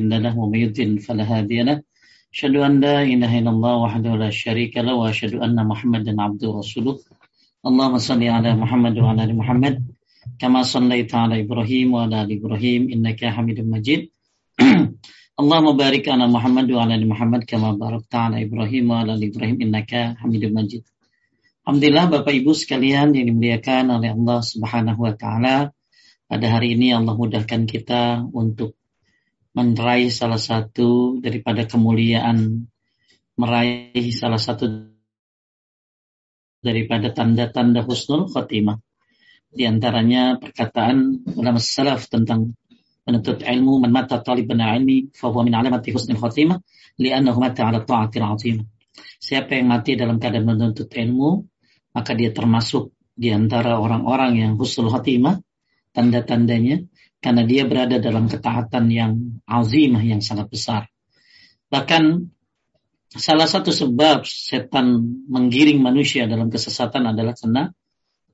له ومن فلا هادي له أشهد أن لا إله إلا الله وحده لا شريك له وأشهد أن محمدا عبده ورسوله اللهم صل على محمد وعلى آل محمد كما صليت على إبراهيم وعلى آل إبراهيم إنك حميد مجيد اللهم بارك Alhamdulillah Bapak Ibu sekalian yang dimuliakan oleh Allah Subhanahu wa taala. Pada hari ini Allah mudahkan kita untuk meraih salah satu daripada kemuliaan meraih salah satu daripada tanda-tanda husnul khotimah. Di antaranya perkataan ulama salaf tentang menuntut ilmu man mata taliban ilmi fa huwa min alamati husnul khotimah li'annahu mata 'ala ta'atil 'azimah. Siapa yang mati dalam keadaan menuntut ilmu, maka dia termasuk di antara orang-orang yang husnul khotimah, tanda-tandanya karena dia berada dalam ketaatan yang azimah yang sangat besar. Bahkan salah satu sebab setan menggiring manusia dalam kesesatan adalah karena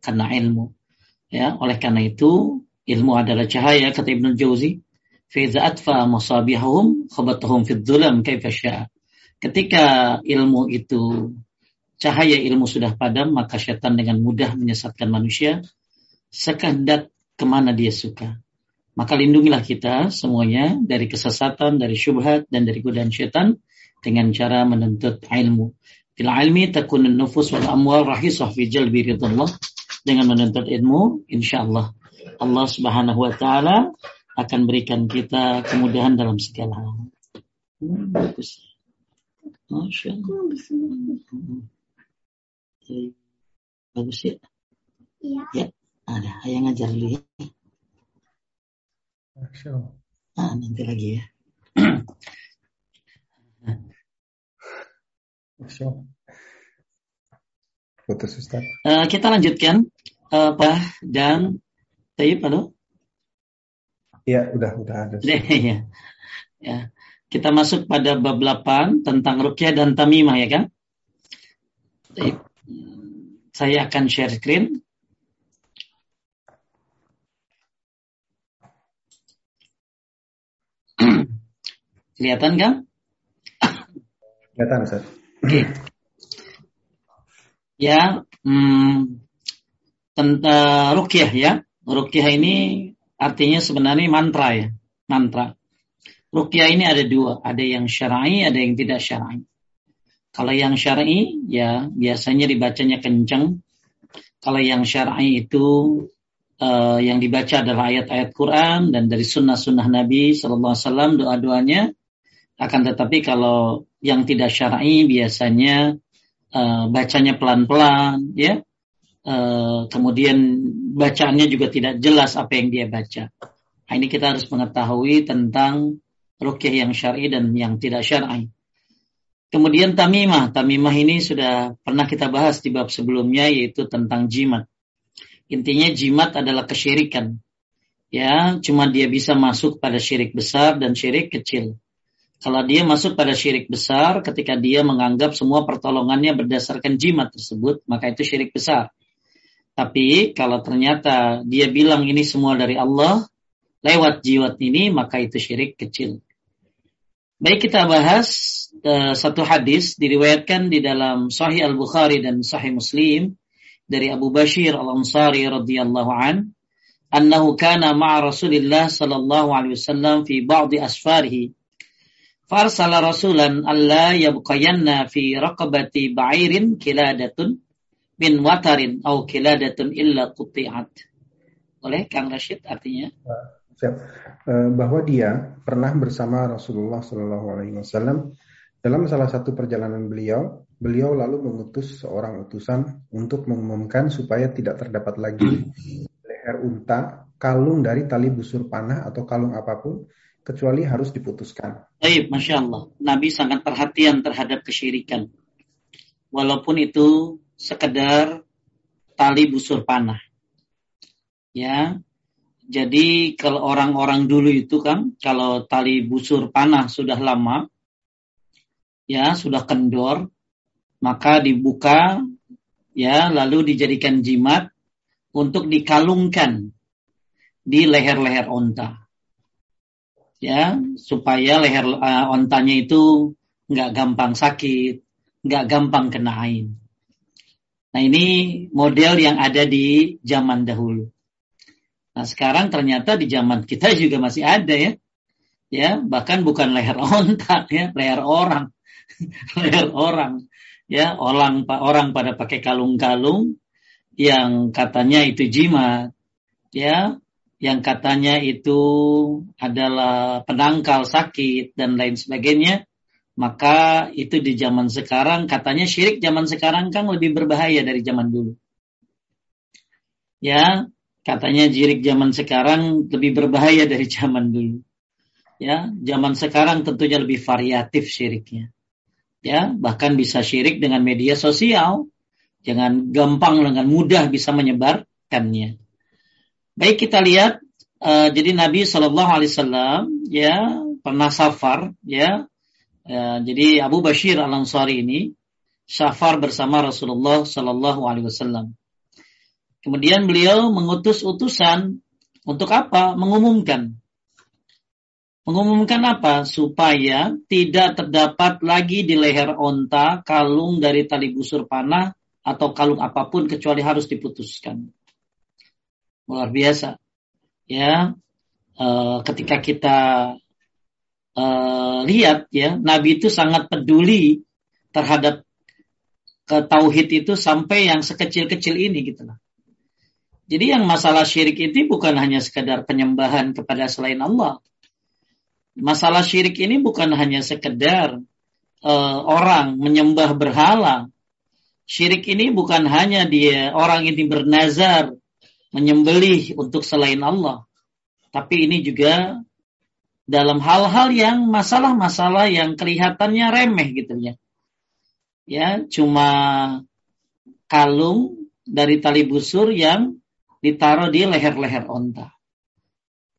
karena ilmu. Ya, oleh karena itu ilmu adalah cahaya kata Ibnu Jauzi. Faiza atfa fid Ketika ilmu itu cahaya ilmu sudah padam, maka setan dengan mudah menyesatkan manusia sekehendak ke mana dia suka. Maka lindungilah kita semuanya dari kesesatan, dari syubhat, dan dari godaan syaitan dengan cara menuntut ilmu. Fil ilmi takun nufus wal amwal rahisah fi jalbi ridullah. Dengan menuntut ilmu, insya Allah Allah subhanahu wa ta'ala akan berikan kita kemudahan dalam segala hal. Hmm, bagus. Masya Allah. Bagus ya? Iya. Ya, ada. Ayah ngajar dulu ya. Ah, nanti lagi ya. Putus Ustaz. Uh, kita lanjutkan uh, Pak dan Tayyip halo? Iya, udah udah ada. ya. ya. Kita masuk pada bab 8 tentang rukyah dan tamimah ya kan? Tayyip. Saya akan share screen. Kelihatan kan? Kelihatan, Ustaz. Oke. Okay. Ya, hmm, tentang rukyah ya. Rukyah ini artinya sebenarnya mantra ya, mantra. Rukyah ini ada dua, ada yang syar'i, ada yang tidak syar'i. Kalau yang syar'i ya biasanya dibacanya kencang. Kalau yang syar'i itu uh, yang dibaca adalah ayat-ayat Quran dan dari sunnah-sunnah Nabi Sallallahu Alaihi Wasallam doa-doanya akan tetapi kalau yang tidak syar'i biasanya uh, bacanya pelan-pelan, ya. Uh, kemudian bacaannya juga tidak jelas apa yang dia baca. Nah, ini kita harus mengetahui tentang rukyah yang syar'i dan yang tidak syar'i. Kemudian tamimah, tamimah ini sudah pernah kita bahas di bab sebelumnya yaitu tentang jimat. Intinya jimat adalah kesyirikan. Ya, cuma dia bisa masuk pada syirik besar dan syirik kecil. Kalau dia masuk pada syirik besar ketika dia menganggap semua pertolongannya berdasarkan jimat tersebut, maka itu syirik besar. Tapi kalau ternyata dia bilang ini semua dari Allah, lewat jiwat ini, maka itu syirik kecil. Baik kita bahas uh, satu hadis diriwayatkan di dalam Sahih Al Bukhari dan Sahih Muslim dari Abu Bashir Al Ansari radhiyallahu an, annahu kana ma'a Rasulillah sallallahu alaihi wasallam fi ba'di asfarihi farsala rasulan alla yabqayanna fi raqabati ba'irin kiladatun min watarin au kiladatun illa quti'at. Oleh Kang Rashid artinya? Eh, bahwa dia pernah bersama Rasulullah Shallallahu Alaihi Wasallam dalam salah satu perjalanan beliau, beliau lalu mengutus seorang utusan untuk mengumumkan supaya tidak terdapat lagi leher unta, kalung dari tali busur panah atau kalung apa pun kecuali harus diputuskan. Baik, Masya Allah. Nabi sangat perhatian terhadap kesyirikan. Walaupun itu sekedar tali busur panah. Ya, jadi kalau orang-orang dulu itu kan, kalau tali busur panah sudah lama, ya sudah kendor, maka dibuka, ya lalu dijadikan jimat untuk dikalungkan di leher-leher onta. Ya supaya leher uh, ontanya itu nggak gampang sakit, nggak gampang kena ain. Nah ini model yang ada di zaman dahulu. Nah sekarang ternyata di zaman kita juga masih ada ya, ya bahkan bukan leher onta ya, leher orang, leher orang, ya orang orang pada pakai kalung-kalung yang katanya itu jimat, ya yang katanya itu adalah penangkal sakit dan lain sebagainya maka itu di zaman sekarang katanya syirik zaman sekarang kan lebih berbahaya dari zaman dulu. Ya, katanya syirik zaman sekarang lebih berbahaya dari zaman dulu. Ya, zaman sekarang tentunya lebih variatif syiriknya. Ya, bahkan bisa syirik dengan media sosial. Jangan gampang dengan mudah bisa menyebarkannya. Baik kita lihat, uh, jadi Nabi Shallallahu Alaihi Wasallam ya pernah safar ya Ya, jadi Abu Bashir Al Ansari ini safar bersama Rasulullah Sallallahu Alaihi Wasallam. Kemudian beliau mengutus utusan untuk apa? Mengumumkan. Mengumumkan apa? Supaya tidak terdapat lagi di leher onta kalung dari tali busur panah atau kalung apa pun kecuali harus diputuskan. Luar biasa. Ya, e, ketika kita uh, lihat ya, Nabi itu sangat peduli terhadap ke tauhid itu sampai yang sekecil-kecil ini gitu lah. Jadi yang masalah syirik itu bukan hanya sekedar penyembahan kepada selain Allah. Masalah syirik ini bukan hanya sekedar uh, orang menyembah berhala. Syirik ini bukan hanya dia orang ini bernazar menyembelih untuk selain Allah. Tapi ini juga dalam hal-hal yang masalah-masalah yang kelihatannya remeh gitu ya. Ya, cuma kalung dari tali busur yang ditaruh di leher-leher onta.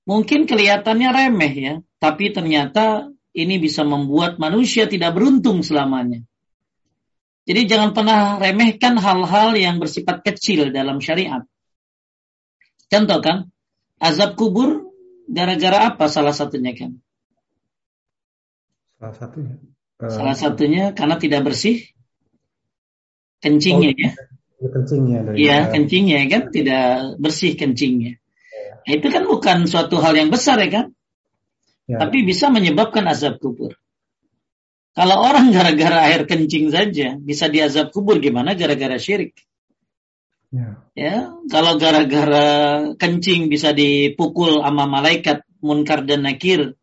Mungkin kelihatannya remeh ya, tapi ternyata ini bisa membuat manusia tidak beruntung selamanya. Jadi jangan pernah remehkan hal-hal yang bersifat kecil dalam syariat. Contoh kan, azab kubur Gara-gara apa salah satunya kan? Salah satunya. Uh, salah satunya karena tidak bersih kencingnya oh, ya. Kencingnya Iya, kencingnya kan tidak bersih kencingnya. Ya. Nah, itu kan bukan suatu hal yang besar ya kan? Ya. Tapi bisa menyebabkan azab kubur. Kalau orang gara-gara air kencing saja bisa diazab kubur gimana gara-gara syirik? Ya. ya, kalau gara-gara kencing bisa dipukul sama malaikat munkar dan nakir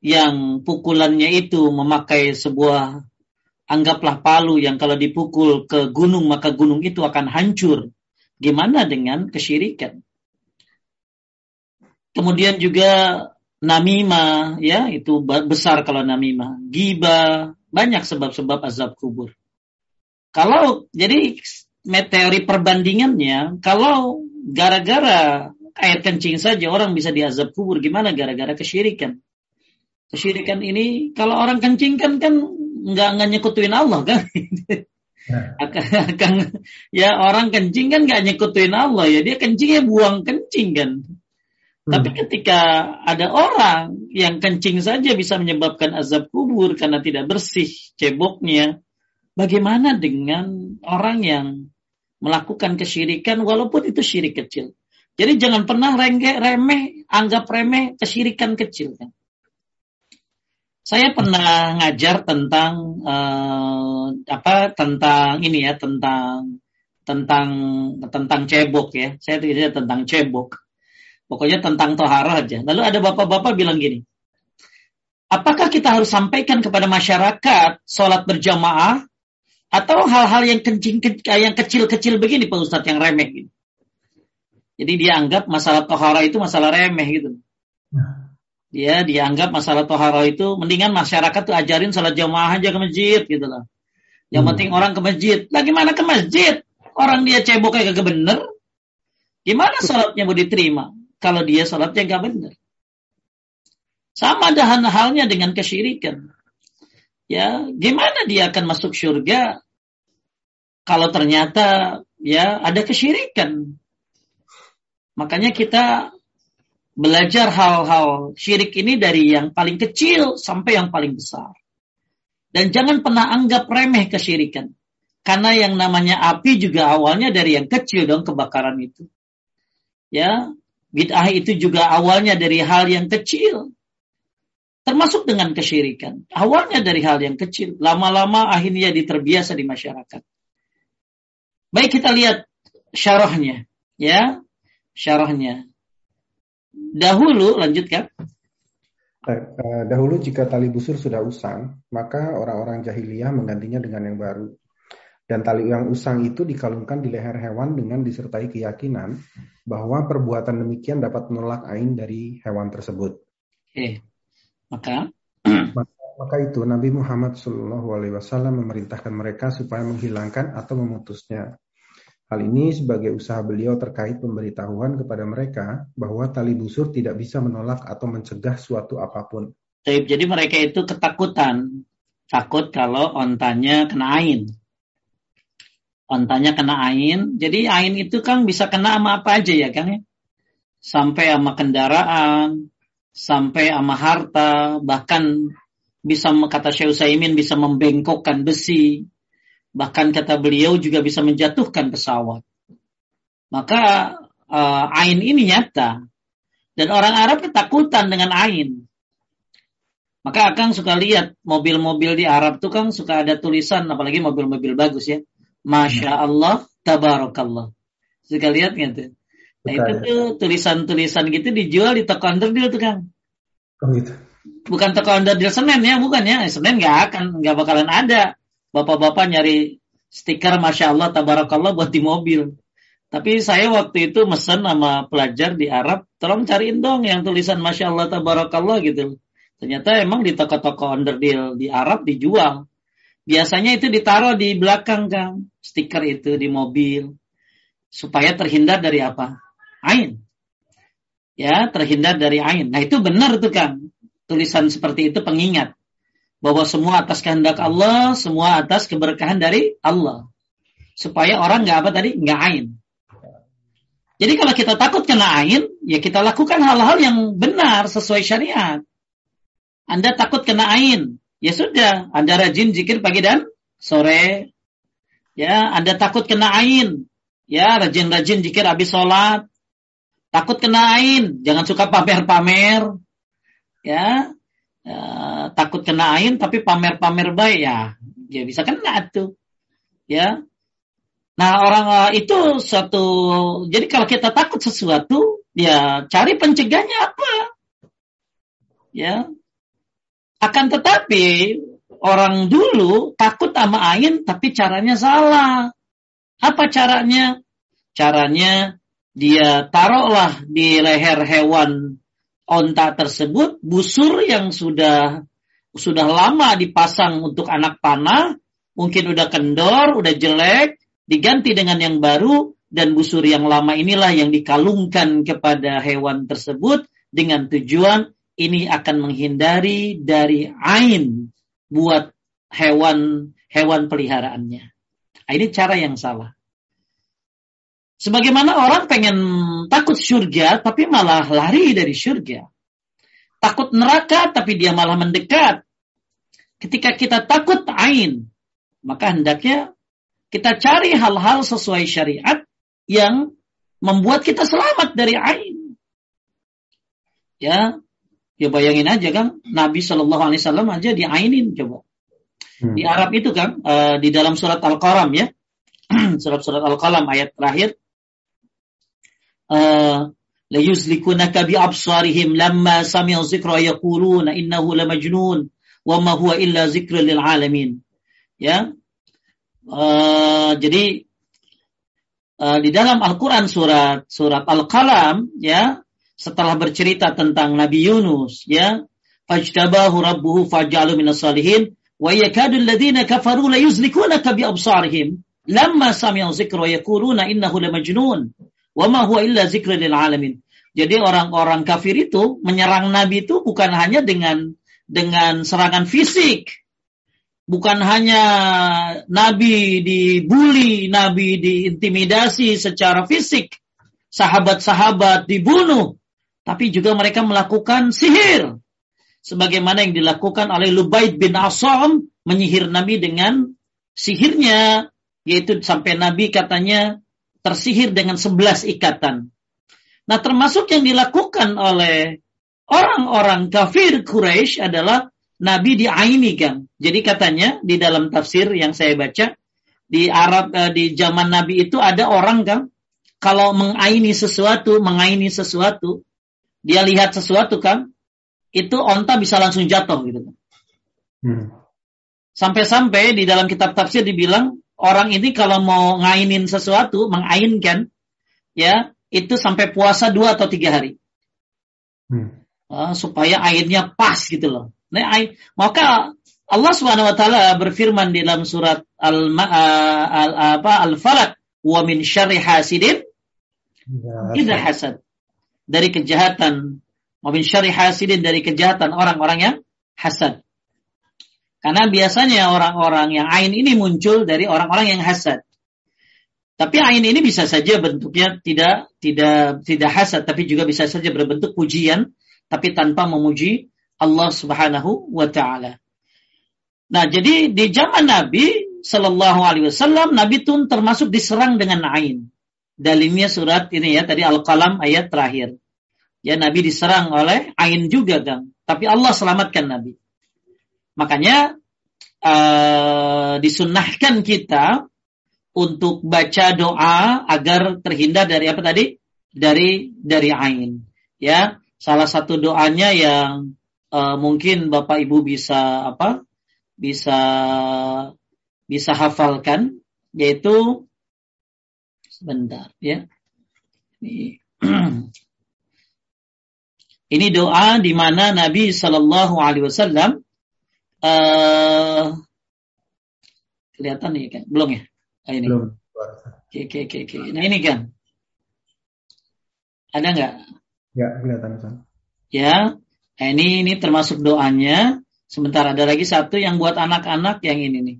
yang pukulannya itu memakai sebuah anggaplah palu yang kalau dipukul ke gunung maka gunung itu akan hancur. Gimana dengan kesyirikan? Kemudian juga namimah ya itu besar kalau namimah, giba banyak sebab-sebab azab kubur. Kalau jadi teori perbandingannya, kalau gara-gara air kencing saja orang bisa diazab kubur, gimana gara-gara kesyirikan? Kesyirikan ini kalau orang kencing kan kan nggak nggak nyekutuin Allah kan? Akan, ya orang kencing kan nggak nyekutuin Allah ya dia kencingnya buang kencing kan. Hmm. Tapi ketika ada orang yang kencing saja bisa menyebabkan azab kubur karena tidak bersih ceboknya, bagaimana dengan orang yang melakukan kesyirikan walaupun itu syirik kecil. Jadi jangan pernah rengge, remeh, anggap remeh kesyirikan kecil. Saya pernah ngajar tentang uh, apa tentang ini ya tentang tentang tentang cebok ya. Saya tidak tentang cebok. Pokoknya tentang tohara aja. Lalu ada bapak-bapak bilang gini, apakah kita harus sampaikan kepada masyarakat sholat berjamaah atau hal-hal yang kencing yang kecil-kecil begini Pak Ustadz yang remeh gitu. Jadi dia anggap masalah tohara itu masalah remeh gitu. Dia dianggap masalah tohara itu mendingan masyarakat tuh ajarin salat jamaah aja ke masjid gitu loh. Yang hmm. penting orang ke masjid. Lah gimana ke masjid? Orang dia cebok kayak gak bener. Gimana salatnya mau diterima? Kalau dia salatnya gak bener. Sama ada halnya dengan kesyirikan ya gimana dia akan masuk surga kalau ternyata ya ada kesyirikan. Makanya kita belajar hal-hal syirik ini dari yang paling kecil sampai yang paling besar. Dan jangan pernah anggap remeh kesyirikan. Karena yang namanya api juga awalnya dari yang kecil dong kebakaran itu. Ya, bid'ah itu juga awalnya dari hal yang kecil. Termasuk dengan kesyirikan. Awalnya dari hal yang kecil. Lama-lama akhirnya diterbiasa di masyarakat. Baik kita lihat syarahnya. Ya, syarahnya. Dahulu, lanjutkan. Eh, dahulu jika tali busur sudah usang, maka orang-orang jahiliyah menggantinya dengan yang baru. Dan tali yang usang itu dikalungkan di leher hewan dengan disertai keyakinan bahwa perbuatan demikian dapat menolak ain dari hewan tersebut. Oke. Maka maka, maka itu Nabi Muhammad SAW memerintahkan mereka supaya menghilangkan atau memutusnya. Hal ini sebagai usaha beliau terkait pemberitahuan kepada mereka bahwa tali busur tidak bisa menolak atau mencegah suatu apa pun. Jadi mereka itu ketakutan, takut kalau ontanya kena ain. Ontanya kena ain, jadi ain itu kan bisa kena sama apa aja ya Kang ya? Sampai sama kendaraan, sampai sama harta, bahkan bisa kata Syekh Utsaimin bisa membengkokkan besi, bahkan kata beliau juga bisa menjatuhkan pesawat. Maka uh, ain ini nyata dan orang Arab ketakutan dengan ain. Maka Akang suka lihat mobil-mobil di Arab tuh kan suka ada tulisan apalagi mobil-mobil bagus ya. Masya Allah, tabarakallah. Suka lihat gitu. Nah itu tuh tulisan-tulisan gitu dijual di toko underdeal tuh Kang. Oh gitu. Bukan toko underdeal Senin ya, bukan ya. Senin nggak akan, nggak bakalan ada. Bapak-bapak nyari stiker Masya Allah, Tabarakallah buat di mobil. Tapi saya waktu itu mesen sama pelajar di Arab, tolong cariin dong yang tulisan Masya Allah, Tabarakallah gitu. Ternyata emang di toko-toko underdeal di Arab dijual. Biasanya itu ditaruh di belakang Kang, stiker itu di mobil. Supaya terhindar dari apa? Ain. Ya, terhindar dari ain. Nah, itu benar tuh Kang. Tulisan seperti itu pengingat bahwa semua atas kehendak Allah, semua atas keberkahan dari Allah. Supaya orang nggak apa tadi, nggak ain. Jadi kalau kita takut kena ain, ya kita lakukan hal-hal yang benar sesuai syariat. Anda takut kena ain, ya sudah, Anda rajin zikir pagi dan sore. Ya, Anda takut kena ain, ya rajin-rajin zikir habis sholat. Takut kena ain, jangan suka pamer-pamer. Ya, ya takut kena ain tapi pamer-pamer baik ya, ya bisa kena tuh. Ya. Nah, orang uh, itu satu jadi kalau kita takut sesuatu, ya cari pencegahnya apa? Ya. Akan tetapi orang dulu takut sama ain tapi caranya salah. Apa caranya? Caranya dia taruhlah di leher hewan onta tersebut busur yang sudah sudah lama dipasang untuk anak panah, mungkin udah kendor, udah jelek, diganti dengan yang baru dan busur yang lama inilah yang dikalungkan kepada hewan tersebut dengan tujuan ini akan menghindari dari ain buat hewan hewan peliharaannya. Ini cara yang salah. Sebagaimana orang pengen takut surga tapi malah lari dari surga. Takut neraka tapi dia malah mendekat. Ketika kita takut ain, maka hendaknya kita cari hal-hal sesuai syariat yang membuat kita selamat dari ain. Ya, ya bayangin aja kan Nabi Shallallahu Alaihi Wasallam aja diainin coba. Hmm. Di Arab itu kan uh, di dalam surat Al-Qalam ya, surat-surat Al-Qalam ayat terakhir Eh, la yuzlikunaka bi absarihim lamma sami'u dzikra yaquluna innahu lamajnun wa ma huwa illa dzikrul lil alamin. Ya. Uh, jadi uh, di dalam Al-Qur'an surat surat Al-Qalam ya setelah bercerita tentang Nabi Yunus ya fajtabahu rabbuhu faj'alu minas salihin wa yakadu alladziina kafaru la yuzlikunaka bi absarihim lamma sami'u dzikra yaquluna innahu lamajnun Alamin. Jadi orang-orang kafir itu menyerang Nabi itu bukan hanya dengan dengan serangan fisik. Bukan hanya Nabi dibully, Nabi diintimidasi secara fisik. Sahabat-sahabat dibunuh. tapi juga mereka melakukan sihir. Sebagaimana yang dilakukan oleh Lubaid bin Asam menyihir Nabi dengan sihirnya, yaitu sampai Nabi katanya tersihir dengan sebelas ikatan. Nah termasuk yang dilakukan oleh orang-orang kafir Quraisy adalah Nabi diainikan. Jadi katanya di dalam tafsir yang saya baca di Arab eh, di zaman Nabi itu ada orang kan kalau mengaini sesuatu, mengaini sesuatu, dia lihat sesuatu kan, itu onta bisa langsung jatuh gitu. Hmm. Sampai-sampai di dalam kitab tafsir dibilang orang ini kalau mau ngainin sesuatu, mengainkan, ya itu sampai puasa dua atau tiga hari, hmm. uh, supaya airnya pas gitu loh. Nah, air, maka Allah swt berfirman di dalam surat al, uh, al apa al falak wa min syarri hasidin Idza hasad. Dari kejahatan. Wabin syari hasidin dari kejahatan orang-orang yang hasad. Karena biasanya orang-orang yang ain ini muncul dari orang-orang yang hasad. Tapi ain ini bisa saja bentuknya tidak tidak tidak hasad, tapi juga bisa saja berbentuk pujian, tapi tanpa memuji Allah Subhanahu wa taala. Nah, jadi di zaman Nabi Shallallahu Alaihi Wasallam, Nabi pun termasuk diserang dengan ain dalilnya surat ini ya tadi Al-Qalam ayat terakhir. Ya Nabi diserang oleh Ain juga kan. Tapi Allah selamatkan Nabi. Makanya uh, disunnahkan kita untuk baca doa agar terhindar dari apa tadi? Dari dari Ain. Ya, salah satu doanya yang uh, mungkin Bapak Ibu bisa apa? Bisa bisa hafalkan yaitu Sebentar ya. Ini, ini doa di mana Nabi Shallallahu Alaihi Wasallam uh, kelihatan nih kan? Belum ya? Ah, ini. Belum. Oke, oke, oke, oke. Nah ini kan. Ada nggak? Ya, kelihatan Ustaz. Ya, nah, ini ini termasuk doanya. Sebentar ada lagi satu yang buat anak-anak yang ini nih.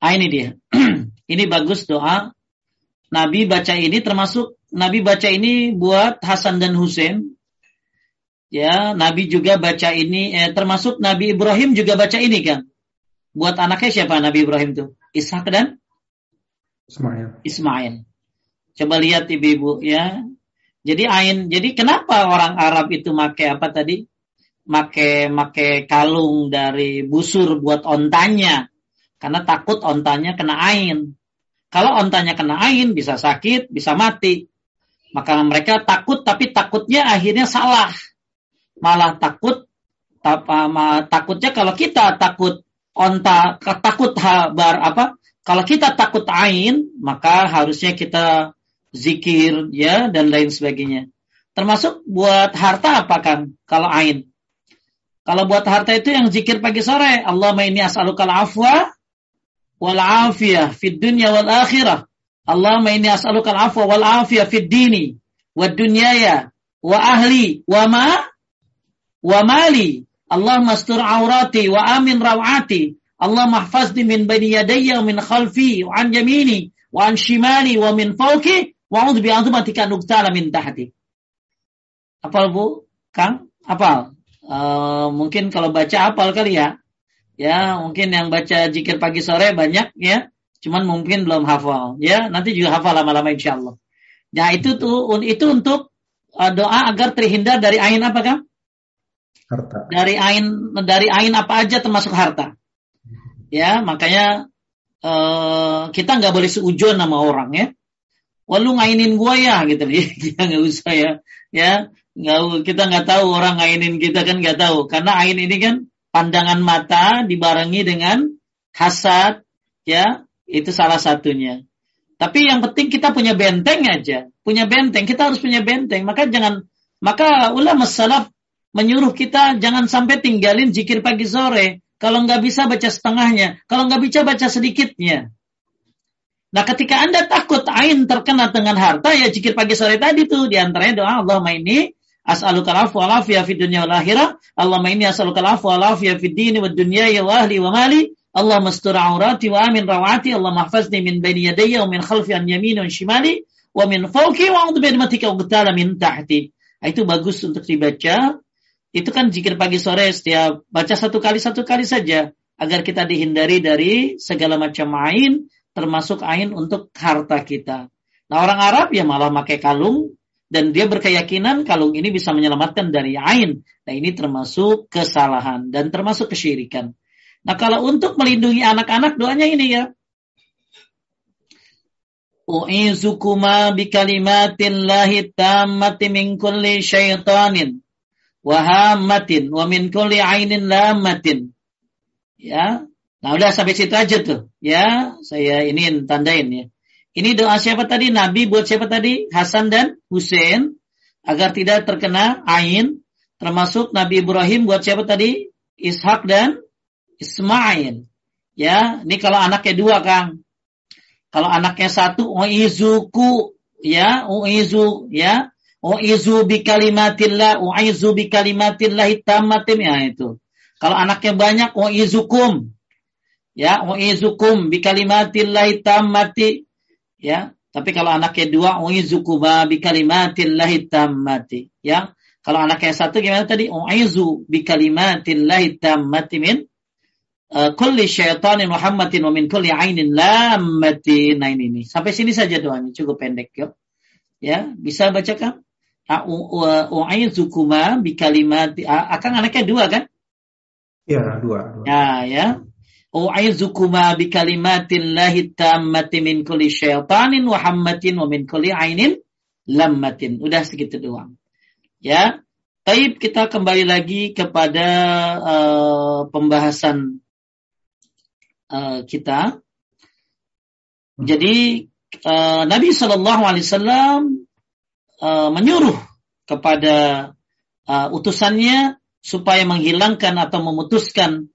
Ah ini dia. ini bagus doa Nabi baca ini termasuk Nabi baca ini buat Hasan dan Husain. Ya, Nabi juga baca ini eh, termasuk Nabi Ibrahim juga baca ini kan. Buat anaknya siapa Nabi Ibrahim tuh? Ishak dan Ismail. Ismail. Coba lihat ibu-ibu ya. Jadi ain, jadi kenapa orang Arab itu make apa tadi? Make make kalung dari busur buat ontanya. Karena takut ontanya kena ain. Kalau ontanya kena ain bisa sakit, bisa mati. Maka mereka takut tapi takutnya akhirnya salah. Malah takut takutnya kalau kita takut onta takut habar apa kalau kita takut ain maka harusnya kita zikir ya dan lain sebagainya. Termasuk buat harta apa kan kalau ain. Kalau buat harta itu yang zikir pagi sore Allahumma inni as'alukal afwa wal afiyah fid dunya wal akhirah. Allahumma inni as'aluka al-afwa wal afiyah fid dini wad dunyaya wa ahli wa ma wa mali. Allahumma astur aurati wa amin rawati. Allahumma mahfazni min bani yadayya min khalfi wa an yamini wa an shimali wa min fawki wa a'udzu bi azumatika nuqtala min tahti. Apal Bu? Kang? Apal? Uh, mungkin kalau baca apal kali ya. Ya, mungkin yang baca jikir pagi sore banyak ya, cuman mungkin belum hafal. Ya, nanti juga hafal lama-lama insya Allah. Nah, itu tuh itu untuk uh, doa agar terhindar dari ain apa kan? Harta. Dari ain dari ain apa aja termasuk harta. Ya, makanya uh, kita nggak boleh seujon sama orang ya. Wah lu ngainin gua ya gitu kita nggak usah ya. Ya, nggak kita nggak tahu orang ngainin kita kan nggak tahu karena ain ini kan pandangan mata dibarengi dengan hasad, ya, itu salah satunya. Tapi yang penting kita punya benteng aja, punya benteng. Kita harus punya benteng. Maka jangan, maka ulama salaf menyuruh kita jangan sampai tinggalin zikir pagi sore. Kalau nggak bisa baca setengahnya, kalau nggak bisa baca sedikitnya. Nah ketika anda takut ain terkena dengan harta ya zikir pagi sore tadi tuh di antaranya doa Allah ini As'aluka al-afwa wal afiyah fid dunya wal akhirah. Allahumma inni as'aluka al-afwa wal afiyah fid dini wad dunya ya wa ahli wa mali. Allah mastur aurati wa amin rawati. Allah mahfazni min baini yadayya wa min khalfi an yamini wa shimali wa min fawqi wa a'udzu bi min tahti. itu bagus untuk dibaca. Itu kan jikir pagi sore setiap baca satu kali satu kali saja agar kita dihindari dari segala macam ain termasuk ain untuk harta kita. Nah orang Arab ya malah pakai kalung dan dia berkeyakinan kalung ini bisa menyelamatkan dari ain. Nah ini termasuk kesalahan dan termasuk kesyirikan. Nah kalau untuk melindungi anak-anak doanya ini ya. U'izukuma bikalimatin lahi tammati min kulli syaitanin wahamatin wa min kulli ainin lamatin. Ya. Nah udah sampai situ aja tuh. Ya, saya ini tandain ya. Ini doa siapa tadi? Nabi buat siapa tadi? Hasan dan Hussein agar tidak terkena ain. Termasuk Nabi Ibrahim buat siapa tadi? Ishak dan Ismail. Ya, ini kalau anaknya dua, Kang. Kalau anaknya satu, uizuku, ya, uizu, ya, uizu bi kalimatillah, uizu bi kalimatillah tamatim, ya itu. Kalau anaknya banyak, uizukum, ya, uizukum bi kalimatillah tamati, ya. Tapi kalau anaknya dua, uizukuma bi kalimatillah tamati, ya. Kalau anaknya satu gimana tadi? Uizu bi kalimatillah tamati min Eh, kulli syaitanin Muhammadin wa min kulli ainin lammatin. Nah ini, ini. Sampai sini saja doanya, cukup pendek yuk. Ya, bisa bacakan? U'aizukuma bi kalimat akan anaknya dua kan? Ya, dua, dua. Ya, ya. U'aizukuma bi kalimatin lahi tammati min kulli syaitanin Muhammadin wa min kulli ainin lammatin. Udah segitu doang. Ya. Taib kita kembali lagi kepada uh, pembahasan uh, kita. Jadi uh, Nabi Shallallahu Alaihi Wasallam uh, menyuruh kepada uh, utusannya supaya menghilangkan atau memutuskan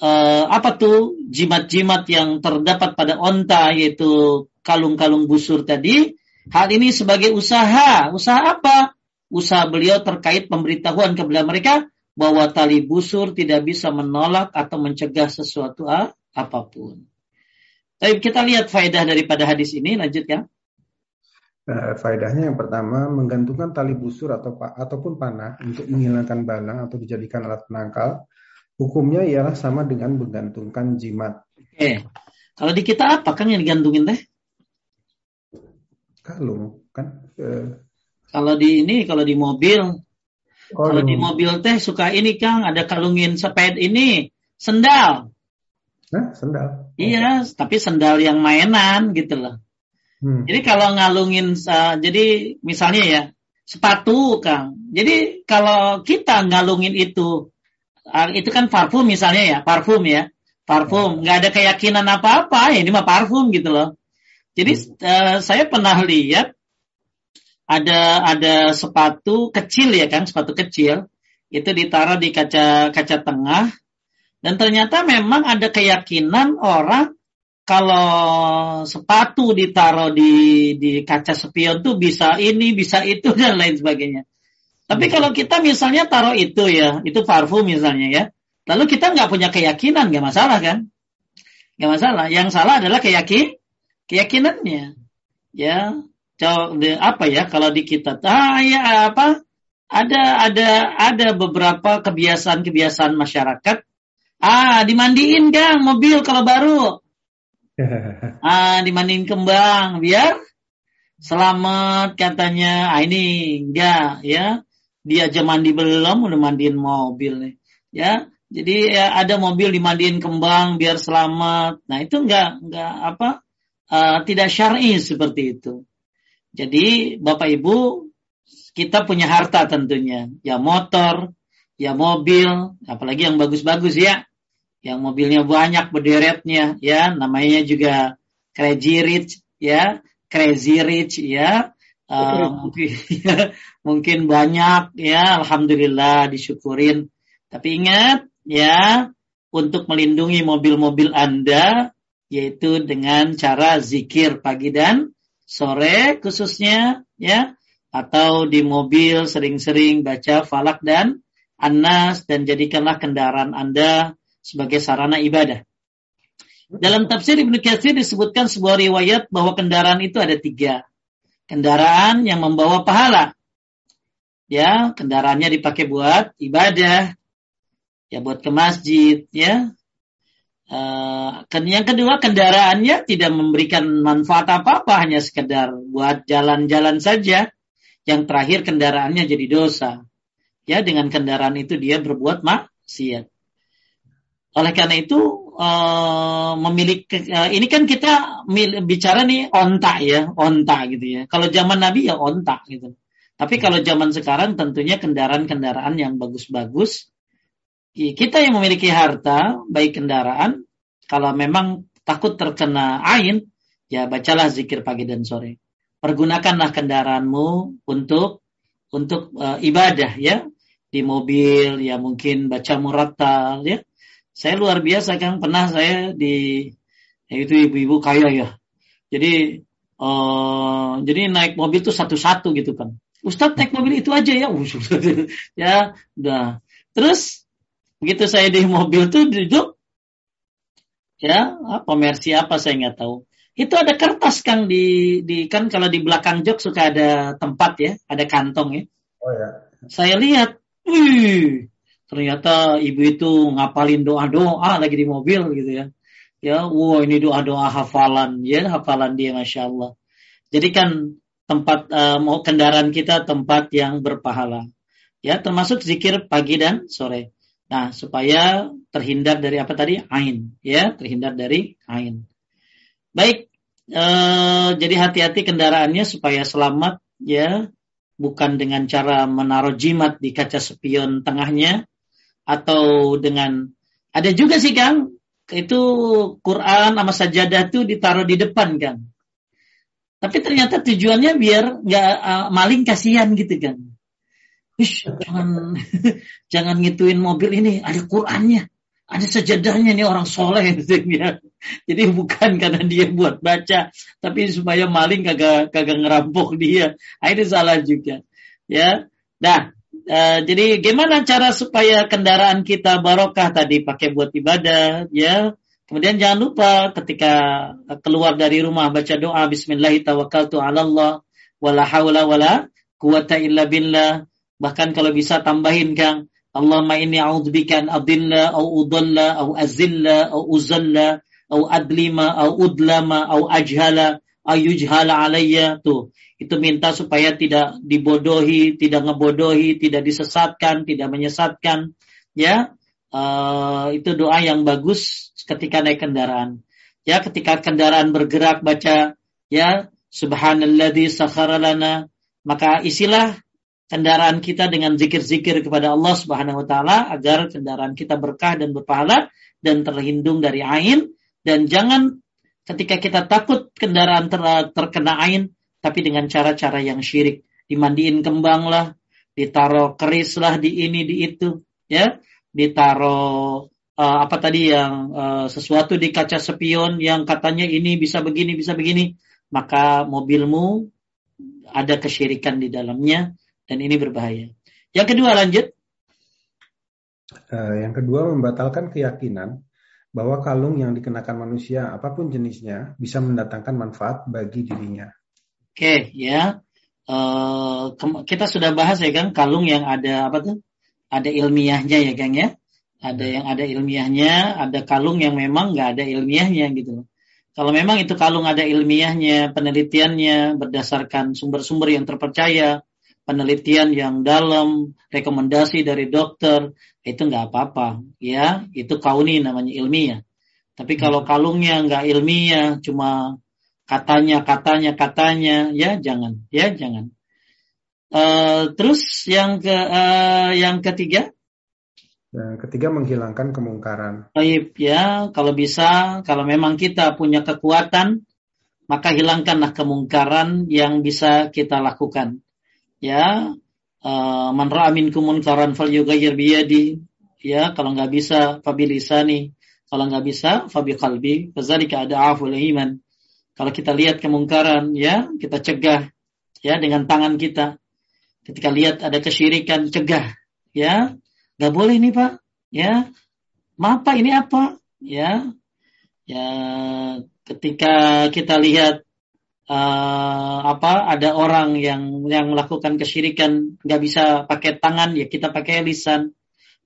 uh, apa tuh jimat-jimat yang terdapat pada onta yaitu kalung-kalung busur tadi. Hal ini sebagai usaha. Usaha apa? Usaha beliau terkait pemberitahuan kepada mereka bahwa tali busur tidak bisa menolak atau mencegah sesuatu apa pun. Tapi kita lihat faedah daripada hadis ini, lanjut ya. Uh, faedahnya yang pertama menggantungkan tali busur atau ataupun panah untuk menghilangkan bala atau dijadikan alat penangkal hukumnya ialah sama dengan menggantungkan jimat. Oke. Kalau di kita apa kan yang digantungin teh? Kalung kan. Uh, kalau di ini kalau di mobil oh, kalau di mobil teh suka ini Kang ada kalungin seped ini sendal. Hah, sendal. Iya, tapi sendal yang mainan gitu loh. Hmm. Jadi kalau ngalungin, uh, jadi misalnya ya sepatu, Kang. Jadi kalau kita ngalungin itu, uh, itu kan parfum misalnya ya, parfum ya, parfum. Hmm. Nggak ada keyakinan apa-apa, ya ini mah parfum gitu loh. Jadi hmm. uh, saya pernah lihat ada ada sepatu kecil ya kan, sepatu kecil itu ditaruh di kaca kaca tengah dan ternyata memang ada keyakinan orang kalau sepatu ditaruh di di kaca spion tuh bisa ini, bisa itu dan lain sebagainya. Tapi hmm. kalau kita misalnya taruh itu ya, itu parfum misalnya ya, lalu kita nggak punya keyakinan, nggak masalah kan? Nggak masalah. Yang salah adalah keyakin keyakinannya. Ya, apa ya kalau di kita, ah ya apa? Ada ada ada beberapa kebiasaan-kebiasaan masyarakat Ah, dimandiin Kang mobil kalau baru. ah, dimandiin kembang biar selamat katanya. Ah, ini enggak ya. Dia aja mandi belum udah mandiin mobil nih. Ya. Jadi ya, ada mobil dimandiin kembang biar selamat. Nah, itu enggak enggak apa? Uh, tidak syar'i seperti itu. Jadi Bapak Ibu kita punya harta tentunya, ya motor, ya mobil, apalagi yang bagus-bagus ya, yang mobilnya banyak berderetnya, ya, namanya juga Crazy Rich, ya, Crazy Rich, ya, uh, mungkin, ya, mungkin banyak, ya, alhamdulillah disyukurin. Tapi ingat, ya, untuk melindungi mobil-mobil Anda, yaitu dengan cara zikir pagi dan sore khususnya, ya, atau di mobil sering-sering baca falak dan Anas dan jadikanlah kendaraan Anda sebagai sarana ibadah. Dalam tafsir Ibnu Katsir disebutkan sebuah riwayat bahwa kendaraan itu ada tiga. Kendaraan yang membawa pahala. ya kendaraannya dipakai buat ibadah, ya buat ke masjid, ya. Uh, yang kedua kendaraannya tidak memberikan manfaat apa-apa, hanya sekedar buat jalan-jalan saja. Yang terakhir kendaraannya jadi dosa. Ya dengan kendaraan itu dia berbuat maksiat. Oleh karena itu uh, memiliki uh, ini kan kita bicara nih onta ya, onta gitu ya. Kalau zaman Nabi ya onta gitu. Tapi kalau zaman sekarang tentunya kendaraan-kendaraan yang bagus-bagus. Kita yang memiliki harta, baik kendaraan, kalau memang takut terkena ain, ya bacalah zikir pagi dan sore. Pergunakanlah kendaraanmu untuk untuk uh, ibadah ya di mobil ya mungkin baca murattal ya saya luar biasa kan pernah saya di ya itu ibu-ibu kaya ya. Jadi uh, jadi naik mobil tuh satu-satu gitu kan. Ustadz naik mobil itu aja ya. ya udah. Terus begitu saya di mobil tuh duduk ya komersi apa saya nggak tahu. Itu ada kertas Kang di di kan kalau di belakang jok suka ada tempat ya, ada kantong ya. Oh ya. Saya lihat, wih, ternyata ibu itu ngapalin doa-doa lagi di mobil gitu ya. Ya, wow ini doa-doa hafalan, ya hafalan dia masya Allah. Jadi kan tempat uh, mau kendaraan kita tempat yang berpahala. Ya, termasuk zikir pagi dan sore. Nah, supaya terhindar dari apa tadi? Ain, ya, terhindar dari ain. Baik, uh, jadi hati-hati kendaraannya supaya selamat, ya, bukan dengan cara menaruh jimat di kaca spion tengahnya, atau dengan ada juga sih Kang itu Quran sama sajadah tuh ditaruh di depan Kang. Tapi ternyata tujuannya biar nggak uh, maling kasihan gitu kan. Ish, jangan jangan ngituin mobil ini ada Qurannya, ada sajadahnya nih orang soleh gitu ya. Jadi bukan karena dia buat baca, tapi supaya maling kagak kagak ngerampok dia. Ini salah juga. Ya. Nah, Uh, jadi gimana cara supaya kendaraan kita barokah tadi pakai buat ibadah ya. Kemudian jangan lupa ketika keluar dari rumah baca doa bismillahirrahmanirrahim wala haula wala quwata illa billah. Bahkan kalau bisa tambahin Kang Allahumma inni a'udzubika an adilla au udalla au azilla au uzalla au adlima au udlama au ajhala ayujhala alayya tuh itu minta supaya tidak dibodohi, tidak ngebodohi, tidak disesatkan, tidak menyesatkan, ya. Uh, itu doa yang bagus ketika naik kendaraan. Ya, ketika kendaraan bergerak baca ya subhanalladzi sakhara lana, maka isilah kendaraan kita dengan zikir-zikir kepada Allah Subhanahu wa taala agar kendaraan kita berkah dan berpahala dan terlindung dari ain dan jangan ketika kita takut kendaraan ter, terkena ain tapi dengan cara-cara yang syirik. Dimandiin kembang lah, ditaruh keris lah di ini di itu, ya, ditaruh uh, apa tadi yang uh, sesuatu di kaca spion yang katanya ini bisa begini bisa begini, maka mobilmu ada kesyirikan di dalamnya dan ini berbahaya. Yang kedua lanjut. Uh, yang kedua membatalkan keyakinan bahwa kalung yang dikenakan manusia apa pun jenisnya bisa mendatangkan manfaat bagi dirinya. Oke, ya. Uh, kita sudah bahas ya kan kalung yang ada apa tuh? Ada ilmiahnya ya Kang ya. Ada yang ada ilmiahnya, ada kalung yang memang nggak ada ilmiahnya gitu. Kalau memang itu kalung ada ilmiahnya, penelitiannya berdasarkan sumber-sumber yang terpercaya, penelitian yang dalam, rekomendasi dari dokter, itu nggak apa-apa, ya. Itu kauni namanya ilmiah. Tapi kalau hmm. kalungnya nggak ilmiah, cuma katanya katanya katanya ya jangan ya jangan uh, terus yang ke uh, yang ketiga yang ketiga menghilangkan kemungkaran baik ya kalau bisa kalau memang kita punya kekuatan maka hilangkanlah kemungkaran yang bisa kita lakukan ya uh, man ra'a minkum munkaran falyughayyir biyadi. Ya kalau nggak bisa fabilisani. Kalau nggak bisa fabi qalbi fadzalika ad'aful iman. Kalau kita lihat kemungkaran, ya kita cegah, ya dengan tangan kita. Ketika lihat ada kesyirikan, cegah, ya. Nggak boleh nih pak, ya. Maaf ini apa, ya. Ya ketika kita lihat uh, apa ada orang yang yang melakukan kesyirikan nggak bisa pakai tangan ya kita pakai lisan.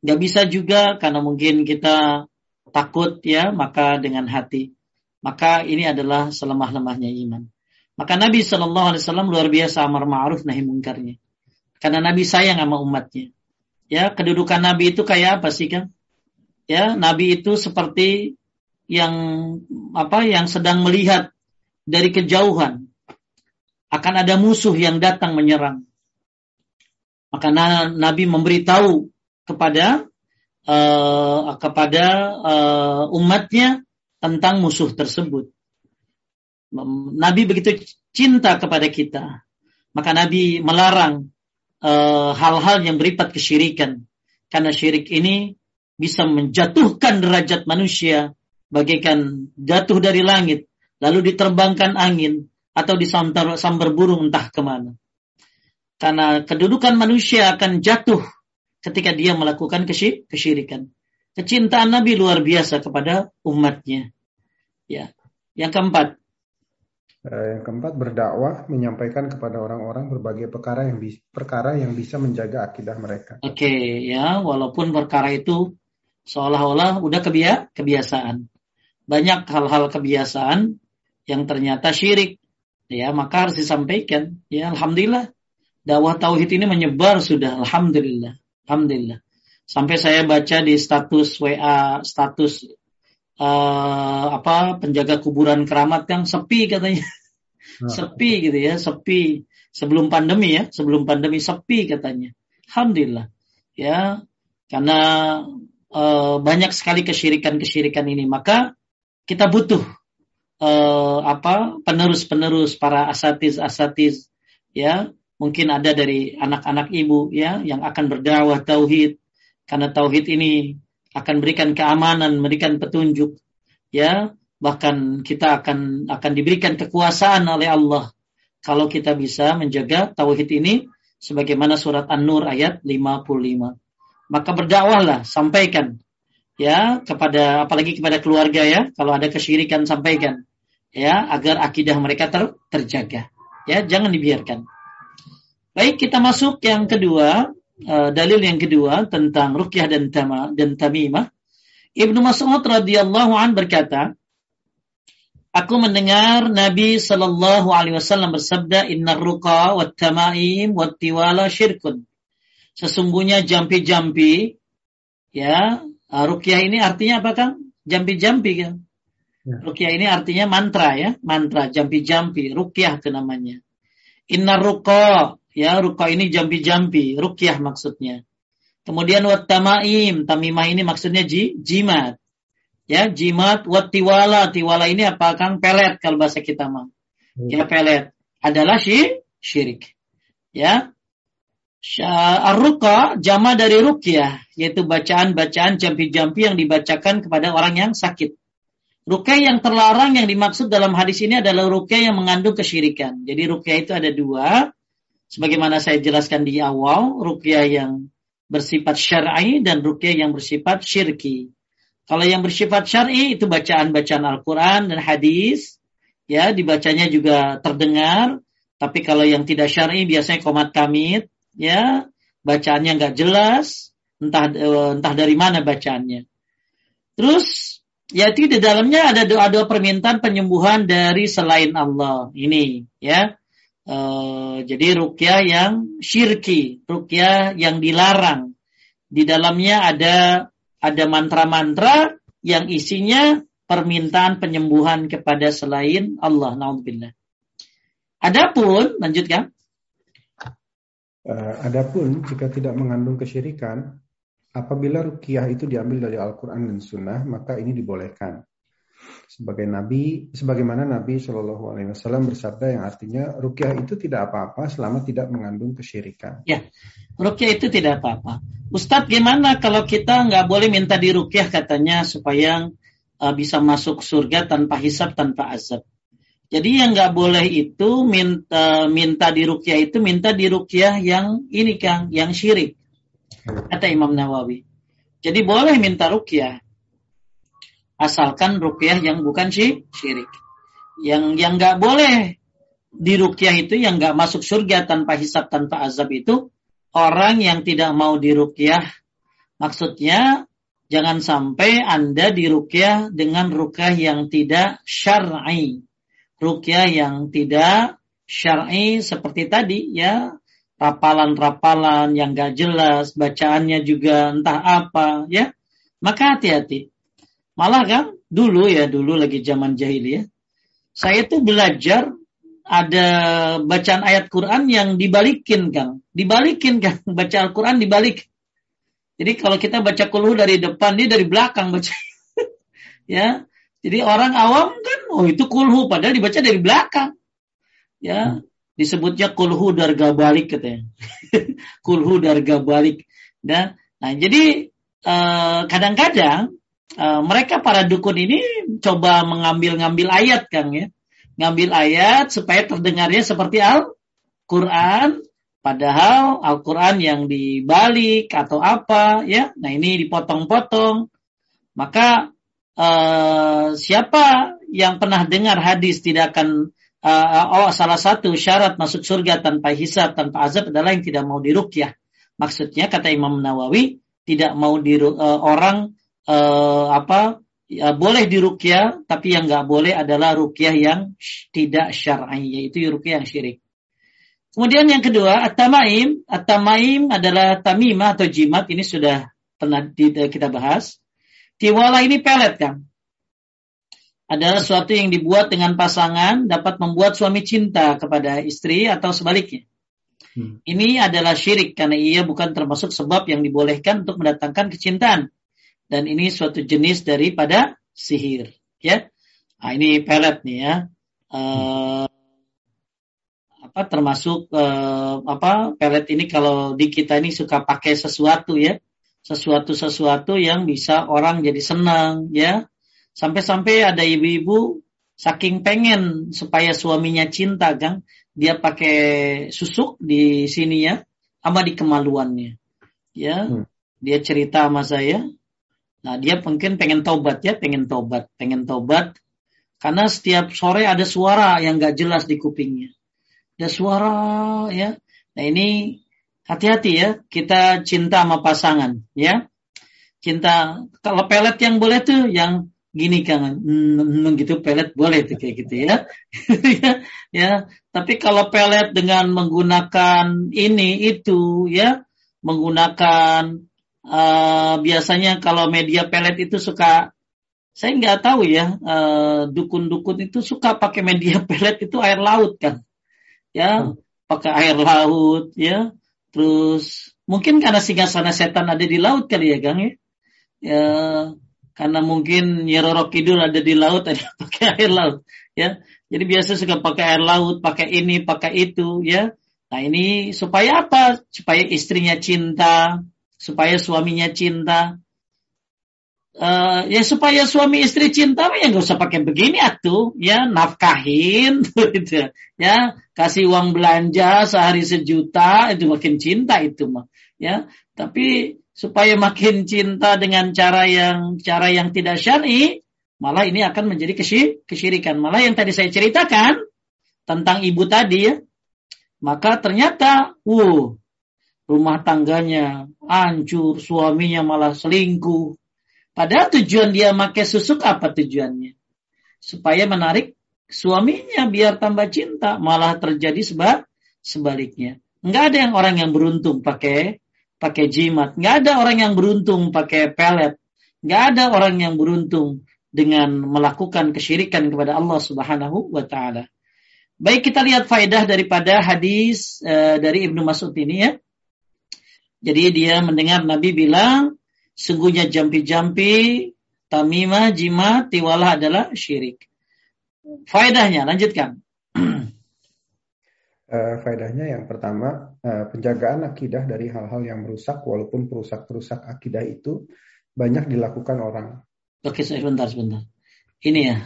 Nggak bisa juga karena mungkin kita takut ya maka dengan hati. Maka ini adalah selemah-lemahnya iman. Maka Nabi Shallallahu Alaihi Wasallam luar biasa amar ma'ruf nahi mungkarnya. Karena Nabi sayang sama umatnya. Ya kedudukan Nabi itu kayak apa sih kan ya Nabi itu seperti yang apa yang sedang melihat dari kejauhan akan ada musuh yang datang menyerang. Maka Nabi memberitahu kepada uh, kepada uh, umatnya tentang musuh tersebut. Nabi begitu cinta kepada kita, maka Nabi melarang eh, hal-hal uh, yang beripat kesyirikan, karena syirik ini bisa menjatuhkan derajat manusia bagaikan jatuh dari langit lalu diterbangkan angin atau disambar sambar burung entah ke mana. Karena kedudukan manusia akan jatuh ketika dia melakukan kesyirikan. Kecintaan Nabi luar biasa kepada umatnya. Ya. Yang keempat. Eh, yang keempat berdakwah menyampaikan kepada orang-orang berbagai perkara yang perkara yang bisa menjaga akidah mereka. Oke, okay, ya, walaupun perkara itu seolah-olah udah kebiasaan. Banyak hal-hal kebiasaan yang ternyata syirik. Ya, maka harus disampaikan. Ya, alhamdulillah. Dakwah tauhid ini menyebar sudah, alhamdulillah. Alhamdulillah. Sampai saya baca di status WA, status uh, apa penjaga kuburan keramat yang sepi katanya. Nah. sepi gitu ya, sepi. Sebelum pandemi ya, sebelum pandemi sepi katanya. Alhamdulillah. Ya, karena uh, banyak sekali kesyirikan-kesyirikan ini, maka kita butuh uh, apa penerus-penerus para asatiz-asatiz ya. Mungkin ada dari anak-anak ibu ya yang akan berdakwah tauhid. Karena tauhid ini akan berikan keamanan, memberikan petunjuk ya. Bahkan kita akan akan diberikan kekuasaan oleh Allah. Kalau kita bisa menjaga tauhid ini sebagaimana surat An-Nur ayat 55. Maka berdakwahlah, sampaikan ya kepada apalagi kepada keluarga ya, kalau ada kesyirikan sampaikan ya agar akidah mereka ter, terjaga. Ya, jangan dibiarkan. Baik, kita masuk yang kedua, uh, dalil yang kedua tentang rukyah dan tama dan tamimah. Ibnu Mas'ud radhiyallahu an berkata, Aku mendengar Nabi Shallallahu Alaihi Wasallam bersabda, Inna ruqa wa tamaim wa tiwala syirkun. Sesungguhnya jampi-jampi, ya, uh, rukyah ini artinya apa kang? Jampi-jampi kan? Ya. Rukyah ini artinya mantra ya, mantra jampi-jampi, rukyah itu namanya. Inna ruqa, ya ruqa ini jampi-jampi, rukyah maksudnya. Kemudian wat tamaim, tamimah ini maksudnya ji, jimat. Ya, jimat wat tiwala, tiwala ini apa Kang? Pelet kalau bahasa kita mah. Ya, ya pelet. Adalah syi, syirik. Ya. Ar-ruqa jama dari rukyah, yaitu bacaan-bacaan jampi-jampi yang dibacakan kepada orang yang sakit. Rukyah yang terlarang yang dimaksud dalam hadis ini adalah rukyah yang mengandung kesyirikan. Jadi rukyah itu ada dua. Sebagaimana saya jelaskan di awal, rukyah yang bersifat syar'i dan rukyah yang bersifat syirki. Kalau yang bersifat syar'i itu bacaan-bacaan Al-Quran dan hadis, ya dibacanya juga terdengar. Tapi kalau yang tidak syar'i biasanya komat kamit, ya bacaannya nggak jelas, entah eh, entah dari mana bacaannya. Terus yaitu di dalamnya ada doa-doa permintaan penyembuhan dari selain Allah. Ini ya. E, jadi rukyah yang syirki, rukyah yang dilarang. Di dalamnya ada ada mantra-mantra yang isinya permintaan penyembuhan kepada selain Allah. Nauzubillah. Adapun lanjutkan. Uh, adapun jika tidak mengandung kesyirikan, Apabila rukiah itu diambil dari Al-Quran dan Sunnah, maka ini dibolehkan. Sebagai Nabi, sebagaimana Nabi Shallallahu Alaihi Wasallam bersabda yang artinya rukiah itu tidak apa-apa selama tidak mengandung kesyirikan. Ya, rukiah itu tidak apa-apa. Ustadz, gimana kalau kita nggak boleh minta di rukiah katanya supaya uh, bisa masuk surga tanpa hisap, tanpa azab. Jadi yang nggak boleh itu minta minta di rukiah itu minta di rukiah yang ini kang, yang syirik. Kata Imam Nawawi. Jadi boleh minta rukyah. Asalkan rukyah yang bukan syirik. Yang yang nggak boleh di rukyah itu yang nggak masuk surga tanpa hisap tanpa azab itu orang yang tidak mau di rukyah. Maksudnya jangan sampai Anda di rukyah dengan rukyah yang tidak syar'i. Rukyah yang tidak syar'i seperti tadi ya rapalan-rapalan yang gak jelas, bacaannya juga entah apa, ya. Maka hati-hati. Malah kan dulu ya, dulu lagi zaman jahiliyah, saya tuh belajar ada bacaan ayat Quran yang dibalikin, Kang. Dibalikin, Kang. Baca Al-Quran dibalik. Jadi kalau kita baca kulhu dari depan, dia dari belakang baca. ya. Jadi orang awam kan, oh itu kulhu, padahal dibaca dari belakang. Ya, disebutnya kulhu darga balik katanya. kulhu darga balik. Nah, nah jadi eh, kadang-kadang uh, mereka para dukun ini coba mengambil-ngambil ayat Kang ya. Ngambil ayat supaya terdengarnya seperti Al-Qur'an padahal Al-Qur'an yang dibalik atau apa ya. Nah, ini dipotong-potong. Maka uh, siapa yang pernah dengar hadis tidak akan uh, oh salah satu syarat masuk surga tanpa hisab tanpa azab adalah yang tidak mau dirukyah. Maksudnya kata Imam Nawawi tidak mau di uh, orang uh, apa ya, boleh dirukyah tapi yang nggak boleh adalah rukyah yang tidak syar'i yaitu rukyah yang syirik. Kemudian yang kedua at-tamaim, at-tamaim adalah tamimah atau jimat ini sudah pernah kita bahas. Tiwala ini pelet kan adalah sesuatu yang dibuat dengan pasangan dapat membuat suami cinta kepada istri atau sebaliknya. Hmm. Ini adalah syirik karena ia bukan termasuk sebab yang dibolehkan untuk mendatangkan kecintaan. Dan ini suatu jenis daripada sihir. Ya, nah, ini pelet nih ya. Uh, apa termasuk uh, apa pelet ini kalau di kita ini suka pakai sesuatu ya, sesuatu sesuatu yang bisa orang jadi senang ya Sampai-sampai ada ibu-ibu saking pengen supaya suaminya cinta kan, dia pakai susuk di sini ya, sama di kemaluannya. Ya, hmm. dia cerita sama saya. Nah, dia mungkin pengen tobat ya, pengen tobat, pengen tobat. Karena setiap sore ada suara yang gak jelas di kupingnya. Ada suara ya. Nah ini hati-hati ya, kita cinta sama pasangan ya. Cinta kalau pelet yang boleh tuh yang gini kan hmm, gitu pelet boleh tuh kayak gitu ya. ya ya. Tapi kalau pelet dengan menggunakan ini itu ya. Menggunakan uh, biasanya kalau media pelet itu suka saya nggak tahu ya uh, dukun-dukun itu suka pakai media pelet itu air laut kan ya hmm. pakai air laut ya. Terus mungkin karena singgah sana setan ada di laut kali ya Gang ya, ya karena mungkin Nyerorok Kidul ada di laut ada pakai air laut ya. Jadi biasa suka pakai air laut pakai ini pakai itu ya. Nah ini supaya apa? Supaya istrinya cinta supaya suaminya cinta. Uh, ya supaya suami istri cinta ya nggak usah pakai begini atuh ya. Nafkahin gitu ya. Kasih uang belanja sehari sejuta itu makin cinta itu mah ya. Tapi supaya makin cinta dengan cara yang cara yang tidak syar'i, malah ini akan menjadi kesyirikan. Malah yang tadi saya ceritakan tentang ibu tadi ya, maka ternyata, uh, rumah tangganya hancur, suaminya malah selingkuh. Padahal tujuan dia pakai susuk apa tujuannya? Supaya menarik suaminya biar tambah cinta, malah terjadi sebab sebaliknya. Enggak ada yang orang yang beruntung pakai pakai jimat. Nggak ada orang yang beruntung pakai pelet. Nggak ada orang yang beruntung dengan melakukan kesyirikan kepada Allah Subhanahu wa taala. Baik kita lihat faedah daripada hadis uh, dari Ibnu Mas'ud ini ya. Jadi dia mendengar Nabi bilang sungguhnya jampi-jampi, tamimah, jimat, tiwalah adalah syirik. Faedahnya lanjutkan. Uh, faedahnya yang pertama uh, penjagaan akidah dari hal-hal yang merusak walaupun perusak-perusak akidah itu banyak dilakukan orang. Oke, sebentar sebentar. Ini ya.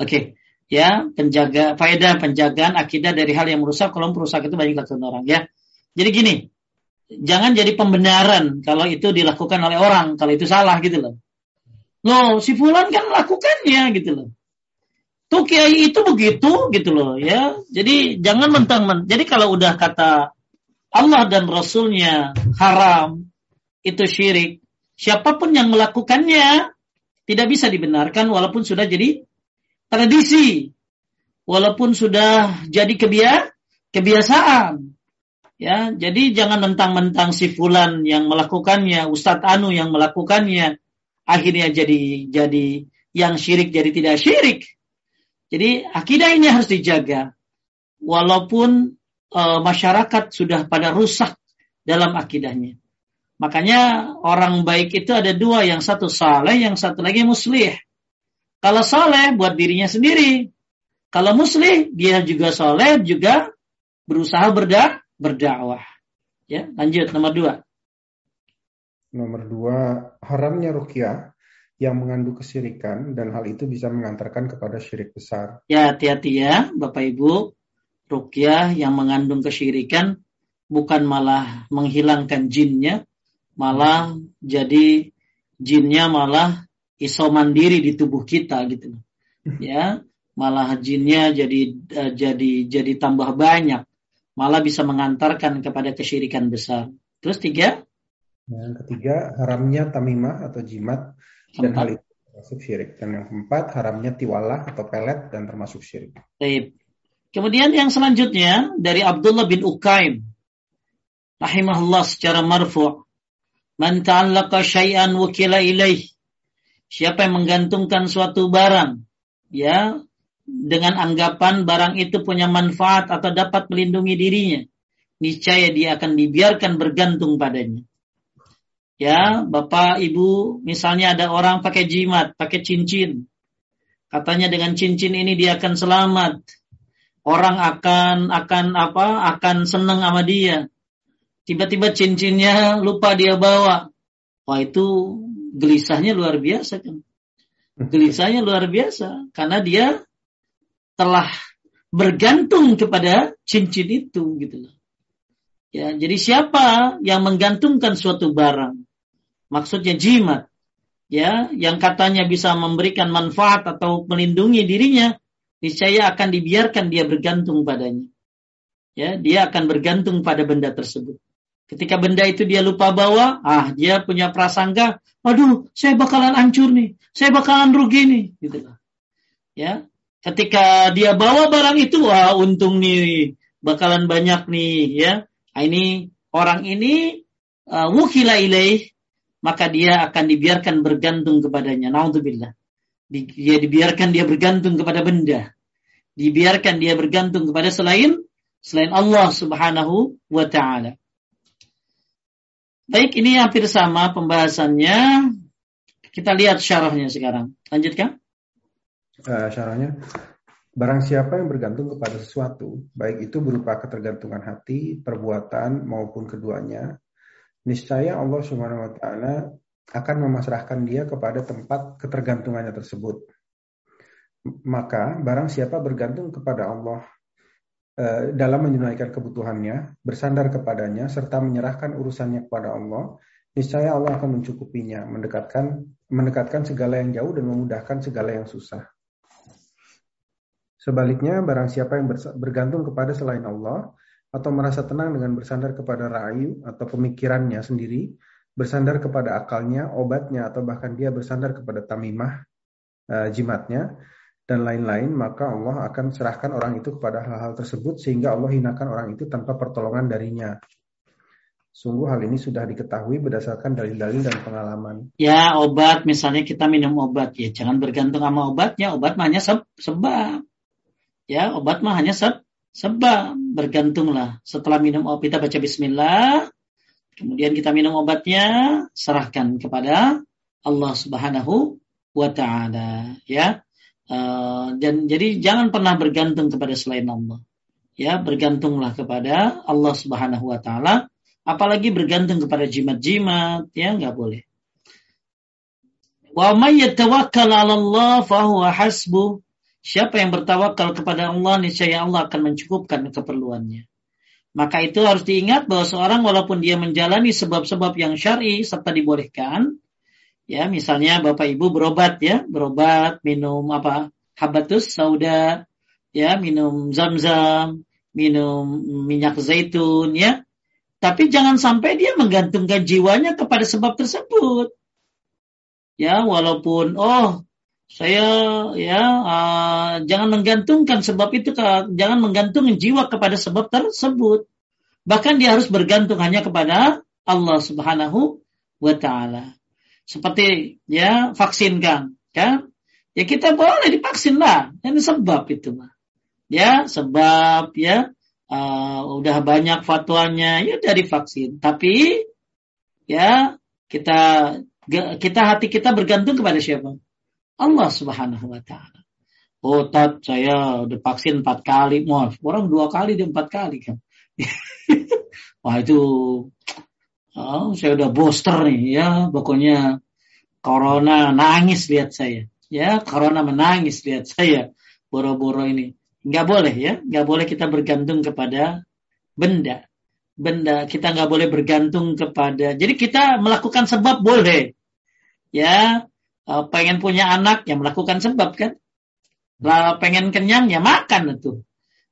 Oke. Ya, penjaga faedah penjagaan akidah dari hal yang merusak kalau perusak itu banyak dilakukan orang ya. Jadi gini, jangan jadi pembenaran kalau itu dilakukan oleh orang, kalau itu salah gitu loh. Loh, si fulan kan melakukannya gitu loh. Tuh kiai itu begitu gitu loh ya. Jadi jangan mentang mentang. Jadi kalau udah kata Allah dan Rasulnya haram itu syirik, siapa pun yang melakukannya tidak bisa dibenarkan walaupun sudah jadi tradisi, walaupun sudah jadi kebia kebiasaan. Ya, jadi jangan mentang-mentang si fulan yang melakukannya, Ustadz Anu yang melakukannya, akhirnya jadi jadi yang syirik jadi tidak syirik. Jadi akidah ini harus dijaga. Walaupun e, masyarakat sudah pada rusak dalam akidahnya. Makanya orang baik itu ada dua, yang satu saleh, yang satu lagi muslih. Kalau saleh buat dirinya sendiri. Kalau muslih, dia juga saleh, juga berusaha berda berdakwah. Ya, lanjut nomor dua. Nomor dua, haramnya rukyah yang mengandung kesirikan dan hal itu bisa mengantarkan kepada syirik besar. Ya, hati-hati ya, Bapak Ibu. Rukyah yang mengandung kesyirikan bukan malah menghilangkan jinnya, malah jadi jinnya malah iso mandiri di tubuh kita gitu. Ya, malah jinnya jadi uh, jadi jadi tambah banyak malah bisa mengantarkan kepada kesyirikan besar. Terus tiga? Yang ketiga haramnya tamimah atau jimat dan hal itu termasuk syirik. Dan yang keempat haramnya tiwalah atau pelet dan termasuk syirik. Baik. Kemudian yang selanjutnya dari Abdullah bin Ukaim rahimahullah secara marfu' Man ta'allaqa syai'an wukila ilaih. Siapa yang menggantungkan suatu barang ya dengan anggapan barang itu punya manfaat atau dapat melindungi dirinya, niscaya dia akan dibiarkan bergantung padanya. Ya, Bapak, Ibu, misalnya ada orang pakai jimat, pakai cincin. Katanya dengan cincin ini dia akan selamat. Orang akan akan apa? akan senang sama dia. Tiba-tiba cincinnya lupa dia bawa. Wah, itu gelisahnya luar biasa kan. Gelisahnya luar biasa karena dia telah bergantung kepada cincin itu gitu loh. Ya, jadi siapa yang menggantungkan suatu barang? Maksudnya jimat. Ya, yang katanya bisa memberikan manfaat atau melindungi dirinya, niscaya akan dibiarkan dia bergantung padanya. Ya, dia akan bergantung pada benda tersebut. Ketika benda itu dia lupa bawa, ah dia punya prasangka, aduh, saya bakalan hancur nih, saya bakalan rugi nih, gitu. Ya, ketika dia bawa barang itu wah untung nih bakalan banyak nih ya nah, ini orang ini uh, wukila ilaih maka dia akan dibiarkan bergantung kepadanya. Naudzubillah. Di, dia dibiarkan dia bergantung kepada benda. Dibiarkan dia bergantung kepada selain selain Allah Subhanahu wa taala. Baik ini hampir sama pembahasannya. Kita lihat syarahnya sekarang. Lanjutkan. Uh, syarahnya barang siapa yang bergantung kepada sesuatu, baik itu berupa ketergantungan hati, perbuatan maupun keduanya, niscaya Allah Subhanahu wa taala akan memasrahkan dia kepada tempat ketergantungannya tersebut. Maka barang siapa bergantung kepada Allah uh, dalam menunaikan kebutuhannya, bersandar kepadanya serta menyerahkan urusannya kepada Allah, niscaya Allah akan mencukupinya, mendekatkan mendekatkan segala yang jauh dan memudahkan segala yang susah. Sebaliknya, barang siapa yang bergantung kepada selain Allah atau merasa tenang dengan bersandar kepada rayu atau pemikirannya sendiri, bersandar kepada akalnya, obatnya, atau bahkan dia bersandar kepada tamimah, uh, jimatnya, dan lain-lain, maka Allah akan serahkan orang itu kepada hal-hal tersebut sehingga Allah hinakan orang itu tanpa pertolongan darinya. Sungguh hal ini sudah diketahui berdasarkan dalil-dalil dan pengalaman. Ya, obat misalnya kita minum obat ya, jangan bergantung sama obatnya, obat hanya sebab. Ya, obat mah hanya se sebab bergantunglah. Setelah minum obat kita baca bismillah, kemudian kita minum obatnya, serahkan kepada Allah Subhanahu wa taala, ya. Uh, dan jadi jangan pernah bergantung kepada selain Allah. Ya, bergantunglah kepada Allah Subhanahu wa taala, apalagi bergantung kepada jimat-jimat, ya nggak boleh. Wa may yatawakkal 'ala Allah fa huwa hasbuh Siapa yang bertawakal kepada Allah, niscaya Allah akan mencukupkan keperluannya. Maka itu harus diingat bahwa seorang walaupun dia menjalani sebab-sebab yang syar'i serta dibolehkan, ya misalnya Bapak Ibu berobat ya, berobat, minum apa, habatus sauda, ya minum zam-zam, minum minyak zaitun, ya. Tapi jangan sampai dia menggantungkan jiwanya kepada sebab tersebut. Ya, walaupun oh saya ya uh, jangan menggantungkan sebab itu jangan menggantungkan jiwa kepada sebab tersebut. Bahkan dia harus bergantung hanya kepada Allah Subhanahu wa taala. Seperti ya vaksin kan, kan? Ya kita boleh divaksin lah, ini sebab itu mah. Ya, sebab ya uh, udah banyak fatwanya ya dari vaksin. Tapi ya kita kita hati kita bergantung kepada siapa? Allah Subhanahu wa taala. Oh, tat saya udah vaksin empat kali, mau orang dua kali dia empat kali kan. Wah itu Oh, saya udah booster nih ya, pokoknya corona nangis lihat saya. Ya, corona menangis lihat saya. Boro-boro ini. Nggak boleh ya, nggak boleh kita bergantung kepada benda. Benda kita nggak boleh bergantung kepada. Jadi kita melakukan sebab boleh. Ya, pengen punya anak ya melakukan sebab kan. Lah pengen kenyang ya makan itu.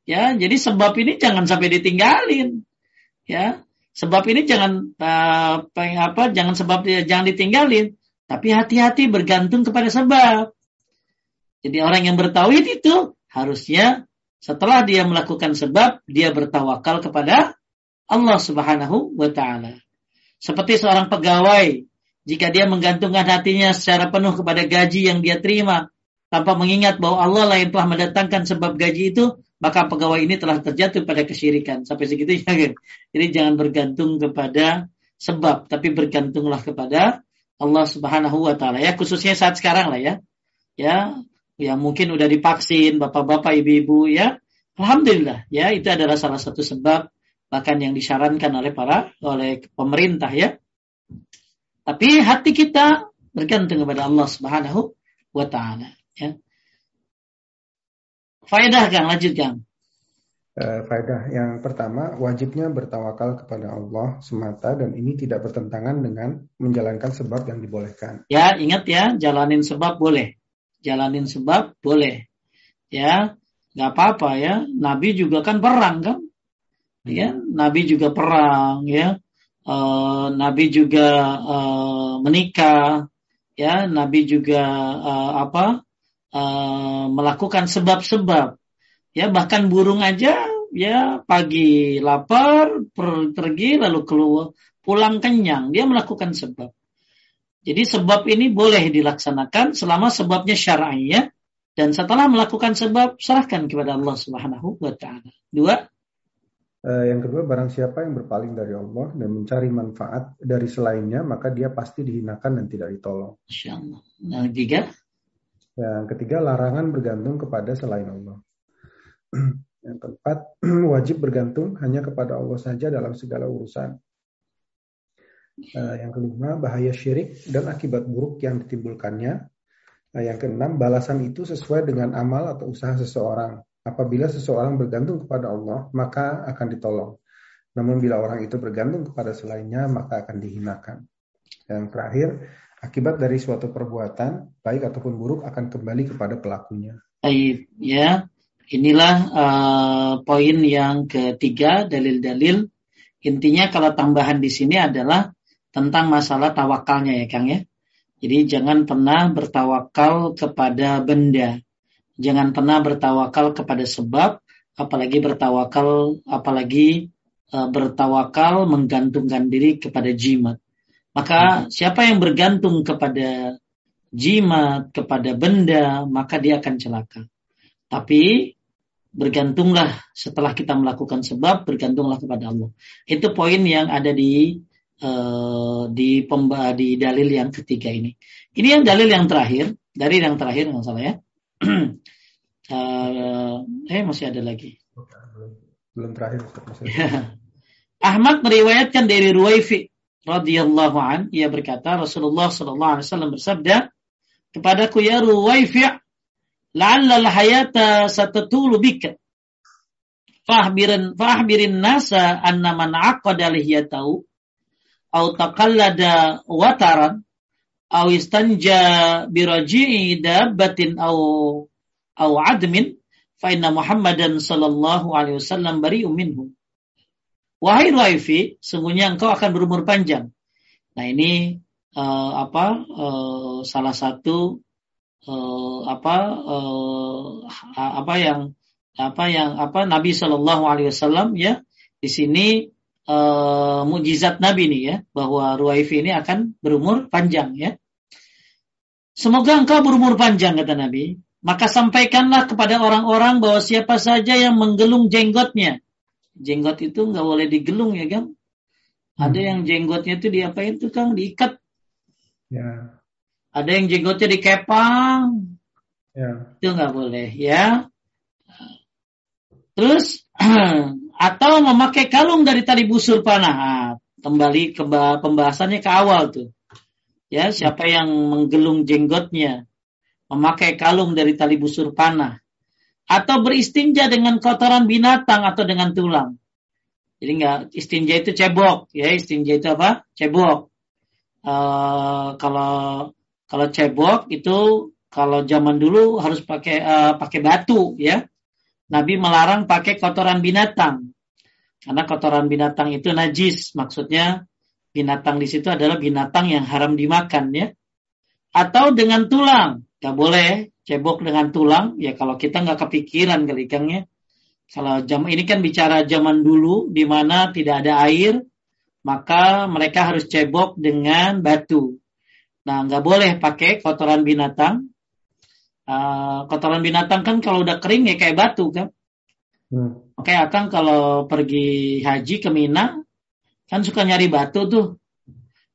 Ya, jadi sebab ini jangan sampai ditinggalin. Ya, Sebab ini jangan uh, apa jangan sebab jangan ditinggalin, tapi hati-hati bergantung kepada sebab. Jadi orang yang bertauhid itu harusnya setelah dia melakukan sebab dia bertawakal kepada Allah Subhanahu wa taala. Seperti seorang pegawai jika dia menggantungkan hatinya secara penuh kepada gaji yang dia terima tanpa mengingat bahwa Allah lah yang telah mendatangkan sebab gaji itu, maka pegawai ini telah terjatuh pada kesyirikan. Sampai segitu ya kan? Jadi jangan bergantung kepada sebab, tapi bergantunglah kepada Allah Subhanahu wa taala ya, khususnya saat sekarang lah ya. Ya, yang mungkin udah divaksin, bapak-bapak, ibu-ibu ya. Alhamdulillah ya, itu adalah salah satu sebab bahkan yang disarankan oleh para oleh pemerintah ya. Tapi hati kita bergantung kepada Allah Subhanahu wa taala ya. Faedah Kang, lanjut Kang. Uh, faedah yang pertama wajibnya bertawakal kepada Allah semata dan ini tidak bertentangan dengan menjalankan sebab yang dibolehkan. Ya ingat ya jalanin sebab boleh, jalanin sebab boleh, ya nggak apa-apa ya. Nabi juga kan perang kan, ya Nabi juga perang ya, uh, Nabi juga uh, menikah, ya Nabi juga uh, apa uh, melakukan sebab-sebab. Ya bahkan burung aja ya pagi lapar pergi lalu keluar pulang kenyang dia melakukan sebab. Jadi sebab ini boleh dilaksanakan selama sebabnya syar'i ya. Dan setelah melakukan sebab serahkan kepada Allah Subhanahu wa taala. Dua, yang kedua, barang siapa yang berpaling dari Allah dan mencari manfaat dari selainnya, maka dia pasti dihinakan dan tidak ditolong. Insya Allah. Yang tiga, yang ketiga, larangan bergantung kepada selain Allah. Yang keempat, wajib bergantung hanya kepada Allah saja dalam segala urusan. Eh, yang kelima, bahaya syirik dan akibat buruk yang ditimbulkannya. Yang keenam, balasan itu sesuai dengan amal atau usaha seseorang. Apabila seseorang bergantung kepada Allah, maka akan ditolong. Namun bila orang itu bergantung kepada selainnya, maka akan dihinakan. Yang terakhir, akibat dari suatu perbuatan baik ataupun buruk akan kembali kepada pelakunya. Baik, ya. Inilah uh, poin yang ketiga dalil-dalil. Intinya kalau tambahan di sini adalah tentang masalah tawakalnya ya Kang ya. Jadi jangan pernah bertawakal kepada benda. Jangan pernah bertawakal kepada sebab, apalagi bertawakal apalagi uh, bertawakal menggantungkan diri kepada jimat. Maka siapa yang bergantung kepada jimat, kepada benda, maka dia akan celaka. Tapi bergantunglah setelah kita melakukan sebab, bergantunglah kepada Allah. Itu poin yang ada di uh, di pemba di dalil yang ketiga ini. Ini yang dalil yang terakhir, dari yang terakhir nggak salah ya. Uh, eh masih ada lagi. Belum terakhir. Ahmad meriwayatkan dari Ruwaifi radhiyallahu an ia berkata Rasulullah sallallahu alaihi wasallam bersabda kepadaku ya Ruwaifi' la'alla al-hayata satatulu bika fahbirin fahbirin nasa anna man aqada lihiyatahu au taqallada wataran au istanja biraji'i dabbatin au aw admin fa inna Muhammadan sallallahu alaihi wasallam bari'um minhu. Wahai Ruaifi, sungguhnya engkau akan berumur panjang. Nah ini uh, apa uh, salah satu uh, apa uh, apa yang apa yang apa Nabi Shallallahu Alaihi Wasallam ya di sini uh, mujizat Nabi nih ya bahwa Ruaifi ini akan berumur panjang ya. Semoga engkau berumur panjang kata Nabi. Maka sampaikanlah kepada orang-orang bahwa siapa saja yang menggelung jenggotnya. Jenggot itu nggak boleh digelung ya kan? Ada hmm. yang jenggotnya itu diapain tuh Kang? Diikat. Ya. Ada yang jenggotnya dikepang. Ya. Itu nggak boleh ya. Terus atau memakai kalung dari tali busur panah. Nah, kembali ke pembahasannya ke awal tuh. Ya, siapa yang menggelung jenggotnya memakai kalung dari tali busur panah, atau beristinja dengan kotoran binatang atau dengan tulang. Jadi enggak istinja itu cebok, ya istinja itu apa? Cebok. Uh, kalau kalau cebok itu kalau zaman dulu harus pakai uh, pakai batu, ya. Nabi melarang pakai kotoran binatang. Karena kotoran binatang itu najis, maksudnya binatang di situ adalah binatang yang haram dimakan ya. Atau dengan tulang. Gak boleh cebok dengan tulang. Ya kalau kita nggak kepikiran kali. Kalau jam ini kan bicara zaman dulu di mana tidak ada air, maka mereka harus cebok dengan batu. Nah, nggak boleh pakai kotoran binatang. Uh, kotoran binatang kan kalau udah kering ya kayak batu kan. Hmm. Oke, Akang kalau pergi haji ke Mina kan suka nyari batu tuh.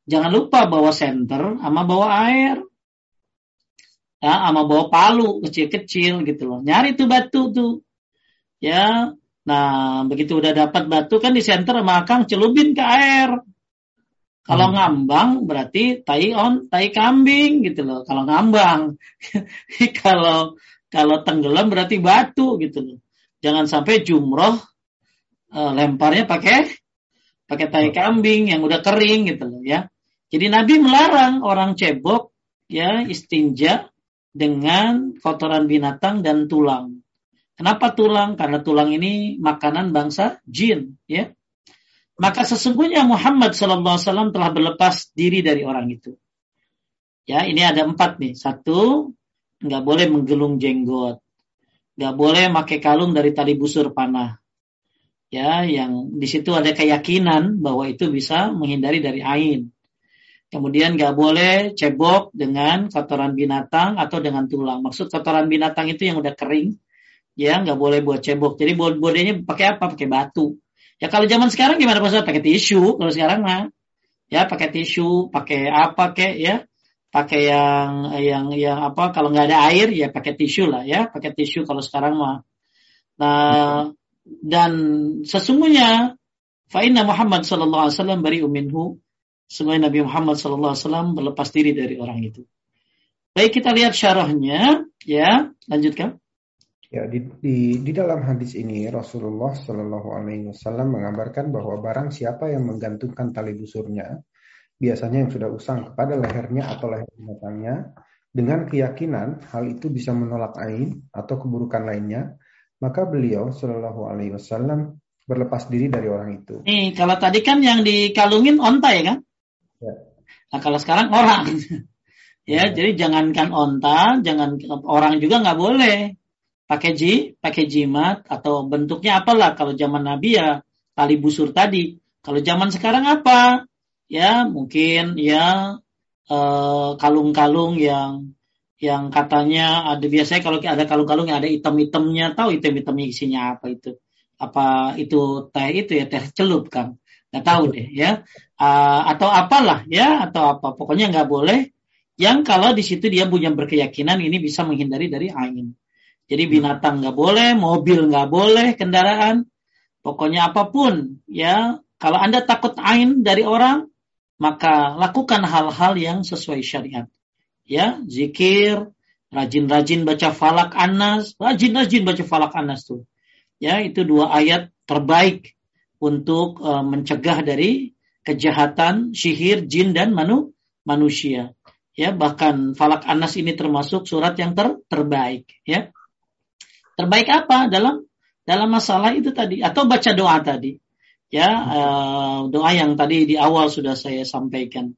Jangan lupa bawa senter sama bawa air ya sama bawa palu kecil-kecil gitu loh nyari tuh batu tuh ya nah begitu udah dapat batu kan di center sama akang celubin ke air kalau hmm. ngambang berarti tai on tai kambing gitu loh kalau ngambang kalau kalau tenggelam berarti batu gitu loh jangan sampai jumroh uh, lemparnya pakai pakai tai hmm. kambing yang udah kering gitu loh ya jadi Nabi melarang orang cebok ya istinja dengan kotoran binatang dan tulang. Kenapa tulang? Karena tulang ini makanan bangsa jin, ya. Maka sesungguhnya Muhammad SAW telah berlepas diri dari orang itu. Ya, ini ada empat nih. Satu, nggak boleh menggelung jenggot, nggak boleh pakai kalung dari tali busur panah. Ya, yang di situ ada keyakinan bahwa itu bisa menghindari dari ain. Kemudian nggak boleh cebok dengan kotoran binatang atau dengan tulang. Maksud kotoran binatang itu yang udah kering, ya nggak boleh buat cebok. Jadi bodenya pakai apa? Pakai batu. Ya kalau zaman sekarang gimana Pak Pakai tisu. Kalau sekarang mah, ya pakai tisu, pakai apa kek ya? Pakai yang yang yang apa? Kalau nggak ada air ya pakai tisu lah ya, pakai tisu kalau sekarang mah. Nah dan sesungguhnya Fa'inna Muhammad sallallahu alaihi wasallam bari uminhu Semuanya Nabi Muhammad SAW berlepas diri dari orang itu. Baik kita lihat syarahnya, ya lanjutkan. Ya di, di, di dalam hadis ini Rasulullah Shallallahu Alaihi Wasallam mengabarkan bahwa barang siapa yang menggantungkan tali busurnya, biasanya yang sudah usang kepada lehernya atau leher binatangnya, dengan keyakinan hal itu bisa menolak ain atau keburukan lainnya, maka beliau Shallallahu Alaihi Wasallam berlepas diri dari orang itu. Nih kalau tadi kan yang dikalungin onta ya kan? Ya. Nah kalau sekarang orang, ya, ya jadi jangankan onta, jangan orang juga nggak boleh pakai ji, pakai jimat atau bentuknya apalah. Kalau zaman Nabi ya tali busur tadi. Kalau zaman sekarang apa? Ya mungkin ya eh, kalung-kalung uh, yang yang katanya ada biasanya kalau ada kalung-kalung yang ada item-itemnya tahu item-itemnya isinya apa itu? Apa itu teh itu ya teh celup kan? Nggak tahu deh ya. Uh, atau apalah ya atau apa. Pokoknya nggak boleh. Yang kalau di situ dia punya berkeyakinan ini bisa menghindari dari angin jadi binatang nggak boleh mobil nggak boleh kendaraan pokoknya apa pun ya kalau anda takut angin dari orang maka lakukan hal-hal yang sesuai syariat ya zikir rajin-rajin baca falak anas rajin-rajin baca falak anas tuh ya itu dua ayat terbaik untuk uh, mencegah dari kejahatan sihir jin dan manu, manusia. Ya, bahkan Falak Anas ini termasuk surat yang ter, terbaik, ya. Terbaik apa dalam dalam masalah itu tadi atau baca doa tadi. Ya, uh, doa yang tadi di awal sudah saya sampaikan.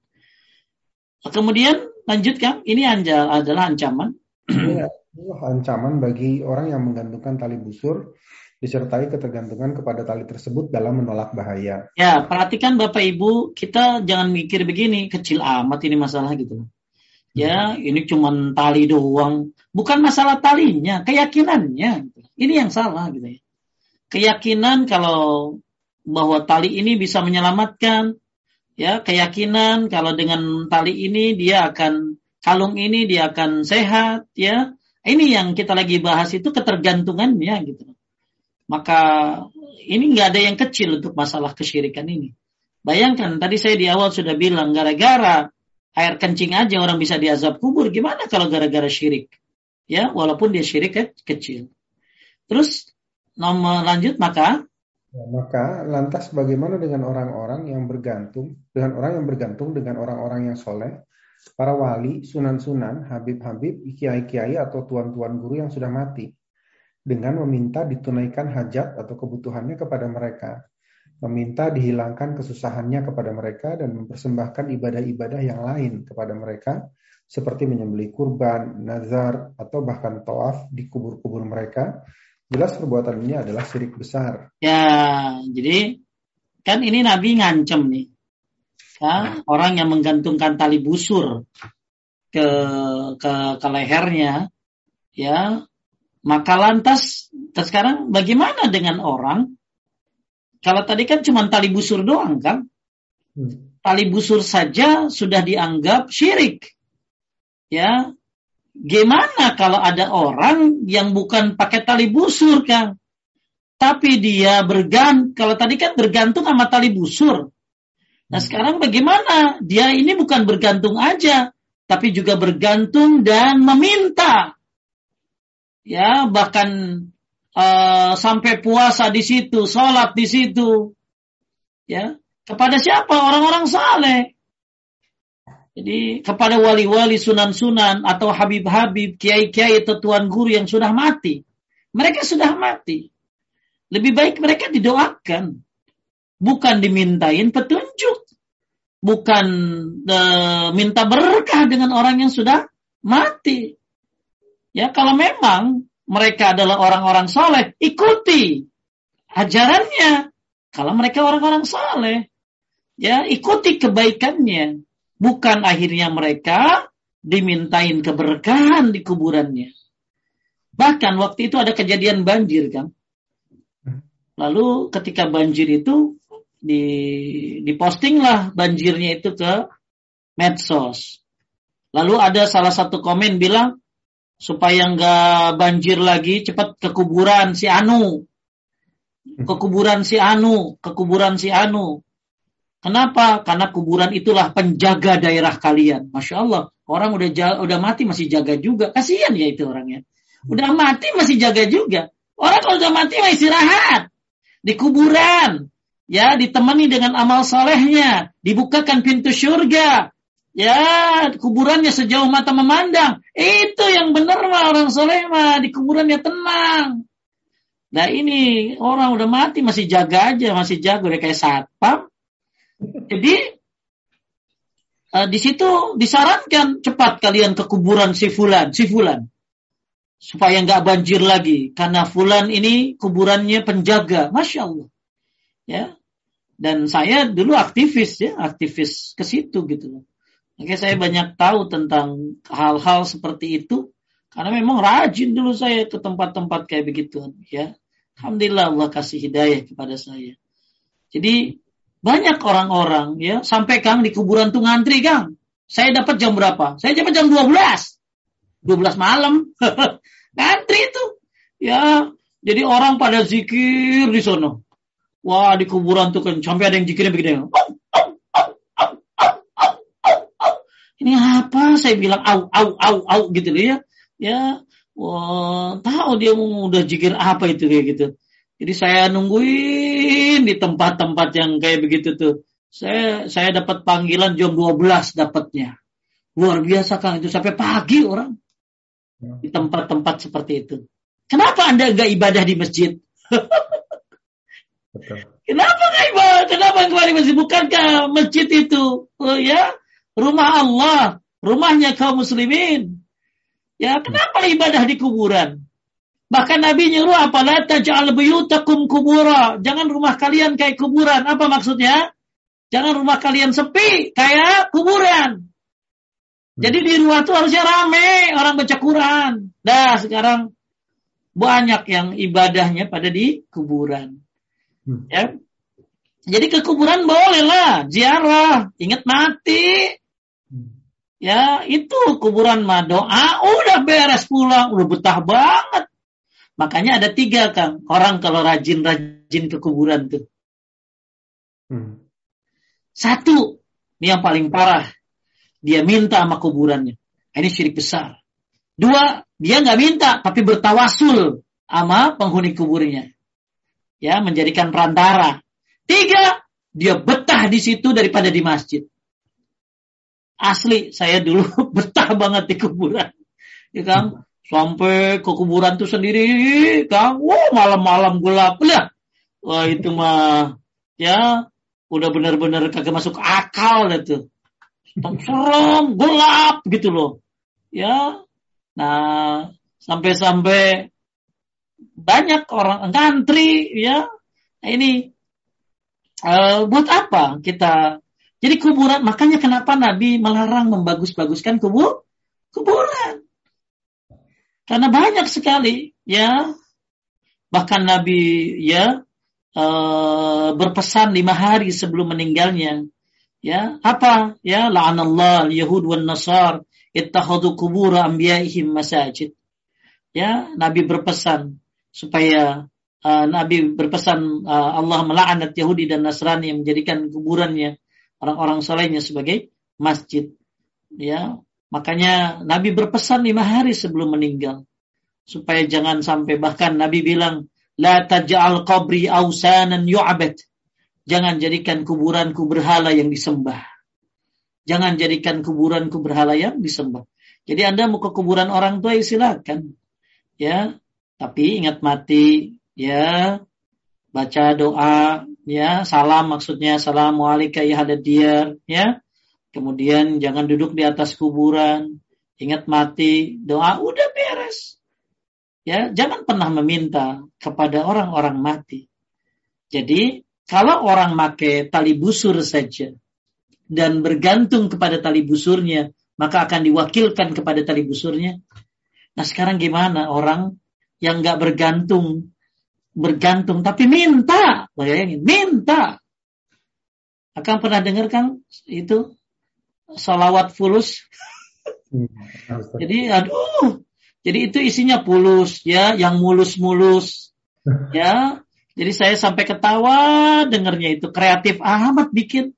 Kemudian lanjutkan, ini adalah ancaman. Ini ancaman bagi orang yang menggantungkan tali busur disertai ketergantungan kepada tali tersebut dalam menolak bahaya. Ya, perhatikan Bapak Ibu, kita jangan mikir begini, kecil amat ini masalah gitu. Ya, ini cuma tali doang. Bukan masalah talinya, keyakinannya. Ini yang salah gitu ya. Keyakinan kalau bahwa tali ini bisa menyelamatkan, ya, keyakinan kalau dengan tali ini dia akan kalung ini dia akan sehat, ya. Ini yang kita lagi bahas itu ketergantungannya gitu. Maka ini nggak ada yang kecil untuk masalah kesyirikan ini. Bayangkan tadi saya di awal sudah bilang gara-gara air kencing aja orang bisa diazab kubur. Gimana kalau gara-gara syirik? Ya, walaupun dia syirik kecil. Terus nomor lanjut maka Ya, maka lantas bagaimana dengan orang-orang yang bergantung dengan orang yang bergantung dengan orang-orang yang soleh, para wali, sunan-sunan, habib-habib, kiai-kiai atau tuan-tuan guru yang sudah mati? dengan meminta ditunaikan hajat atau kebutuhannya kepada mereka, meminta dihilangkan kesusahannya kepada mereka dan mempersembahkan ibadah-ibadah yang lain kepada mereka seperti menyembelih kurban, nazar, atau bahkan toaf di kubur-kubur mereka. Jelas perbuatan ini adalah syirik besar. Ya, jadi kan ini Nabi ngancem nih. Ya, orang yang menggantungkan tali busur ke ke, ke lehernya ya maka lantas sekarang bagaimana dengan orang? Kalau tadi kan cuma tali busur doang kan? Hmm. Tali busur saja sudah dianggap syirik. Ya, gimana kalau ada orang yang bukan pakai tali busur kan? Tapi dia bergantung, kalau tadi kan bergantung sama tali busur. Nah hmm. sekarang bagaimana? Dia ini bukan bergantung aja, tapi juga bergantung dan meminta ya bahkan uh, sampai puasa di situ, sholat di situ, ya kepada siapa orang-orang saleh. Jadi kepada wali-wali sunan-sunan atau habib-habib, kiai-kiai atau tuan guru yang sudah mati. Mereka sudah mati. Lebih baik mereka didoakan. Bukan dimintain petunjuk. Bukan uh, minta berkah dengan orang yang sudah mati. Ya, kalau memang mereka adalah orang-orang soleh, ikuti ajarannya. Kalau mereka orang-orang soleh, ya ikuti kebaikannya. Bukan akhirnya mereka dimintain keberkahan di kuburannya. Bahkan waktu itu ada kejadian banjir kan. Lalu ketika banjir itu di dipostinglah banjirnya itu ke medsos. Lalu ada salah satu komen bilang supaya nggak banjir lagi cepat ke kuburan si Anu. Ke kuburan si Anu ke kuburan si Anu. Kenapa? Karena kuburan itulah penjaga daerah kalian. Masya Allah orang udah udah mati masih jaga juga. Kasihan ya itu orangnya udah mati masih jaga juga. Orang kalau udah mati masih istirahat. Di kuburan. Ya ditemani dengan amal solehnya. Dibukakan pintu surga Ya, kuburannya sejauh mata memandang. Itu yang benar mah orang soleh mah di kuburannya tenang. Nah ini orang udah mati masih jaga aja, masih jago udah kayak satpam. Jadi uh, di situ disarankan cepat kalian ke kuburan si fulan, si fulan. Supaya nggak banjir lagi. Karena fulan ini kuburannya penjaga. Masya Allah. Ya. Dan saya dulu aktivis ya, aktivis ke situ gitu loh Oke, saya banyak tahu tentang hal-hal seperti itu karena memang rajin dulu saya ke tempat-tempat kayak begitu ya. Alhamdulillah Allah kasih hidayah kepada saya. Jadi banyak orang-orang ya sampai Kang di kuburan tuh ngantri Kang. Saya dapat jam berapa? Saya dapat jam 12. 12 malam. ngantri itu. Ya, jadi orang pada zikir di sana. Wah, di kuburan tuh kan sampai ada yang zikirnya begini. Oh, ini apa? Saya bilang au au au au gitu loh ya. Ya, wah, tahu dia mau udah jikir apa itu kayak gitu. Jadi saya nungguin di tempat-tempat yang kayak begitu tuh. Saya saya dapat panggilan jam 12 dapatnya. Luar biasa Kang itu sampai pagi orang. Di tempat-tempat seperti itu. Kenapa Anda enggak ibadah di masjid? Kenapa enggak ibadah? Kenapa enggak di masjid? Bukankah masjid itu oh, ya rumah Allah, rumahnya kaum muslimin? Ya, kenapa ibadah di kuburan? Bahkan Nabi nyuruh apa? La taj'al buyutakum kubura. Jangan rumah kalian kayak kuburan. Apa maksudnya? Jangan rumah kalian sepi kayak kuburan. Jadi di rumah itu harusnya rame orang baca Quran. Dah sekarang banyak yang ibadahnya pada di kuburan. Hmm. Ya. Jadi ke kuburan bolehlah ziarah, ingat mati. Ya, itu kuburan mah doa udah beres pulang, udah betah banget. Makanya ada tiga Kang, orang kalau rajin-rajin ke kuburan tuh. Hmm. Satu, ini yang paling parah dia minta sama kuburannya. Ini syirik besar. Dua, dia nggak minta, tapi bertawasul sama penghuni kuburnya. Ya, menjadikan perantara. Tiga, dia betah di situ daripada di masjid. Asli, saya dulu betah banget di kuburan. Ya kan? Sampai ke kuburan tuh sendiri, kan? Wow, malam-malam gelap. Lah, wah itu mah, ya, udah benar-benar kagak masuk akal itu serem, gelap gitu loh. Ya. Nah, sampai-sampai banyak orang ngantri ya. Nah, ini uh, buat apa kita jadi kuburan makanya kenapa Nabi melarang membagus-baguskan kubur kuburan. Karena banyak sekali ya. Bahkan Nabi ya uh, berpesan lima hari sebelum meninggalnya. Ya apa? Ya la'anallah yahud wan nasar ittakhadhu kubur anbiya'ihim masajid. Ya nabi berpesan supaya uh, nabi berpesan uh, Allah melaknat Yahudi dan Nasrani yang menjadikan kuburannya orang-orang solehnya sebagai masjid ya makanya nabi berpesan lima hari sebelum meninggal supaya jangan sampai bahkan nabi bilang la taj'al qabri ausanan yu'abad Jangan jadikan kuburanku berhala yang disembah. Jangan jadikan kuburanku berhala yang disembah. Jadi Anda mau ke kuburan orang tua ya silakan. Ya, tapi ingat mati, ya. Baca doa, ya, salam maksudnya assalamualaikum ya hadir, ya. Kemudian jangan duduk di atas kuburan. Ingat mati, doa udah beres. Ya, jangan pernah meminta kepada orang-orang mati. Jadi kalau orang make tali busur saja dan bergantung kepada tali busurnya, maka akan diwakilkan kepada tali busurnya. Nah sekarang gimana orang yang nggak bergantung, bergantung tapi minta, bayangin, minta. Akan pernah dengar kan itu salawat fulus? Hmm, jadi aduh, jadi itu isinya fulus ya, yang mulus-mulus ya jadi saya sampai ketawa dengernya itu kreatif amat bikin.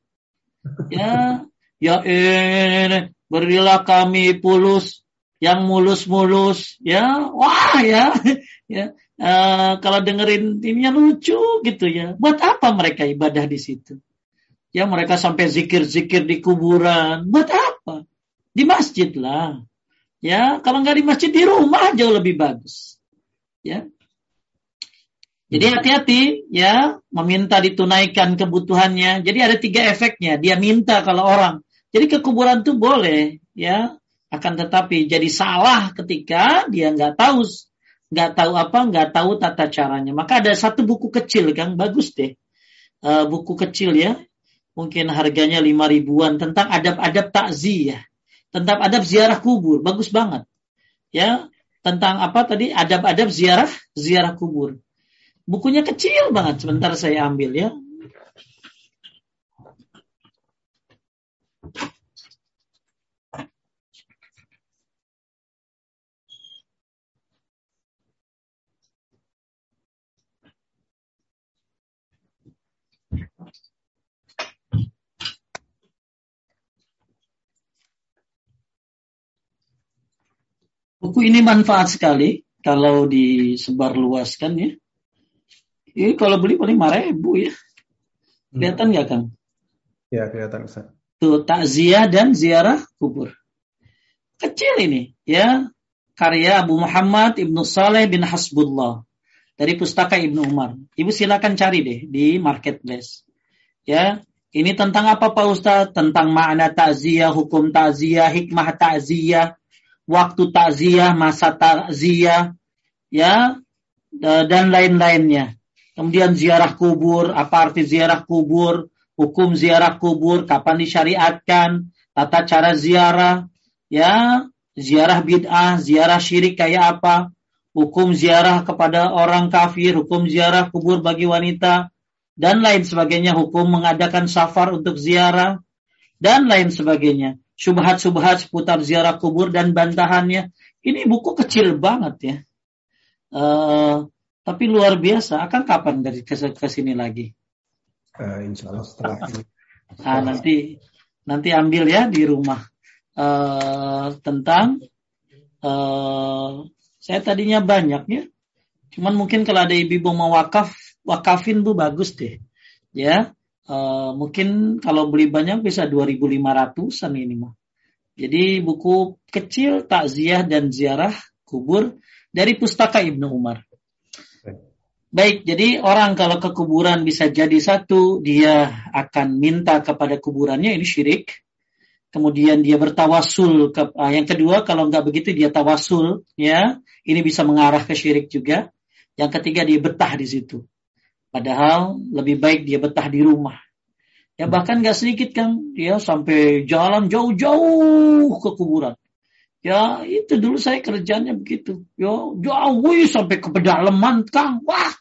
Ya, ya eh berilah kami pulus yang mulus-mulus ya. Wah ya. ya. Uh, kalau dengerin ininya lucu gitu ya. Buat apa mereka ibadah di situ? Ya mereka sampai zikir-zikir di kuburan. Buat apa? Di masjid lah. Ya, kalau nggak di masjid di rumah jauh lebih bagus. Ya, jadi hati-hati ya meminta ditunaikan kebutuhannya. Jadi ada tiga efeknya. Dia minta kalau orang. Jadi ke kuburan tuh boleh ya. Akan tetapi jadi salah ketika dia nggak tahu nggak tahu apa nggak tahu tata caranya. Maka ada satu buku kecil kan bagus deh. Uh, buku kecil ya. Mungkin harganya lima ribuan tentang adab-adab takziah. Tentang adab ziarah kubur. Bagus banget. Ya, tentang apa tadi adab-adab ziarah ziarah kubur. Bukunya kecil banget. Sebentar saya ambil ya. Buku ini manfaat sekali kalau disebar luaskan ya. Ini kalau beli paling ribu ya. Kelihatan nggak Kang? Ya kelihatan Ustaz. Tuh takziah dan ziarah kubur. Kecil ini ya. karya Abu Muhammad Ibnu Saleh bin Hasbullah dari pustaka Ibnu Umar. Ibu silakan cari deh di marketplace. Ya, ini tentang apa Pak Ustaz? Tentang makna takziah, hukum takziah, hikmah takziah, waktu takziah, masa takziah, ya, dan lain-lainnya. Kemudian ziarah kubur, apa arti ziarah kubur, hukum ziarah kubur, kapan disyariatkan, tata cara ziarah, ya, ziarah bid'ah, ziarah syirik kayak apa, hukum ziarah kepada orang kafir, hukum ziarah kubur bagi wanita, dan lain sebagainya. Hukum mengadakan safar untuk ziarah dan lain sebagainya subhat-subhat seputar ziarah kubur dan bantahannya. Ini buku kecil banget ya. Uh, tapi luar biasa. Akan kapan dari ke, ke sini lagi? Uh, insya Allah setelah ini. Nah, nanti nanti ambil ya di rumah. Uh, tentang uh, saya tadinya banyak ya. Cuman mungkin kalau ada ibu-ibu mau wakaf wakafin tuh bagus deh. Ya, uh, mungkin kalau beli banyak bisa 2.500an ini mah. Jadi buku kecil takziah dan ziarah kubur dari pustaka Ibnu Umar. Baik, jadi orang kalau ke kuburan bisa jadi satu, dia akan minta kepada kuburannya ini syirik. Kemudian dia bertawasul ke uh, yang kedua kalau nggak begitu dia tawasul ya. Ini bisa mengarah ke syirik juga. Yang ketiga dia betah di situ. Padahal lebih baik dia betah di rumah. Ya bahkan gak sedikit kan dia sampai jalan jauh-jauh ke kuburan. Ya itu dulu saya kerjanya begitu. Ya jauh sampai ke pedalaman kang. Wah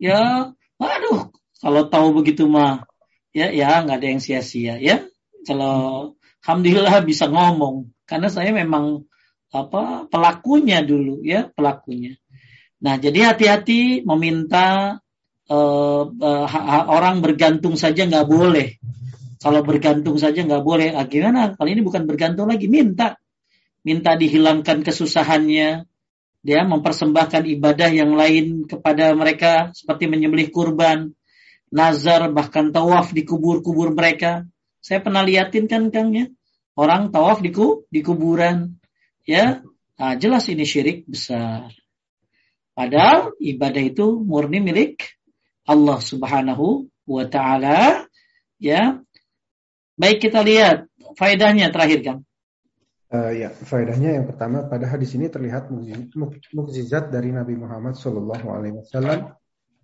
ya aduh kalau tahu begitu mah ya ya nggak ada yang sia-sia ya. Kalau alhamdulillah bisa ngomong karena saya memang apa pelakunya dulu ya pelakunya. Nah jadi hati-hati meminta uh, uh, orang bergantung saja nggak boleh. Kalau bergantung saja nggak boleh, ah, gimana? Kali ini bukan bergantung lagi, minta, minta dihilangkan kesusahannya, dia mempersembahkan ibadah yang lain kepada mereka seperti menyembelih kurban, nazar, bahkan tawaf di kubur-kubur mereka. Saya pernah liatin kan Kang ya, orang tawaf di, di kuburan, ya, nah, jelas ini syirik besar. Padahal ibadah itu murni milik Allah Subhanahu wa taala ya. Baik kita lihat faedahnya terakhir kan. Uh, ya, faedahnya yang pertama pada hadis ini terlihat mukjizat dari Nabi Muhammad Shallallahu Alaihi Wasallam,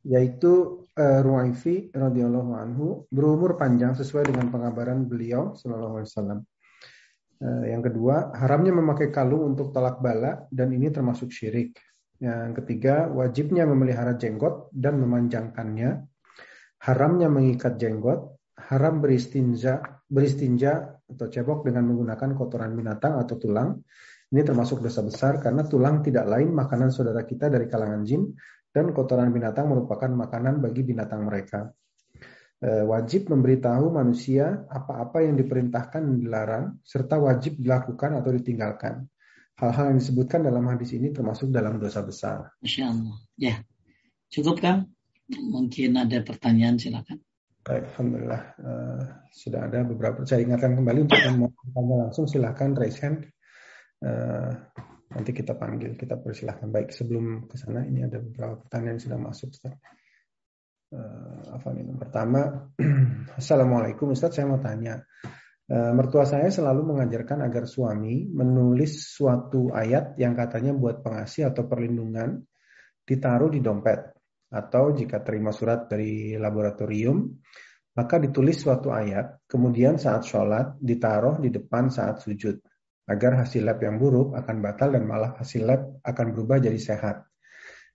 yaitu uh, Ruwaifi radhiyallahu anhu berumur panjang sesuai dengan pengabaran beliau Shallallahu Alaihi Wasallam. Uh, yang kedua, haramnya memakai kalung untuk talak bala dan ini termasuk syirik. Yang ketiga, wajibnya memelihara jenggot dan memanjangkannya. Haramnya mengikat jenggot. Haram beristinja, beristinja atau cebok dengan menggunakan kotoran binatang atau tulang. Ini termasuk dosa besar karena tulang tidak lain makanan saudara kita dari kalangan jin dan kotoran binatang merupakan makanan bagi binatang mereka. E, wajib memberitahu manusia apa-apa yang diperintahkan dan dilarang serta wajib dilakukan atau ditinggalkan. Hal-hal yang disebutkan dalam hadis ini termasuk dalam dosa besar. Masya Allah. Ya, cukup kan? Mungkin ada pertanyaan silakan. Baik, Alhamdulillah uh, sudah ada beberapa. Saya ingatkan kembali untuk yang mau bertanya langsung silakan raise hand. Uh, nanti kita panggil, kita persilahkan. Baik, sebelum ke sana ini ada beberapa pertanyaan yang sudah masuk. Ustaz. Uh, apa ini? Pertama, Assalamualaikum Ustaz, saya mau tanya. Eh, mertua saya selalu mengajarkan agar suami menulis suatu ayat yang katanya buat pengasih atau perlindungan ditaruh di dompet atau jika terima surat dari laboratorium maka ditulis suatu ayat kemudian saat sholat ditaruh di depan saat sujud agar hasil lab yang buruk akan batal dan malah hasil lab akan berubah jadi sehat.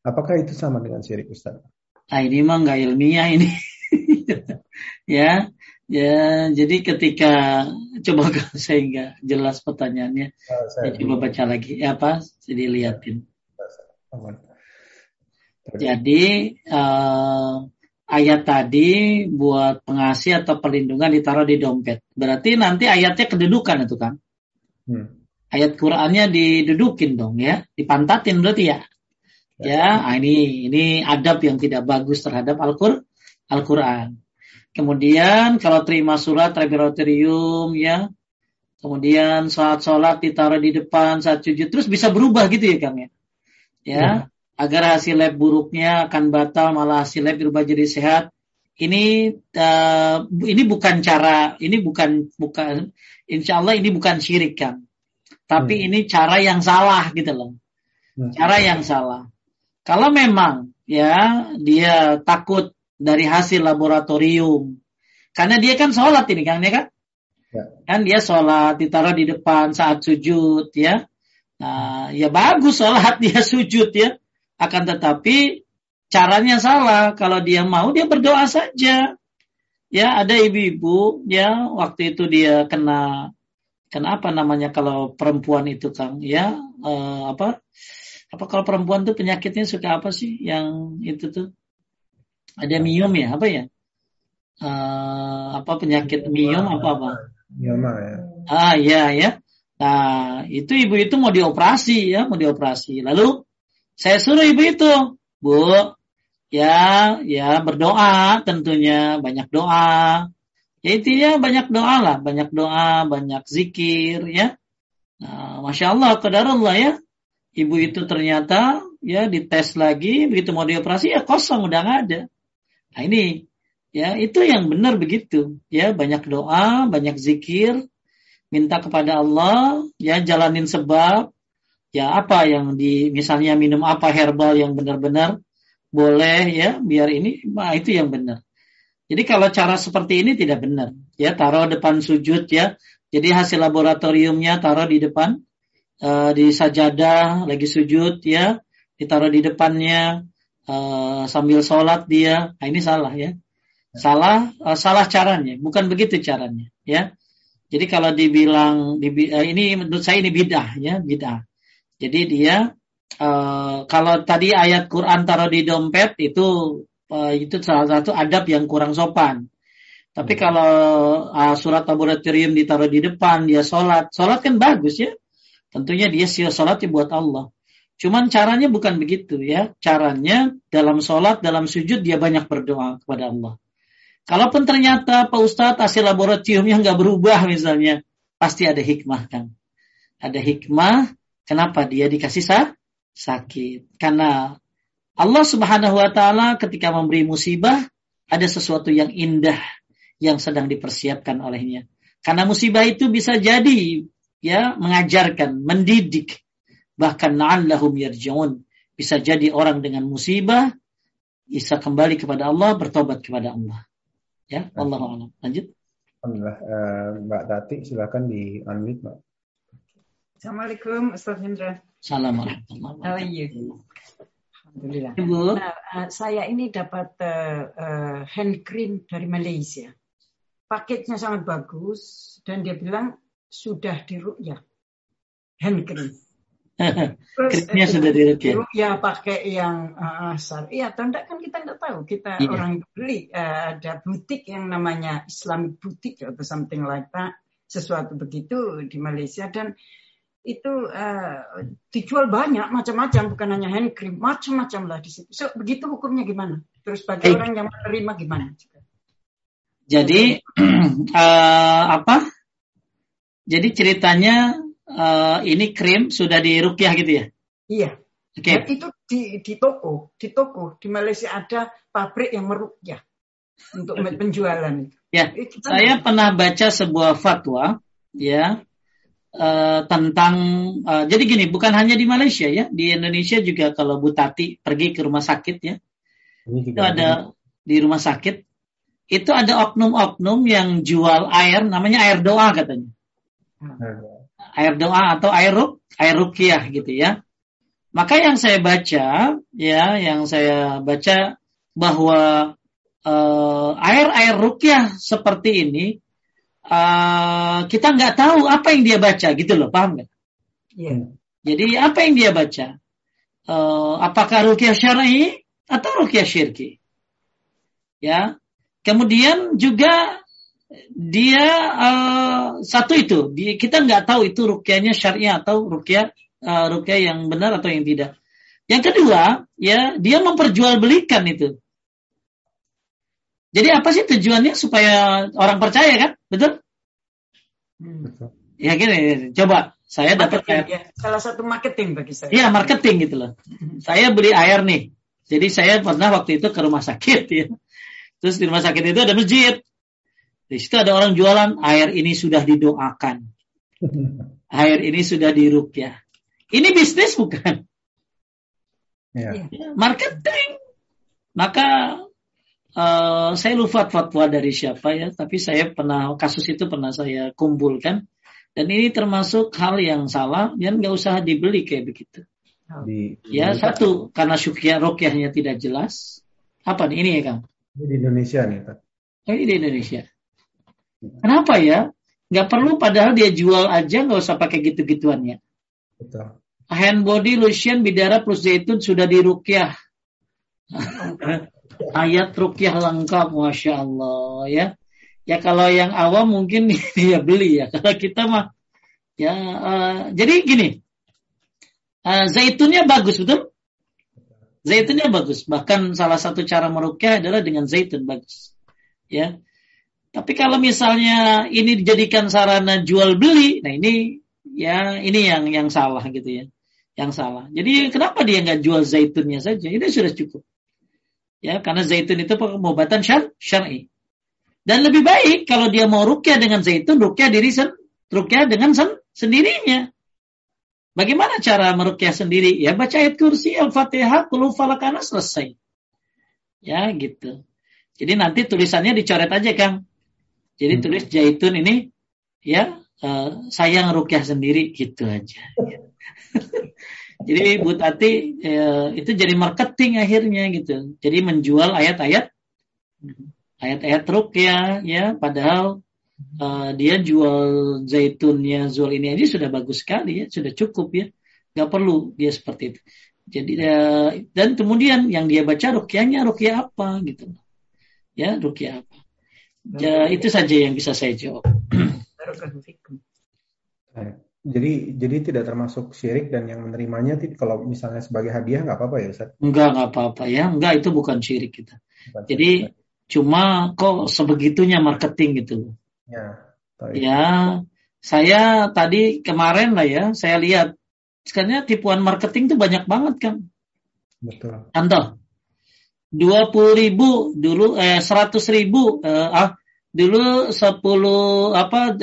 Apakah itu sama dengan syirik Ustaz? Nah, ini mah nggak ilmiah ini. ya, Ya, jadi ketika coba saya nggak jelas pertanyaannya, oh, saya coba baca lagi. Ya apa? Jadi liatin. Jadi uh, ayat tadi buat pengasih atau perlindungan ditaruh di dompet. Berarti nanti ayatnya kedudukan itu kan? Hmm. Ayat Qurannya didudukin dong ya, dipantatin berarti ya. Ya, ya ah, ini ini adab yang tidak bagus terhadap Al-Qur'an. Al-Qur'an. Kemudian kalau terima surat laboratorium ya kemudian saat sholat ditaruh di depan, saat sujud, terus bisa berubah gitu ya Kang ya. Ya, ya. agar hasil lab buruknya akan batal, malah hasil lab berubah jadi sehat. Ini uh, ini bukan cara, ini bukan bukan, insya Allah ini bukan syirik kan. Tapi hmm. ini cara yang salah gitu loh. Hmm. Cara yang salah. Kalau memang ya dia takut dari hasil laboratorium, karena dia kan sholat ini kan, ya kan? Ya. Kan dia sholat ditaruh di depan saat sujud ya. Nah, ya bagus sholat dia sujud ya. Akan tetapi caranya salah. Kalau dia mau dia berdoa saja. Ya ada ibu-ibu ya waktu itu dia kena kenapa namanya kalau perempuan itu Kang ya eh, apa apa kalau perempuan tuh penyakitnya suka apa sih yang itu tuh ada miom ya apa ya uh, apa penyakit miom apa apa Mioma ya. Ah iya ya. Nah itu ibu itu mau dioperasi ya, mau dioperasi. Lalu saya suruh ibu itu, bu, ya ya berdoa tentunya banyak doa. Ya intinya banyak doa lah, banyak doa, banyak zikir ya. Nah, masya Allah, Allah ya. Ibu itu ternyata ya dites lagi, begitu mau dioperasi ya kosong udah nggak ada. Nah ini Ya, itu yang benar begitu. Ya, banyak doa, banyak zikir, minta kepada Allah, ya jalanin sebab, ya apa yang di misalnya minum apa herbal yang benar-benar boleh ya, biar ini nah, itu yang benar. Jadi kalau cara seperti ini tidak benar. Ya, taruh depan sujud ya. Jadi hasil laboratoriumnya taruh di depan uh, di sajadah lagi sujud ya, ditaruh di depannya uh, sambil sholat dia. Nah, ini salah ya. Salah uh, salah caranya, bukan begitu caranya, ya. Jadi kalau dibilang di, uh, ini menurut saya ini bidah ya, bidah. Jadi dia uh, kalau tadi ayat Quran taruh di dompet itu uh, itu salah satu adab yang kurang sopan. Tapi hmm. kalau uh, surat laboratorium ditaruh di depan, dia sholat, sholat kan bagus ya. Tentunya dia sia sholat buat Allah. Cuman caranya bukan begitu ya. Caranya dalam sholat, dalam sujud dia banyak berdoa kepada Allah. Kalaupun ternyata Pak Ustadz hasil laboratoriumnya nggak berubah misalnya, pasti ada hikmah kan. Ada hikmah kenapa dia dikasih sah? sakit. Karena Allah Subhanahu wa taala ketika memberi musibah ada sesuatu yang indah yang sedang dipersiapkan olehnya. Karena musibah itu bisa jadi ya mengajarkan, mendidik, bahkan na'allahum yarji'un. Bisa jadi orang dengan musibah bisa kembali kepada Allah, bertobat kepada Allah. Ya, Allah alam. Lanjut. Alhamdulillah. Uh, Mbak Tati, silakan di unmute, Mbak. Assalamualaikum, Ustaz Hendra. Assalamualaikum. How are you? Alhamdulillah. Ibu. Nah, uh, saya ini dapat uh, uh, hand cream dari Malaysia. Paketnya sangat bagus dan dia bilang sudah dirukyah. Hand cream. Krimnya sudah dirukyah. Ya pakai yang uh, asal. Iya, tanda kan kita tidak tahu. Kita iya. orang beli uh, ada butik yang namanya Islamic butik atau something like that. Sesuatu begitu di Malaysia dan itu uh, dijual banyak macam-macam bukan hanya hand cream macam-macam lah di situ. So, begitu hukumnya gimana? Terus bagi hey. orang yang menerima gimana? Jadi uh, apa? Jadi ceritanya uh, ini krim sudah dirukyah gitu ya? Iya. Oke. Okay. itu di, di toko, di toko di Malaysia ada pabrik yang merukyah untuk penjualan itu. Ya, itu kan saya pernah baca sebuah fatwa ya uh, tentang uh, jadi gini, bukan hanya di Malaysia ya, di Indonesia juga kalau Bu Tati pergi ke rumah sakit ya. Itu ada di rumah sakit itu ada oknum-oknum yang jual air namanya air doa katanya. Hmm air doa atau air ruk, air rukyah gitu ya. Maka yang saya baca, ya, yang saya baca bahwa uh, air air rukyah seperti ini uh, kita nggak tahu apa yang dia baca gitu loh, paham nggak? Yeah. Jadi apa yang dia baca? Uh, apakah rukyah syar'i atau rukyah syirki? Ya. Kemudian juga dia uh, satu itu dia, kita nggak tahu itu rukyahnya syariah atau rukyah uh, rukyah yang benar atau yang tidak. Yang kedua, ya dia memperjualbelikan itu. Jadi apa sih tujuannya supaya orang percaya kan? Betul? Hmm. Ya gini, coba saya dapat ya. salah satu marketing bagi saya. Iya marketing gitu loh. saya beli air nih. Jadi saya pernah waktu itu ke rumah sakit ya. Terus di rumah sakit itu ada masjid. Di situ ada orang jualan air ini sudah didoakan. Air ini sudah dirukyah. Ini bisnis bukan? Ya. Marketing. Maka uh, saya lupa fatwa dari siapa ya, tapi saya pernah kasus itu pernah saya kumpulkan dan ini termasuk hal yang salah dan nggak usah dibeli kayak begitu. Di, ya di satu karena syukia rokyahnya tidak jelas. Apa nih ini ya kang? Ini di Indonesia nih Pak. Oh, ini di Indonesia. Kenapa ya? Nggak perlu padahal dia jual aja nggak usah pakai gitu-gituannya. Betul. Hand body lotion bidara plus zaitun sudah dirukyah. Ayat rukyah lengkap, masya Allah ya. Ya kalau yang awam mungkin ya beli ya. Kalau kita mah ya uh, jadi gini. Uh, zaitunnya bagus betul? Zaitunnya bagus. Bahkan salah satu cara merukyah adalah dengan zaitun bagus. Ya. Tapi kalau misalnya ini dijadikan sarana jual beli, nah ini ya ini yang yang salah gitu ya. Yang salah. Jadi kenapa dia nggak jual zaitunnya saja? Ini sudah cukup. Ya, karena zaitun itu pengobatan syar syar'i. Dan lebih baik kalau dia mau rukyah dengan zaitun, rukyah diri sen, rukyah dengan sen, sendirinya. Bagaimana cara merukyah sendiri? Ya baca ayat kursi, al-fatihah, kulu falakana selesai. Ya gitu. Jadi nanti tulisannya dicoret aja Kang. Jadi hmm. tulis zaitun ini ya uh, saya ngerukyah sendiri gitu aja. jadi Bu Tati uh, itu jadi marketing akhirnya gitu. Jadi menjual ayat-ayat ayat-ayat rukyah ya padahal uh, dia jual zaitunnya zual ini aja sudah bagus sekali ya sudah cukup ya nggak perlu dia seperti itu jadi uh, dan kemudian yang dia baca rukyahnya rukyah apa gitu ya rukyah apa ya, itu saja yang bisa saya jawab jadi jadi tidak termasuk syirik dan yang menerimanya kalau misalnya sebagai hadiah nggak apa-apa ya Ustaz? Enggak nggak apa-apa ya enggak itu bukan syirik kita. Bukan jadi Cuma kok sebegitunya marketing gitu. Ya. Ya, saya tadi kemarin lah ya, saya lihat sekarang tipuan marketing tuh banyak banget kan. Betul. Contoh, dua puluh ribu dulu eh seratus ribu eh, ah dulu sepuluh apa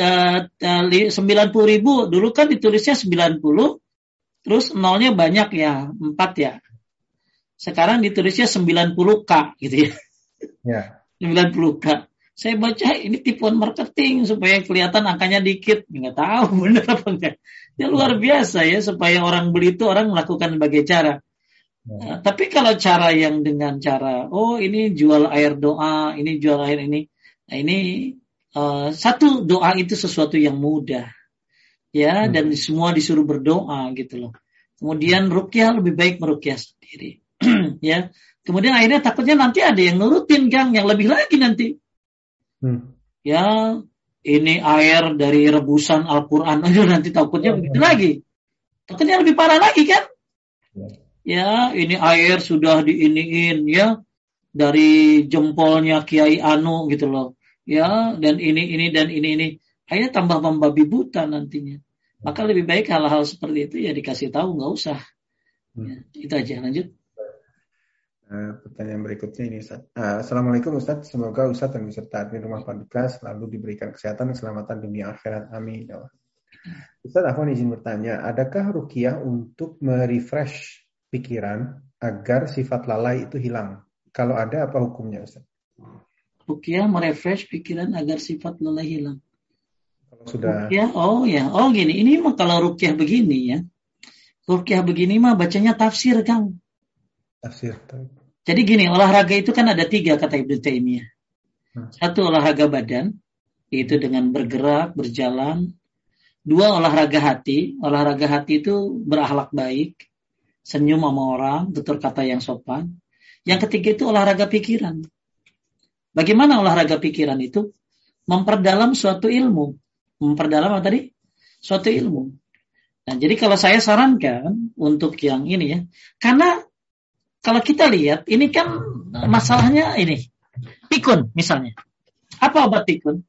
eh, sembilan puluh ribu dulu kan ditulisnya sembilan puluh terus nolnya banyak ya empat ya sekarang ditulisnya sembilan puluh k gitu ya Ya. 90k. Saya baca ini tipuan marketing supaya kelihatan angkanya dikit. Nggak tahu benar apa enggak. Ya luar biasa ya supaya orang beli itu orang melakukan berbagai cara. Nah, tapi kalau cara yang dengan cara oh ini jual air doa, ini jual air ini, nah ini uh, satu doa itu sesuatu yang mudah, ya hmm. dan semua disuruh berdoa gitu loh. Kemudian rukyah lebih baik merukyah sendiri, ya. Kemudian akhirnya takutnya nanti ada yang nurutin Kang, yang lebih lagi nanti. Hmm. Ya, ini air dari rebusan Al-Quran aja nanti takutnya begitu ya. lagi. Takutnya lebih parah lagi kan? Ya. Ya, ini air sudah diiniin ya dari jempolnya Kiai Anu gitu loh. Ya, dan ini ini dan ini ini. Akhirnya tambah membabi buta nantinya. Maka lebih baik hal-hal seperti itu ya dikasih tahu nggak usah. Hmm. Ya, itu aja lanjut. Eh, pertanyaan berikutnya ini Ustaz. Uh, Assalamualaikum Ustaz, semoga Ustaz dan beserta admin rumah paduka selalu diberikan kesehatan dan keselamatan dunia akhirat. Amin. Ya Ustaz, aku izin bertanya, adakah rukiah untuk merefresh pikiran agar sifat lalai itu hilang? Kalau ada, apa hukumnya Ustaz? Rukiah merefresh pikiran agar sifat lalai hilang. Kalau sudah rukiah, oh ya, oh gini, ini mah kalau rukiah begini ya. Rukiah begini mah bacanya tafsir, Kang Tafsir. Jadi gini, olahraga itu kan ada tiga kata Ibnu Taimiyah. Hmm. Satu olahraga badan, yaitu dengan bergerak, berjalan. Dua olahraga hati, olahraga hati itu berakhlak baik, senyum sama orang, tutur kata yang sopan. Yang ketiga itu olahraga pikiran. Bagaimana olahraga pikiran itu? Memperdalam suatu ilmu. Memperdalam apa tadi? Suatu ilmu. Nah, jadi kalau saya sarankan untuk yang ini ya, karena kalau kita lihat ini kan masalahnya ini pikun misalnya. Apa obat pikun?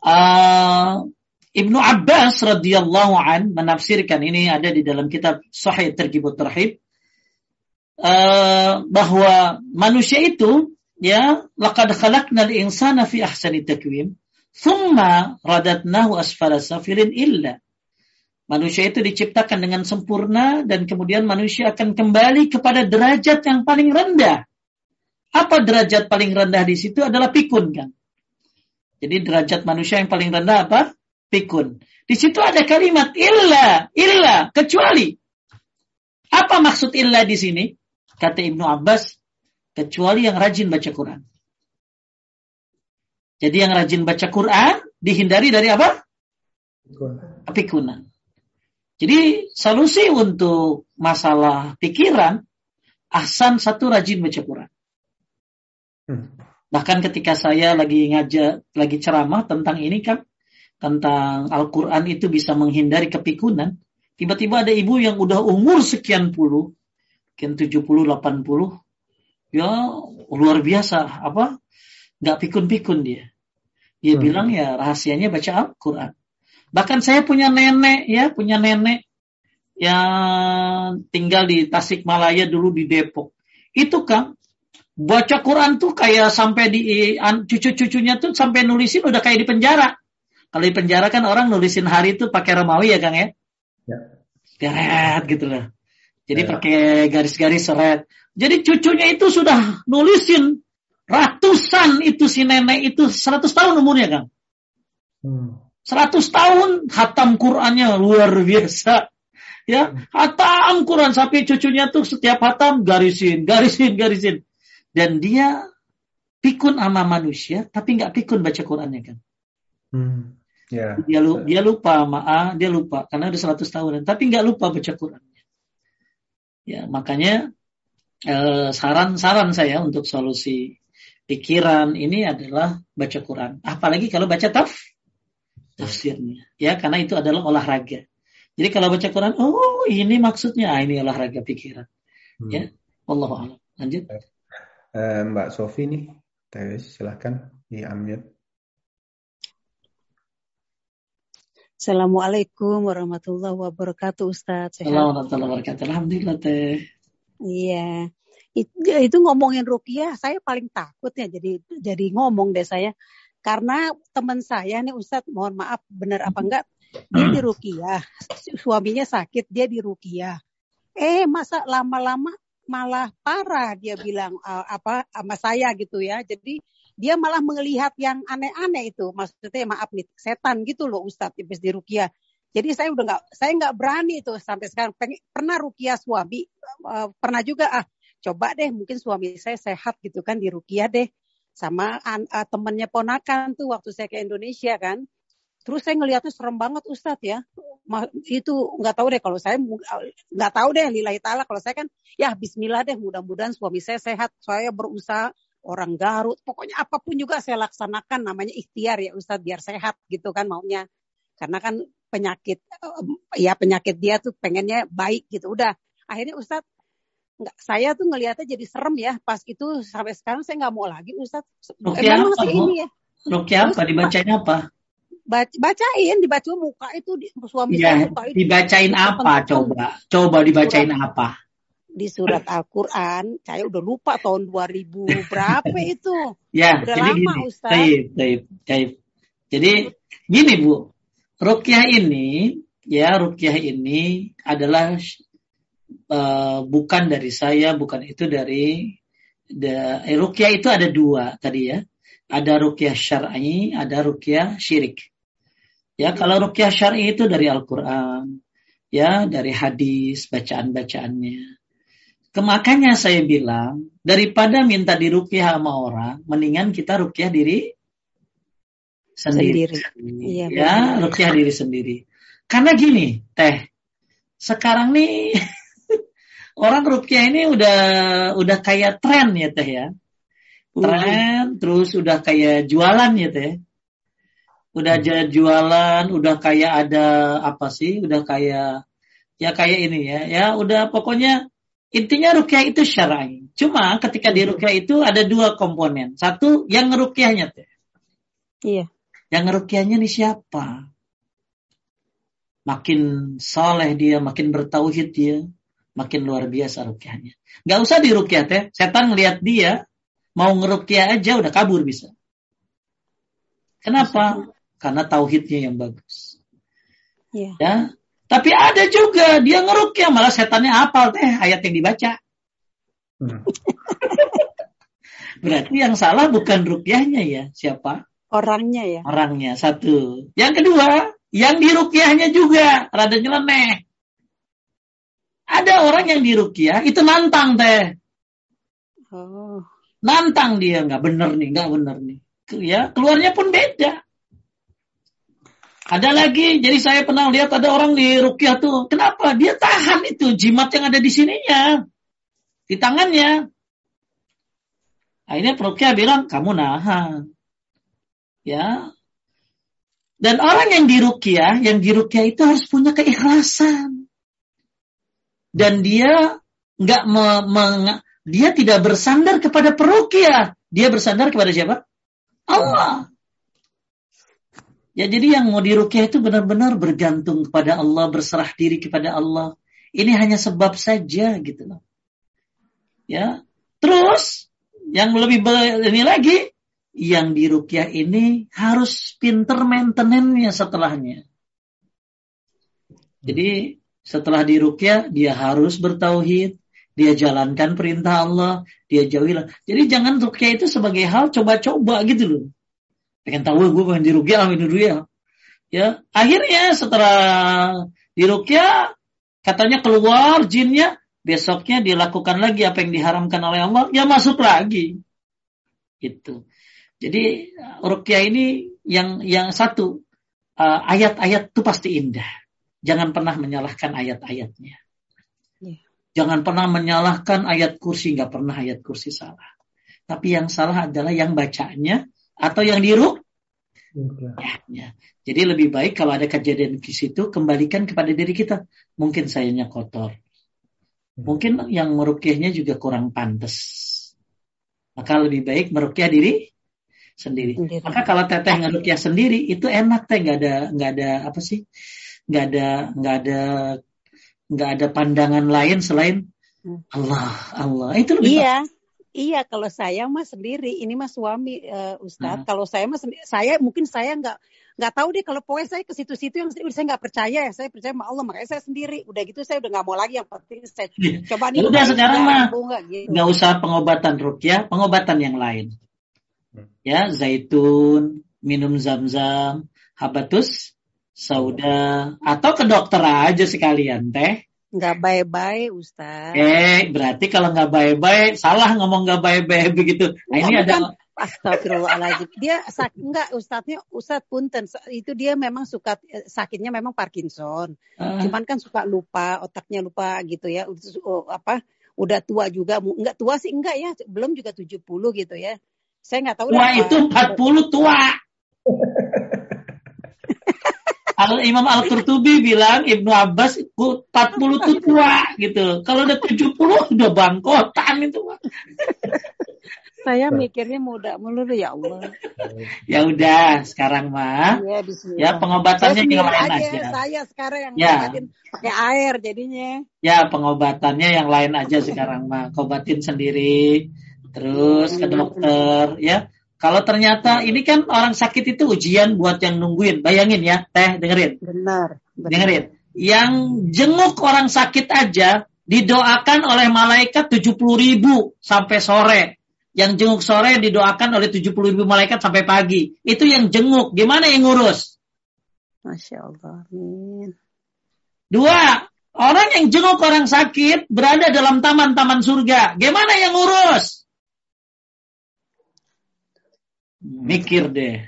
Uh, Ibnu Abbas radhiyallahu an menafsirkan ini ada di dalam kitab Sahih Tergibut Terhib uh, bahwa manusia itu ya laqad khalaqnal insana fi ahsani takwim thumma radatnahu asfala safilin illa Manusia itu diciptakan dengan sempurna dan kemudian manusia akan kembali kepada derajat yang paling rendah. Apa derajat paling rendah di situ adalah pikun kan? Jadi derajat manusia yang paling rendah apa? Pikun. Di situ ada kalimat illa, illa, kecuali. Apa maksud illa di sini? Kata Ibnu Abbas, kecuali yang rajin baca Quran. Jadi yang rajin baca Quran dihindari dari apa? Pikunan. Jadi solusi untuk masalah pikiran, ahsan satu rajin baca Quran. Hmm. Bahkan ketika saya lagi ngajak, lagi ceramah tentang ini kan, tentang Al-Quran itu bisa menghindari kepikunan, tiba-tiba ada ibu yang udah umur sekian puluh, mungkin 70, 80, ya luar biasa, apa, nggak pikun-pikun dia. Dia hmm. bilang ya rahasianya baca Al-Quran. Bahkan saya punya nenek ya, punya nenek yang tinggal di Tasikmalaya dulu di Depok. Itu kan baca Quran tuh kayak sampai di cucu-cucunya tuh sampai nulisin udah kayak di penjara. Kalau di penjara kan orang nulisin hari itu pakai Romawi ya Kang ya? Ya. Seret gitu loh. Jadi ya. pakai garis-garis seret. Jadi cucunya itu sudah nulisin ratusan itu si nenek itu 100 tahun umurnya Kang. Hmm. 100 tahun hatam Qurannya luar biasa. Ya, hatam Quran sampai cucunya tuh setiap hatam garisin, garisin, garisin. Dan dia pikun sama manusia, tapi nggak pikun baca Qurannya kan. Hmm. Yeah. Dia, lupa, dia lupa maaf, dia lupa karena udah 100 tahunan, tapi nggak lupa baca Qurannya. Ya, makanya eh, saran-saran eh, saya untuk solusi pikiran ini adalah baca Quran. Apalagi kalau baca taf tafsirnya. Ya, karena itu adalah olahraga. Jadi kalau baca Quran, oh ini maksudnya, ah, ini olahraga pikiran. Hmm. Ya, Allah a'lam. Lanjut. Uh, Mbak Sofi nih, silahkan di unmute. Assalamualaikum warahmatullahi wabarakatuh Ustaz. Assalamualaikum warahmatullahi wabarakatuh. Alhamdulillah Teh. Iya. Itu, itu ngomongin rukiah saya paling takut ya jadi jadi ngomong deh saya karena teman saya nih Ustadz, mohon maaf benar apa enggak, dia di Rukiah, suaminya sakit, dia di Rukiah. Eh masa lama-lama malah parah dia bilang uh, apa sama saya gitu ya. Jadi dia malah melihat yang aneh-aneh itu, maksudnya maaf nih setan gitu loh Ustadz habis di Rukiah. Jadi saya udah nggak, saya nggak berani tuh sampai sekarang. Pengen, pernah Rukiah suami, uh, pernah juga ah coba deh mungkin suami saya sehat gitu kan di Rukiah deh sama uh, temennya ponakan tuh waktu saya ke Indonesia kan. Terus saya ngelihatnya serem banget Ustadz ya. Itu nggak tahu deh kalau saya nggak tahu deh lillahi ta'ala. Kalau saya kan ya bismillah deh mudah-mudahan suami saya sehat. Saya berusaha orang Garut. Pokoknya apa pun juga saya laksanakan namanya ikhtiar ya Ustadz biar sehat gitu kan maunya. Karena kan penyakit ya penyakit dia tuh pengennya baik gitu. Udah akhirnya Ustadz nggak saya tuh ngelihatnya jadi serem ya pas itu sampai sekarang saya nggak mau lagi Ustaz. Rukia apa? Ini ya. Rukia apa? Dibacain apa? bacain dibaca muka itu di, suami ya, saya muka itu dibacain apa coba coba dibacain apa di surat Al-Qur'an saya udah lupa tahun 2000 berapa itu ya udah jadi lama gini, Ustaz taib, taib, taib. jadi gini Bu Rukyah ini ya Rukyah ini adalah uh, bukan dari saya, bukan itu dari the, eh, rukyah itu ada dua tadi ya. Ada rukyah syar'i, ada rukyah syirik. Ya, kalau rukyah syar'i itu dari Al-Qur'an, ya, dari hadis, bacaan-bacaannya. Kemakanya saya bilang, daripada minta dirukyah sama orang, mendingan kita rukyah diri sendiri. sendiri. Iya, ya, rukyah diri sendiri. Karena gini, teh, sekarang nih orang rukyah ini udah udah kayak tren ya teh ya. Tren, terus udah kayak jualan ya teh. Udah hmm. jualan, udah kayak ada apa sih? Udah kayak ya kayak ini ya. Ya udah pokoknya intinya rukyah itu syar'i. Cuma ketika di rukyah itu ada dua komponen. Satu yang ngerukyahnya teh. Iya. Yang ngerukiahnya nih siapa? Makin soleh dia, makin bertauhid dia, makin luar biasa rukiahnya. Gak usah dirukiah teh. Setan ngeliat dia, mau ngerukiah aja udah kabur bisa. Kenapa? Karena tauhidnya yang bagus. Iya. Ya. Tapi ada juga dia ngerukiah malah setannya apal teh ayat yang dibaca. Hmm. Berarti yang salah bukan rukiahnya ya, siapa? Orangnya ya. Orangnya satu. Yang kedua, yang dirukiahnya juga rada nyeleneh. Ada orang yang dirukiah itu nantang teh. Oh. Nantang dia nggak bener nih, nggak bener nih. Ya, keluarnya pun beda. Ada lagi, jadi saya pernah lihat ada orang di rukiah tuh. Kenapa? Dia tahan itu jimat yang ada di sininya. Di tangannya. Akhirnya perukiah bilang, kamu nahan. Ya. Dan orang yang dirukiah, yang dirukiah itu harus punya keikhlasan. Dan dia nggak me, me- dia tidak bersandar kepada perukiah. Dia bersandar kepada siapa? Allah. Ya jadi yang mau dirukyah itu benar-benar bergantung kepada Allah, berserah diri kepada Allah. Ini hanya sebab saja gitu loh. Ya. Terus yang lebih ini lagi yang dirukyah ini harus pinter maintenance-nya setelahnya. Jadi setelah dirukyah dia harus bertauhid, dia jalankan perintah Allah, dia jauhilah. Jadi jangan rukyah itu sebagai hal coba-coba gitu loh pengen tahu gue pengen dirukyah amin dulu ya ya akhirnya setelah dirukyah katanya keluar jinnya besoknya dilakukan lagi apa yang diharamkan oleh Allah ya masuk lagi. Itu jadi rukyah ini yang yang satu uh, ayat-ayat itu pasti indah. Jangan pernah menyalahkan ayat-ayatnya. Iya. jangan pernah menyalahkan ayat kursi nggak pernah ayat kursi salah. Tapi yang salah adalah yang bacanya atau yang diruk ya, ya. Jadi lebih baik kalau ada kejadian di situ kembalikan kepada diri kita. Mungkin sayanya kotor. Mungkin yang merukyahnya juga kurang pantas. Maka lebih baik merukyah diri sendiri. Sendiri. Maka kalau teteh ngerukyah sendiri itu enak teh nggak ada nggak ada apa sih? nggak ada nggak ada nggak ada pandangan lain selain Hmm. Allah Allah itu lebih Iya. Iya, kalau saya mah sendiri, ini mah suami eh, Ustadz. Hmm. Kalau saya mah sendi- saya mungkin saya nggak nggak tahu deh kalau pokoknya saya ke situ-situ yang udah saya nggak percaya ya, saya percaya sama Allah makanya saya sendiri. Udah gitu saya udah nggak mau lagi yang penting saya Iya. coba nih. Ya udah, sekarang mah. Gitu. nggak usah pengobatan rukyah, pengobatan yang lain. Ya, zaitun, minum zam-zam, habatus sauda, atau ke dokter aja sekalian teh. Nggak baik-baik Ustadz. Eh, berarti kalau nggak baik-baik, salah ngomong nggak baik-baik begitu. Nah, ini Bukan, ada Astagfirullahaladzim. Dia sak enggak Ustadznya Ustadz punten itu dia memang suka eh, sakitnya memang Parkinson. eh, Cuman kan suka lupa, otaknya lupa gitu ya. Oh, apa udah tua juga, enggak tua sih enggak ya, belum juga 70 gitu ya. Saya nggak tahu tua itu 40 tua. Al Imam Al Qurtubi bilang Ibnu Abbas ku- 40 itu tua gitu. Kalau udah 70 udah bangkotan itu. Saya mikirnya muda melulu ya Allah. Ya udah, sekarang mah Ya, bismillah. ya pengobatannya yang lain aja, aja. Saya sekarang yang Ya. pakai air jadinya. Ya pengobatannya yang lain aja sekarang mah. Kobatin sendiri, terus ke dokter ya. Kalau ternyata ini kan orang sakit itu ujian buat yang nungguin. Bayangin ya, teh dengerin, Benar. benar. dengerin. Yang jenguk orang sakit aja didoakan oleh malaikat 70 ribu sampai sore. Yang jenguk sore didoakan oleh 70 ribu malaikat sampai pagi. Itu yang jenguk. Gimana yang ngurus? Masya Allah. Amin. Dua, orang yang jenguk orang sakit berada dalam taman-taman surga. Gimana yang ngurus? Mikir deh.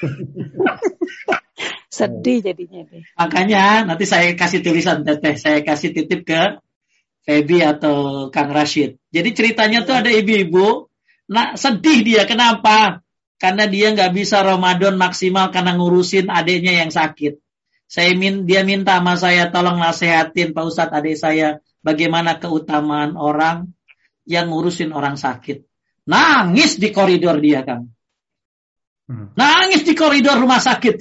Sedih jadinya deh. Makanya nanti saya kasih tulisan teteh, saya kasih titip ke Feby atau Kang Rashid. Jadi ceritanya tuh ada ibu-ibu, nah sedih dia kenapa? Karena dia nggak bisa Ramadan maksimal karena ngurusin adiknya yang sakit. Saya min, dia minta sama saya tolong nasehatin Pak Ustadz adik saya bagaimana keutamaan orang yang ngurusin orang sakit. Nangis di koridor dia Kang. Hmm. Nangis di koridor rumah sakit.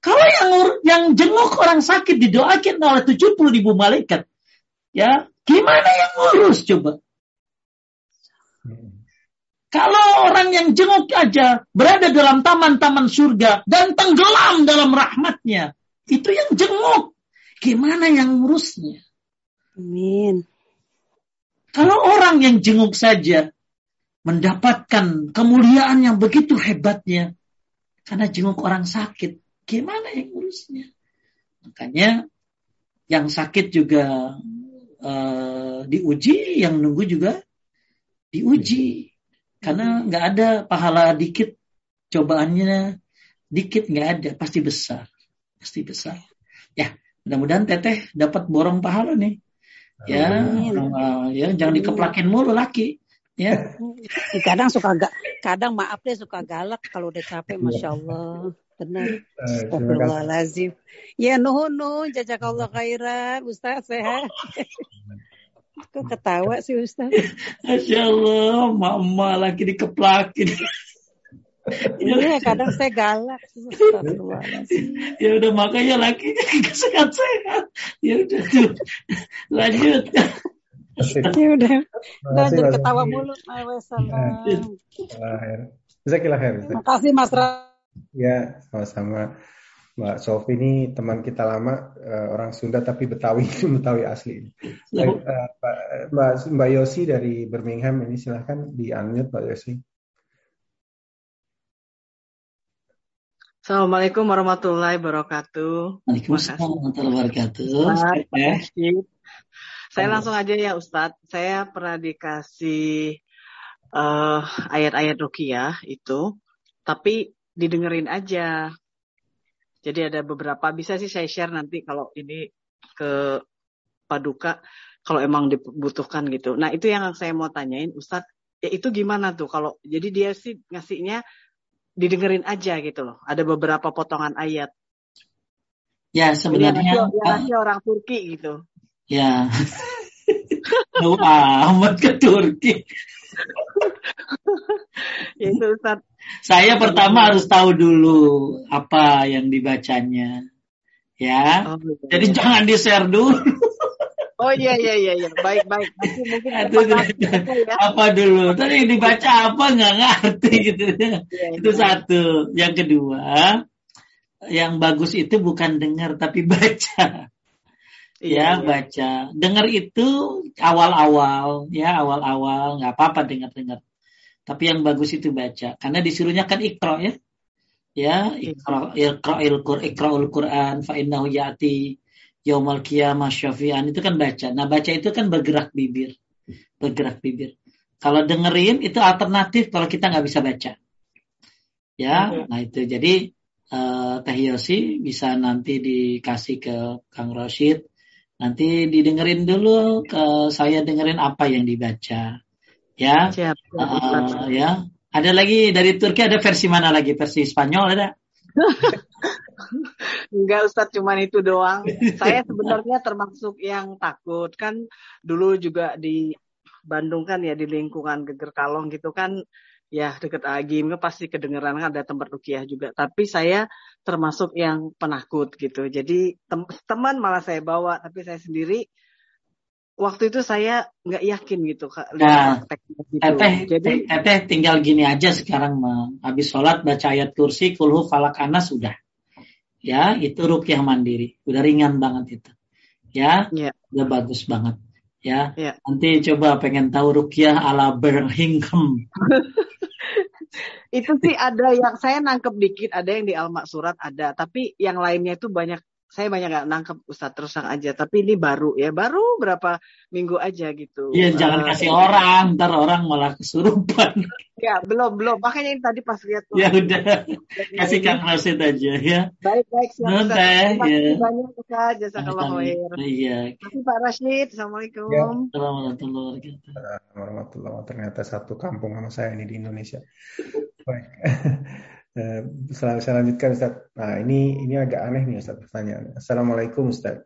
Kalau yang yang jenguk orang sakit didoakan oleh 70 ribu malaikat, ya gimana yang ngurus coba? Kalau orang yang jenguk aja berada dalam taman-taman surga dan tenggelam dalam rahmatnya, itu yang jenguk. Gimana yang ngurusnya? Amin. Kalau orang yang jenguk saja mendapatkan kemuliaan yang begitu hebatnya karena jenguk orang sakit, gimana yang ngurusnya? Makanya yang sakit juga uh, diuji, yang nunggu juga diuji. Karena nggak ada pahala dikit, cobaannya dikit nggak ada, pasti besar, pasti besar. Ya, mudah-mudahan teteh dapat borong pahala nih. Ya, ya jangan dikeplakin mulu laki. Ya. Kadang suka gak, kadang maaf deh suka galak kalau udah capek, masya Allah. Benar. Eh, Astagfirullahaladzim. Ya nuhun nuhun, jazakallah khairan, Ustaz sehat. Kok ketawa sih Ustaz? Masya Allah, mama lagi dikeplakin. Iya, kadang saya galak. ya udah makanya laki sehat-sehat. Ya udah tuh. Lanjut. Ya udah. Lanjut ketawa mulu. Bisa kira Terima kasih Mas Ra. Ya, sama-sama. Mbak Sofi ini teman kita lama uh, orang Sunda tapi Betawi Betawi asli. Baik, uh, Mbak Mbak Yosi dari Birmingham ini silahkan di unmute Mbak Yosi. Assalamualaikum warahmatullahi wabarakatuh. Waalaikumsalam warahmatullahi wabarakatuh. Saya langsung aja ya Ustadz. Saya pernah dikasih uh, ayat-ayat rukiah itu, tapi didengerin aja jadi ada beberapa bisa sih saya share nanti kalau ini ke Paduka kalau emang dibutuhkan gitu. Nah itu yang saya mau tanyain Ustadz, ya itu gimana tuh kalau jadi dia sih ngasihnya didengerin aja gitu loh. Ada beberapa potongan ayat. Ya sebenarnya. Ya, orang Turki gitu. Ya. Jauh amat ke Turki. ya itu Ustaz. Saya pertama harus tahu dulu apa yang dibacanya. Ya. Oh, iya. Jadi iya. jangan di-share dulu. Oh iya iya iya iya. Baik baik. Nanti mungkin Aduh, ya. apa dulu? Tadi yang dibaca apa nggak ngerti gitu. Ya, itu ya. satu. Yang kedua, yang bagus itu bukan dengar tapi baca. Iya, ya, baca. Dengar itu awal-awal, ya awal-awal nggak apa-apa dengar-dengar. Tapi yang bagus itu baca. Karena disuruhnya kan ikro ya. Ya, ikro, ikro Quran, ikro Quran, fa innahu ya'ti yaumal qiyamah syafi'an itu kan baca. Nah, baca itu kan bergerak bibir. Bergerak bibir. Kalau dengerin itu alternatif kalau kita nggak bisa baca. Ya, nah itu. Jadi uh, Teh Yosi bisa nanti dikasih ke Kang Roshid. Nanti didengerin dulu ke saya dengerin apa yang dibaca. Ya. Siap. Uh, ya. Ada lagi dari Turki ada versi mana lagi? Versi Spanyol ada? Enggak Ustadz, cuman itu doang. Saya sebenarnya termasuk yang takut. Kan dulu juga di Bandung kan ya di lingkungan Geger Kalong gitu kan ya deket Agim pasti kedengeran kan ada tempat rukiah juga. Tapi saya termasuk yang penakut gitu. Jadi tem teman malah saya bawa, tapi saya sendiri waktu itu saya nggak yakin gitu kak. Nah, gitu. teteh, Jadi teteh tinggal gini aja sekarang habis sholat baca ayat kursi kulhu falak anas sudah. Ya itu rukyah mandiri, udah ringan banget itu. Ya, yeah. udah bagus banget. Ya, yeah. nanti coba pengen tahu rukyah ala Birmingham. itu sih ada yang saya nangkep dikit, ada yang di Almak Surat ada, tapi yang lainnya itu banyak saya banyak nggak nangkep Ustadz terus aja tapi ini baru ya baru berapa minggu aja gitu. Iya uh, jangan kasih uh, orang ntar orang malah kesurupan. Ya belum belum. Makanya ini tadi pas lihat ya udah kasih kang Rasid aja ya. Baik baik siap Ustadz. terima kasih ya. banyak Ustadz. Jazakallah khair. Iya. Kasih Pak Rashid assalamualaikum. Ya. warahmatullahi wabarakatuh. Warahmatullahi ternyata satu kampung sama saya ini di Indonesia. Baik Eh, saya lanjutkan Ustaz. Nah ini ini agak aneh nih Ustaz pertanyaan. Assalamualaikum Ustaz.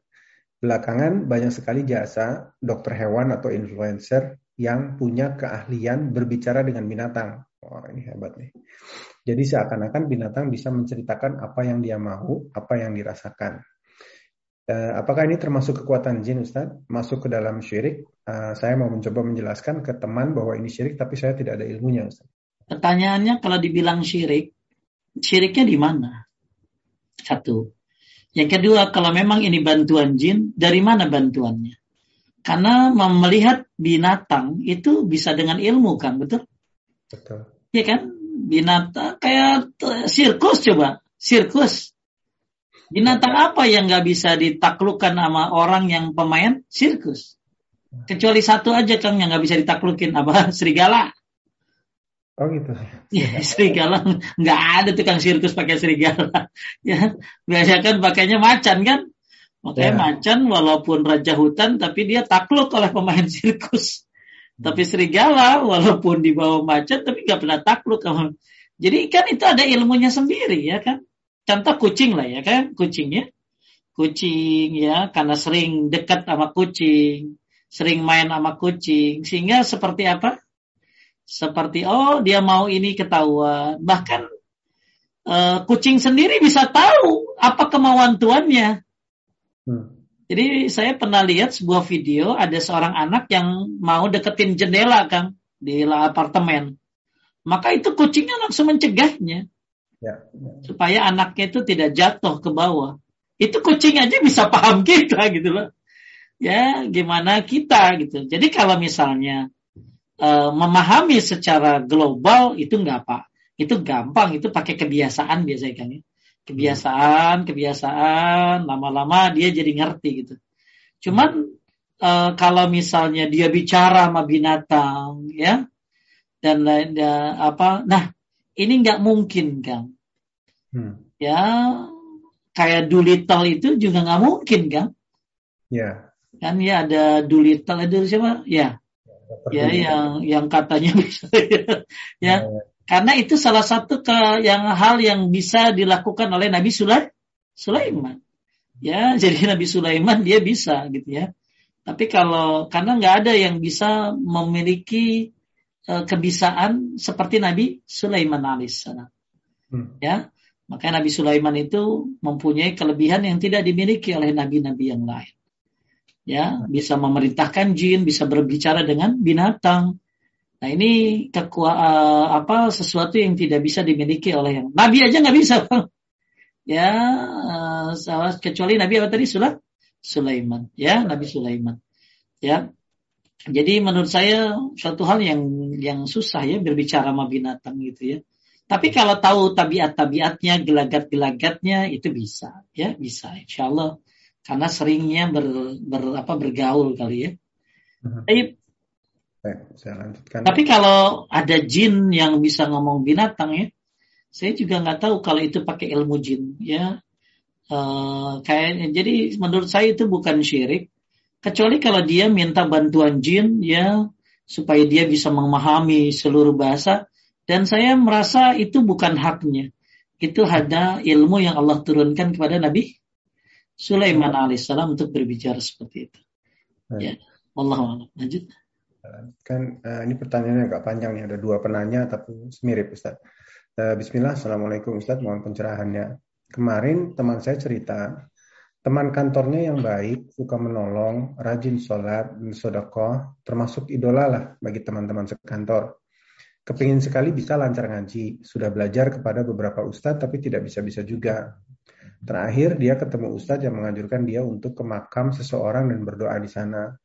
Belakangan banyak sekali jasa dokter hewan atau influencer yang punya keahlian berbicara dengan binatang. Wah, ini hebat nih. Jadi seakan-akan binatang bisa menceritakan apa yang dia mau, apa yang dirasakan. Uh, apakah ini termasuk kekuatan jin, Ustaz? Masuk ke dalam syirik? Uh, saya mau mencoba menjelaskan ke teman bahwa ini syirik, tapi saya tidak ada ilmunya, Ustaz. Pertanyaannya kalau dibilang syirik, syiriknya di mana? Satu. Yang kedua, kalau memang ini bantuan jin, dari mana bantuannya? Karena melihat binatang itu bisa dengan ilmu kan, betul? Betul. Iya kan? Binatang kayak sirkus coba, sirkus. Binatang apa yang nggak bisa ditaklukkan sama orang yang pemain sirkus? Kecuali satu aja Kang yang nggak bisa ditaklukin apa? Serigala. Oh gitu. Ya, serigala nggak ada tukang sirkus pakai serigala. ya, biasa kan pakainya macan kan? Makanya ya. macan walaupun raja hutan tapi dia takluk oleh pemain sirkus. Hmm. Tapi serigala walaupun di bawah macan tapi nggak pernah takluk. Jadi kan itu ada ilmunya sendiri ya kan. Contoh kucing lah ya kan kucingnya. Kucing ya karena sering dekat sama kucing, sering main sama kucing sehingga seperti apa? Seperti oh dia mau ini ketahuan. Bahkan uh, kucing sendiri bisa tahu apa kemauan tuannya Hmm. Jadi saya pernah lihat sebuah video ada seorang anak yang mau deketin jendela kan di apartemen. Maka itu kucingnya langsung mencegahnya. Ya, ya. Supaya anaknya itu tidak jatuh ke bawah. Itu kucing aja bisa paham kita gitu loh. Ya, gimana kita gitu. Jadi kalau misalnya uh, memahami secara global itu enggak apa. Itu gampang, itu pakai kebiasaan biasanya kan ya. Kebiasaan kebiasaan lama-lama dia jadi ngerti gitu. Cuman uh, kalau misalnya dia bicara sama binatang ya dan lain apa nah ini nggak mungkin kang. Hmm. ya kayak Doolittle itu juga nggak mungkin kan ya. Kan ya ada Doolittle itu siapa? Ya ya, ya yang yang katanya bisa ya, ya, ya karena itu salah satu ke yang hal yang bisa dilakukan oleh Nabi Sulaiman. Ya, jadi Nabi Sulaiman dia bisa gitu ya. Tapi kalau karena nggak ada yang bisa memiliki uh, kebisaan seperti Nabi Sulaiman alaihissalam. Hmm. Ya, makanya Nabi Sulaiman itu mempunyai kelebihan yang tidak dimiliki oleh nabi-nabi yang lain. Ya, bisa memerintahkan jin, bisa berbicara dengan binatang, Nah ini kekua, uh, apa sesuatu yang tidak bisa dimiliki oleh yang Nabi aja nggak bisa. Ya uh, kecuali Nabi apa tadi Sulah Sulaiman ya Nabi Sulaiman ya. Jadi menurut saya suatu hal yang yang susah ya berbicara sama binatang gitu ya. Tapi kalau tahu tabiat-tabiatnya, gelagat-gelagatnya itu bisa, ya bisa, insya Allah. Karena seringnya ber, ber apa bergaul kali ya. Uh -huh saya lanjutkan. Tapi kalau ada jin yang bisa ngomong binatang ya, saya juga nggak tahu kalau itu pakai ilmu jin ya. Uh, kayaknya jadi menurut saya itu bukan syirik, kecuali kalau dia minta bantuan jin ya supaya dia bisa memahami seluruh bahasa dan saya merasa itu bukan haknya. Itu ada ilmu yang Allah turunkan kepada Nabi Sulaiman alaihissalam untuk berbicara seperti itu. Ya, Allah lanjut. Kan uh, ini pertanyaannya agak panjang nih, ada dua penanya tapi mirip Ustaz. Uh, Bismillah, Assalamualaikum Ustaz, mohon pencerahannya. Kemarin teman saya cerita, teman kantornya yang baik, suka menolong, rajin sholat, sodakoh, termasuk idola lah bagi teman-teman sekantor. Kepingin sekali bisa lancar ngaji, sudah belajar kepada beberapa ustadz tapi tidak bisa-bisa juga. Terakhir dia ketemu ustadz yang menganjurkan dia untuk ke makam seseorang dan berdoa di sana.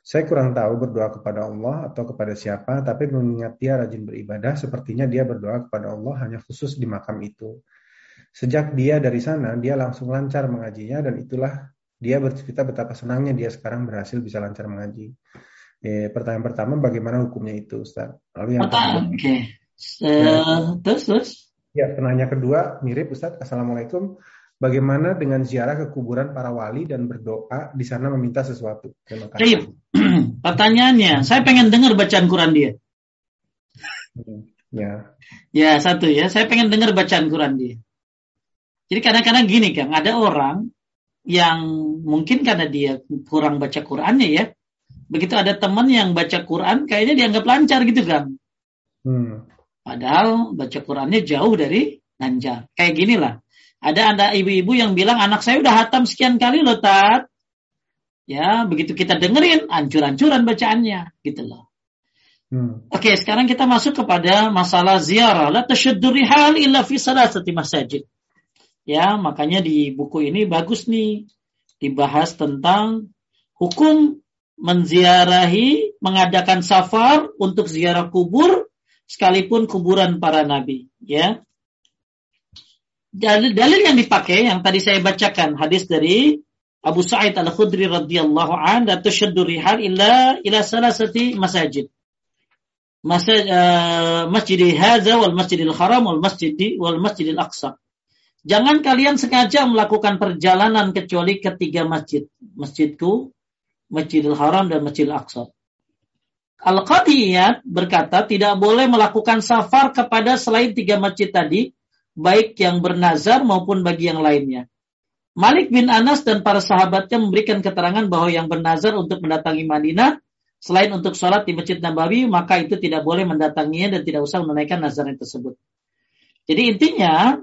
Saya kurang tahu berdoa kepada Allah atau kepada siapa, tapi mengingat dia rajin beribadah, sepertinya dia berdoa kepada Allah hanya khusus di makam itu. Sejak dia dari sana, dia langsung lancar mengajinya dan itulah dia bercerita betapa senangnya dia sekarang berhasil bisa lancar mengaji. Eh, pertanyaan pertama, bagaimana hukumnya itu, Ustaz? Lalu yang kedua, okay. uh, terus terus. Ya, penanya kedua mirip, Ustaz. Assalamualaikum. Bagaimana dengan ziarah ke kuburan para wali dan berdoa di sana meminta sesuatu? Terima kasih. Pertanyaannya, saya pengen dengar bacaan Quran dia. Ya. Ya satu ya, saya pengen dengar bacaan Quran dia. Jadi kadang-kadang gini Kang, ada orang yang mungkin karena dia kurang baca Qurannya ya, begitu ada teman yang baca Quran, kayaknya dianggap lancar gitu kan. Hmm. Padahal baca Qurannya jauh dari lancar. Kayak gini lah. Ada ada ibu-ibu yang bilang anak saya udah hatam sekian kali loh tat. Ya, begitu kita dengerin ancur-ancuran bacaannya, gitu loh. Hmm. Oke, sekarang kita masuk kepada masalah ziarah. La tashaddu rihal illa fi salasati masajid. Ya, makanya di buku ini bagus nih dibahas tentang hukum menziarahi, mengadakan safar untuk ziarah kubur sekalipun kuburan para nabi, ya. Dalil, yang dipakai yang tadi saya bacakan hadis dari Abu Sa'id Al-Khudri radhiyallahu an la tushaddu rihal illa ila salasati masajid. Masjid uh, Masjid Hadza wal Masjidil Haram wal Masjid wal Masjidil Aqsa. Jangan kalian sengaja melakukan perjalanan kecuali ketiga masjid. Masjidku, Masjidil Haram dan Masjidil Aqsa. Al-Qadiyat berkata tidak boleh melakukan safar kepada selain tiga masjid tadi, baik yang bernazar maupun bagi yang lainnya. Malik bin Anas dan para sahabatnya memberikan keterangan bahwa yang bernazar untuk mendatangi Madinah selain untuk sholat di Masjid Nabawi, maka itu tidak boleh mendatanginya dan tidak usah menunaikan nazarnya tersebut. Jadi intinya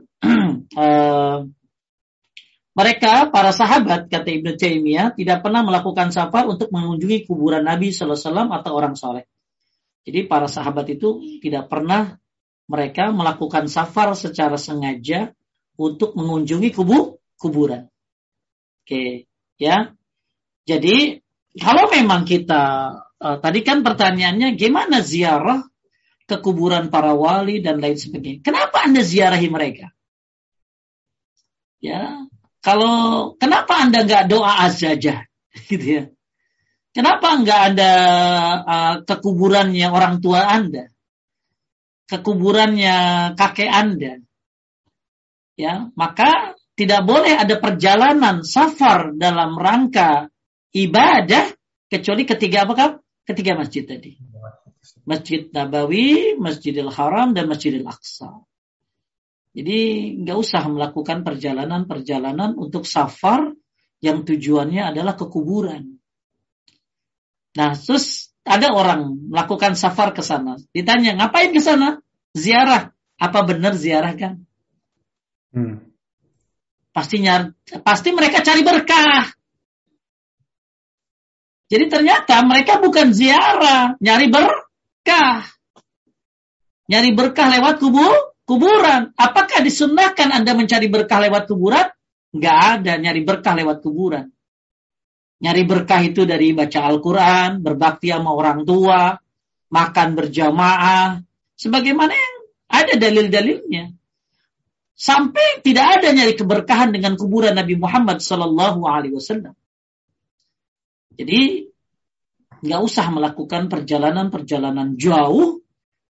uh, mereka para sahabat kata Ibnu Taimiyah tidak pernah melakukan safar untuk mengunjungi kuburan Nabi Sallallahu Alaihi Wasallam atau orang soleh. Jadi para sahabat itu tidak pernah mereka melakukan safar secara sengaja untuk mengunjungi kubu kuburan. Oke, ya. Jadi kalau memang kita uh, tadi kan pertanyaannya gimana ziarah ke kuburan para wali dan lain sebagainya. Kenapa Anda ziarahi mereka? Ya, kalau kenapa Anda nggak doa aja, gitu ya? Kenapa nggak ada uh, ke kuburannya orang tua Anda? Ke kuburannya kakek Anda? Ya, maka tidak boleh ada perjalanan safar dalam rangka ibadah kecuali ketiga apa Ketiga masjid tadi. Masjid Nabawi, Masjidil Haram, dan Masjidil Aqsa. Jadi nggak usah melakukan perjalanan-perjalanan untuk safar yang tujuannya adalah ke kuburan. Nah, terus ada orang melakukan safar ke sana. Ditanya, ngapain ke sana? Ziarah. Apa benar ziarah kan? Hmm. Pasti nyar, pasti mereka cari berkah. Jadi ternyata mereka bukan ziarah, nyari berkah. Nyari berkah lewat kubur, kuburan. Apakah disunahkan Anda mencari berkah lewat kuburan? Enggak ada nyari berkah lewat kuburan. Nyari berkah itu dari baca Al-Quran, berbakti sama orang tua, makan berjamaah, sebagaimana yang ada dalil-dalilnya. Sampai tidak ada nyari keberkahan dengan kuburan Nabi Muhammad Sallallahu Alaihi Wasallam. Jadi nggak usah melakukan perjalanan-perjalanan jauh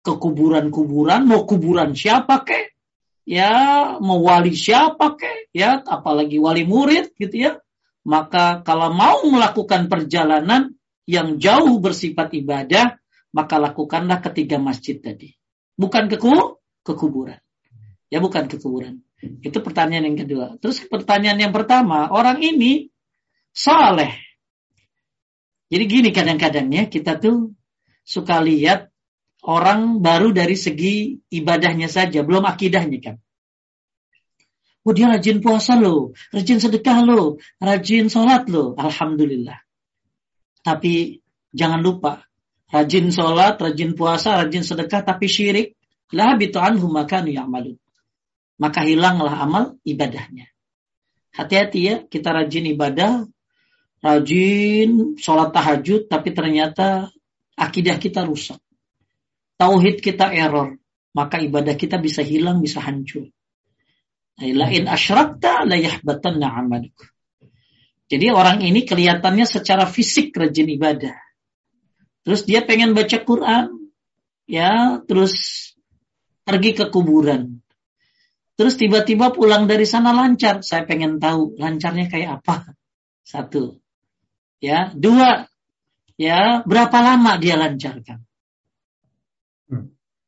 ke kuburan-kuburan, mau kuburan siapa kek, ya mau wali siapa kek, ya apalagi wali murid gitu ya. Maka kalau mau melakukan perjalanan yang jauh bersifat ibadah, maka lakukanlah ketiga masjid tadi. Bukan ke, ke kuburan. Ya bukan ke kuburan. Itu pertanyaan yang kedua. Terus pertanyaan yang pertama, orang ini saleh. Jadi gini kadang-kadang ya, kita tuh suka lihat orang baru dari segi ibadahnya saja, belum akidahnya kan. Oh dia rajin puasa loh, rajin sedekah loh, rajin sholat loh, alhamdulillah. Tapi jangan lupa, rajin sholat, rajin puasa, rajin sedekah, tapi syirik, lah bitu anhu makanu ya'malun. Maka hilanglah amal ibadahnya. Hati-hati ya, kita rajin ibadah, rajin sholat tahajud, tapi ternyata akidah kita rusak tauhid kita error, maka ibadah kita bisa hilang, bisa hancur. Lain asyrakta la yahbatanna amaluk. Jadi orang ini kelihatannya secara fisik rajin ibadah. Terus dia pengen baca Quran, ya, terus pergi ke kuburan. Terus tiba-tiba pulang dari sana lancar. Saya pengen tahu lancarnya kayak apa. Satu. Ya, dua. Ya, berapa lama dia lancarkan?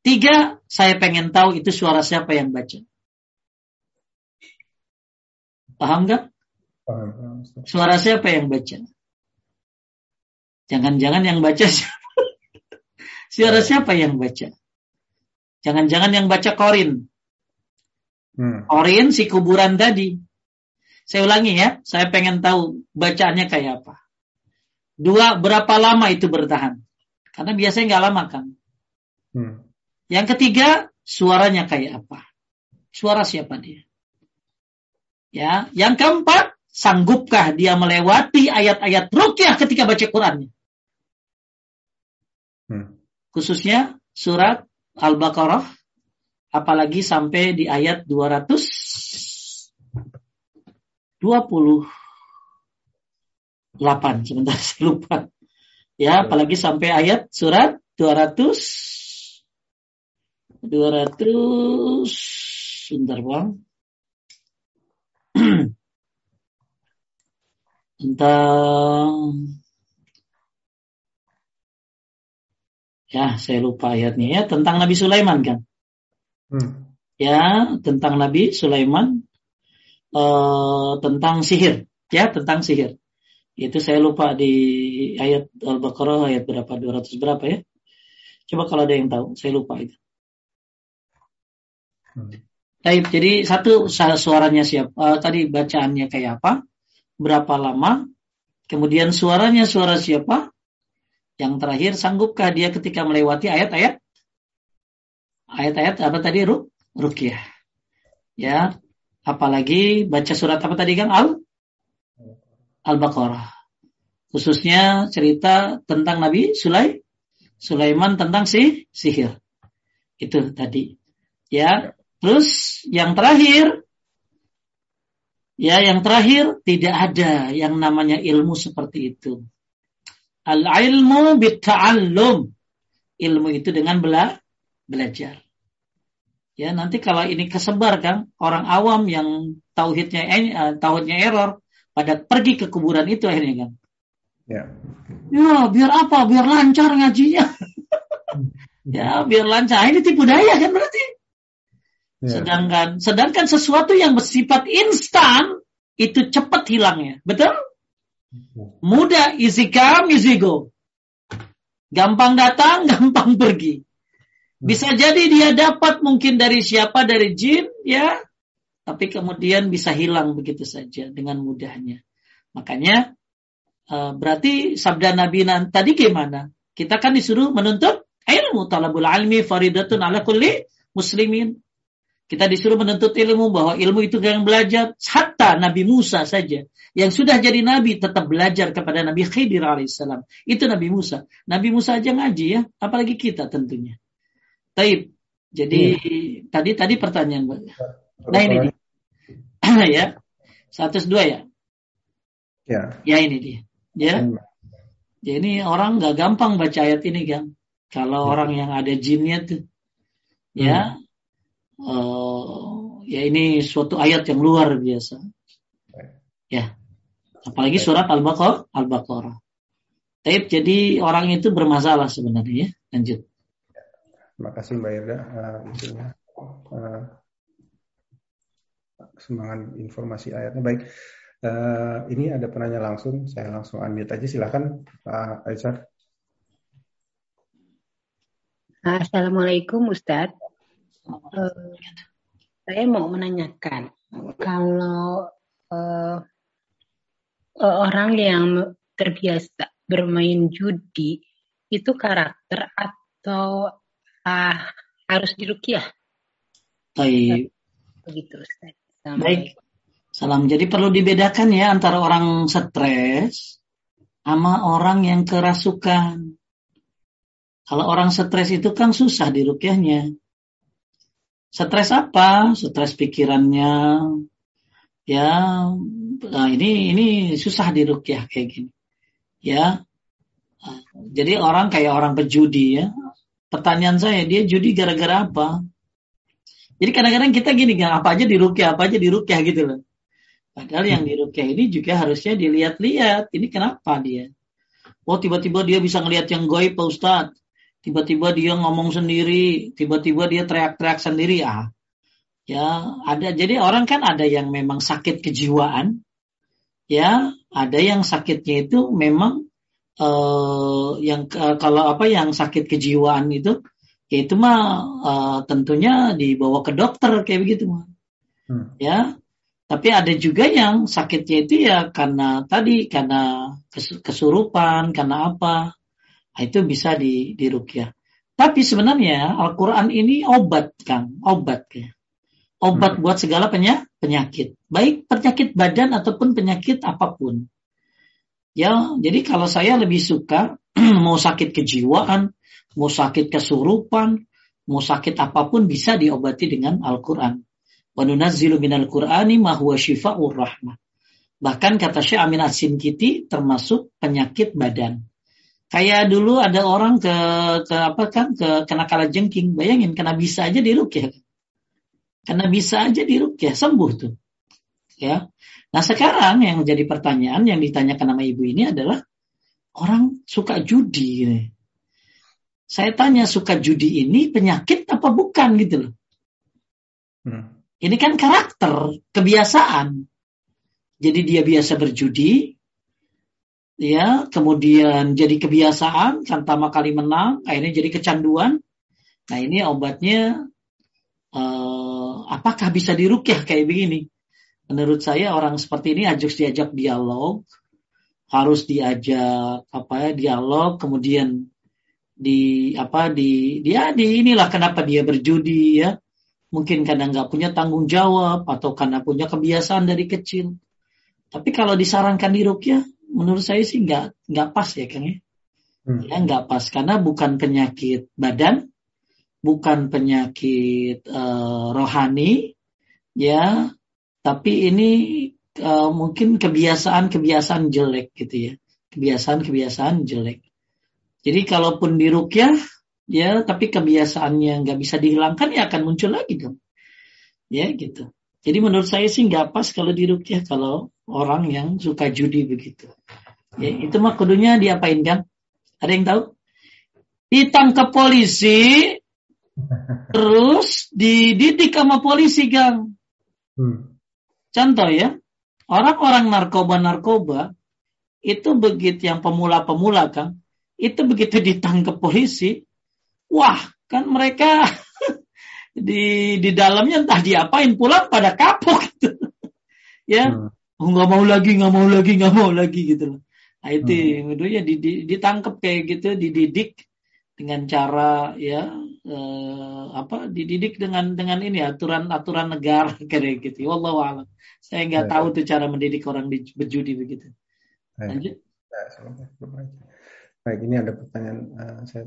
Tiga, saya pengen tahu itu suara siapa yang baca. Paham nggak? Suara siapa yang baca? Jangan-jangan yang baca siapa? suara siapa yang baca? Jangan-jangan yang baca korin. Hmm. Korin si kuburan tadi. Saya ulangi ya, saya pengen tahu bacaannya kayak apa. Dua, berapa lama itu bertahan? Karena biasanya nggak lama kan. Hmm. Yang ketiga, suaranya kayak apa? Suara siapa dia? Ya, yang keempat, sanggupkah dia melewati ayat-ayat rukyah ketika baca Qurannya? Hmm. Khususnya surat Al-Baqarah, apalagi sampai di ayat 228. Sebentar saya lupa. Ya, apalagi sampai ayat surat 200 200 sebentar Bang. tentang ya saya lupa ayatnya ya. Tentang Nabi Sulaiman kan? Hmm. ya tentang Nabi Sulaiman uh, tentang sihir. Ya tentang sihir. Itu saya lupa di ayat Al-Baqarah ayat berapa? 200 berapa ya? Coba kalau ada yang tahu saya lupa itu. Hmm. Jadi satu suaranya siapa uh, tadi bacaannya kayak apa? Berapa lama, kemudian suaranya suara siapa, yang terakhir sanggupkah dia ketika melewati ayat-ayat? Ayat-ayat apa tadi ruk rukyah ya apalagi baca surat apa tadi kan al? Al-baqarah. Khususnya cerita tentang Nabi Sulai Sulaiman tentang si sihir. Itu tadi. Ya terus yang terakhir Ya, yang terakhir tidak ada yang namanya ilmu seperti itu. Al-ilmu bitta'allum. Ilmu itu dengan bela belajar. Ya, nanti kalau ini kesebar kan orang awam yang tauhidnya uh, tauhidnya error pada pergi ke kuburan itu akhirnya kan. Ya. Ya, biar apa? Biar lancar ngajinya. ya, biar lancar. Ini tipu daya kan berarti. Ya. Sedangkan sedangkan sesuatu yang bersifat instan itu cepat hilangnya. Betul? Mudah easy come easy go. Gampang datang, gampang pergi. Bisa jadi dia dapat mungkin dari siapa dari jin ya, tapi kemudian bisa hilang begitu saja dengan mudahnya. Makanya eh, berarti sabda Nabi tadi gimana? Kita kan disuruh menuntut ilmu talabul almi faridatun ala kulli muslimin. Kita disuruh menuntut ilmu bahwa ilmu itu yang belajar. Hatta Nabi Musa saja yang sudah jadi nabi tetap belajar kepada Nabi Khidir alaihissalam. Itu Nabi Musa. Nabi Musa aja ngaji ya, apalagi kita tentunya. Taib. Jadi hmm. tadi tadi pertanyaan Mbak. Nah ini dia. ya. 102 ya? Ya. Ya ini dia. Ya. Ya ini orang nggak gampang baca ayat ini kan. Kalau hmm. orang yang ada jinnya tuh. Ya. Hmm uh, ya ini suatu ayat yang luar biasa. Ya. Apalagi surat Al-Baqarah, Al-Baqarah. Taib jadi orang itu bermasalah sebenarnya ya. Lanjut. Terima kasih Mbak Irda uh, uh, semangat informasi ayatnya baik. Uh, ini ada penanya langsung, saya langsung unmute aja silakan Pak Aisyah. Assalamualaikum Ustadz. Uh, saya mau menanyakan kalau uh, orang yang terbiasa bermain judi itu karakter atau uh, harus dirukiah? Baik. Begitu. Baik. Salam. Jadi perlu dibedakan ya antara orang stres sama orang yang kerasukan. Kalau orang stres itu kan susah dirukyahnya. Stres apa? Stres pikirannya. Ya, nah ini ini susah dirukyah kayak gini. Ya. Jadi orang kayak orang pejudi ya. Pertanyaan saya, dia judi gara-gara apa? Jadi kadang-kadang kita gini, apa aja dirukyah, apa aja dirukyah gitu loh. Padahal yang dirukyah ini juga harusnya dilihat-lihat. Ini kenapa dia? Oh tiba-tiba dia bisa ngelihat yang goib Pak Ustadz tiba-tiba dia ngomong sendiri, tiba-tiba dia teriak-teriak sendiri, ah, ya ada. Jadi orang kan ada yang memang sakit kejiwaan, ya, ada yang sakitnya itu memang uh, yang uh, kalau apa yang sakit kejiwaan itu ya itu mah uh, tentunya dibawa ke dokter kayak begitu mah. Hmm. Ya. Tapi ada juga yang sakitnya itu ya karena tadi karena kesurupan, karena apa. Nah, itu bisa di dirukyah. Tapi sebenarnya Al-Qur'an ini obat, Kang, obat ya. Obat hmm. buat segala penyakit, baik penyakit badan ataupun penyakit apa pun. Ya, jadi kalau saya lebih suka mau sakit kejiwaan, mau sakit kesurupan, mau sakit apa pun bisa diobati dengan Al-Quran. Wa nunazzilu minal Qur'ani ma huwa syifa'ur rahmah. Bahkan kata Syekh Amin Asin Kiti termasuk penyakit badan. Kayak dulu ada orang ke ke apa kan ke kena kala jengking, bayangin kena bisa aja dirukyah. Kena bisa aja dirukyah sembuh tuh. Ya. Nah sekarang yang menjadi pertanyaan yang ditanyakan nama ibu ini adalah orang suka judi. Gitu. Saya tanya suka judi ini penyakit apa bukan gitu loh. Hmm. Ini kan karakter, kebiasaan. Jadi dia biasa berjudi, ya, kemudian jadi kebiasaan, pertama kali menang, akhirnya jadi kecanduan. Nah ini obatnya, uh, apakah bisa dirukyah kayak begini? menurut saya orang seperti ini harus diajak dialog, harus diajak apa ya dialog, kemudian di apa di dia di inilah kenapa dia berjudi ya mungkin karena nggak punya tanggung jawab atau karena punya kebiasaan dari kecil tapi kalau disarankan di rukyah menurut saya sih nggak nggak pas ya kang ya hmm. ya nggak pas karena bukan penyakit badan bukan penyakit uh, rohani ya tapi ini uh, mungkin kebiasaan-kebiasaan jelek gitu ya. Kebiasaan-kebiasaan jelek. Jadi kalaupun dirukyah, ya tapi kebiasaannya nggak bisa dihilangkan ya akan muncul lagi dong. Ya gitu. Jadi menurut saya sih nggak pas kalau dirukyah kalau orang yang suka judi begitu. Ya, itu mah kudunya diapain kan? Ada yang tahu? Ditangkap polisi, terus dididik sama polisi, Gang. Hmm. Contoh ya, orang-orang narkoba-narkoba itu begitu yang pemula-pemula kan, itu begitu ditangkap polisi, wah kan mereka di di dalamnya entah diapain pulang pada kapok gitu. ya, hmm. Oh, nggak mau lagi, nggak mau lagi, nggak mau lagi gitu loh. Nah itu hmm. ya ditangkap kayak gitu, dididik dengan cara ya eh, apa dididik dengan dengan ini aturan-aturan negara kayak gitu. Wallahu a'lam. Saya nggak tahu tuh cara mendidik orang di, berjudi begitu. Lanjut. Baik, ini ada pertanyaan uh, saya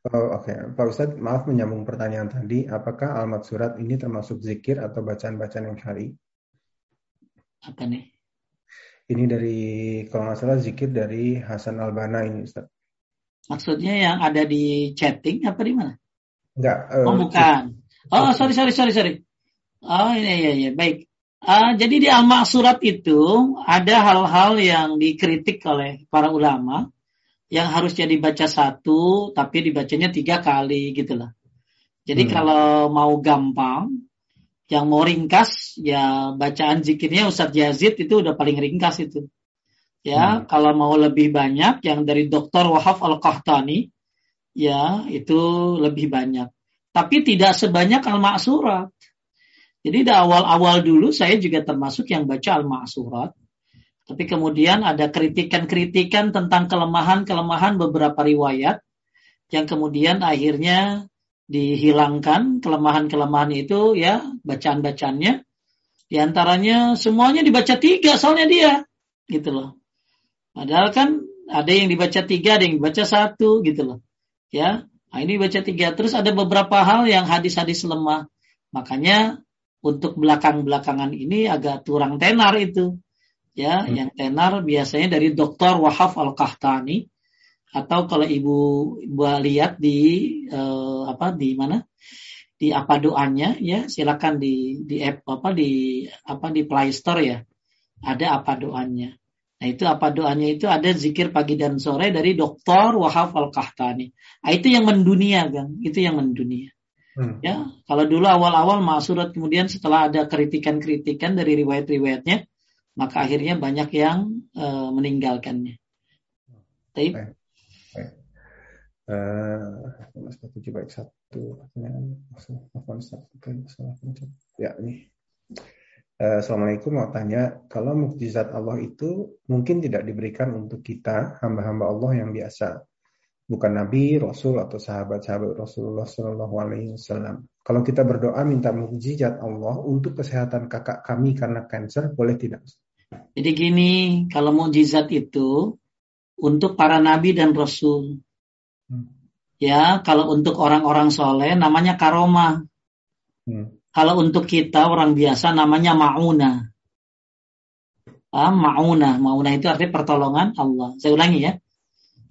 Oh, Oke, okay. Pak Ustadz, maaf menyambung pertanyaan tadi. Apakah almat surat ini termasuk zikir atau bacaan-bacaan yang syari? Apa nih? Ini dari, kalau nggak salah, zikir dari Hasan Albana ini, Ustaz. Maksudnya yang ada di chatting apa di mana? Enggak. Uh, oh bukan. Oh sorry sorry sorry sorry. Oh iya iya iya baik. Uh, jadi di al surat itu ada hal-hal yang dikritik oleh para ulama yang harusnya dibaca satu tapi dibacanya tiga kali gitu lah. Jadi hmm. kalau mau gampang, yang mau ringkas ya bacaan zikirnya Ustadz Yazid itu udah paling ringkas itu. Ya, hmm. kalau mau lebih banyak yang dari Dr. Wahab Al-Qahtani, ya itu lebih banyak. Tapi tidak sebanyak Al-Ma'surat. Jadi di awal-awal dulu saya juga termasuk yang baca Al-Ma'surat. Tapi kemudian ada kritikan-kritikan tentang kelemahan-kelemahan beberapa riwayat yang kemudian akhirnya dihilangkan kelemahan-kelemahan itu ya bacaan-bacaannya. Di antaranya semuanya dibaca tiga soalnya dia gitu loh. Padahal kan ada yang dibaca tiga, ada yang dibaca satu gitu loh. Ya, nah ini baca tiga. Terus ada beberapa hal yang hadis-hadis lemah. Makanya untuk belakang-belakangan ini agak kurang tenar itu. Ya, hmm. yang tenar biasanya dari Dr. Wahaf Al-Qahtani atau kalau ibu ibu lihat di uh, apa di mana di apa doanya ya silakan di di app apa di apa di Play Store ya ada apa doanya Nah itu apa doanya itu ada zikir pagi dan sore dari Dokter Wahab Al Kahtani. Nah, itu yang mendunia kan, itu yang mendunia. Hmm. Ya, kalau dulu awal-awal masurat kemudian setelah ada kritikan-kritikan dari riwayat-riwayatnya, maka akhirnya banyak yang uh, meninggalkannya. Baik. Uh, tujuh baik satu pertanyaan ya ini uh, Assalamualaikum mau tanya kalau mukjizat Allah itu mungkin tidak diberikan untuk kita hamba-hamba Allah yang biasa bukan nabi, rasul atau sahabat-sahabat Rasulullah Shallallahu Alaihi Wasallam. Kalau kita berdoa minta mukjizat Allah untuk kesehatan kakak kami karena kanker, boleh tidak? Jadi gini, kalau mukjizat itu untuk para nabi dan rasul. Ya, kalau untuk orang-orang soleh namanya karomah. Hmm. Kalau untuk kita orang biasa namanya mauna. Ah, mauna, mauna itu artinya pertolongan Allah. Saya ulangi ya.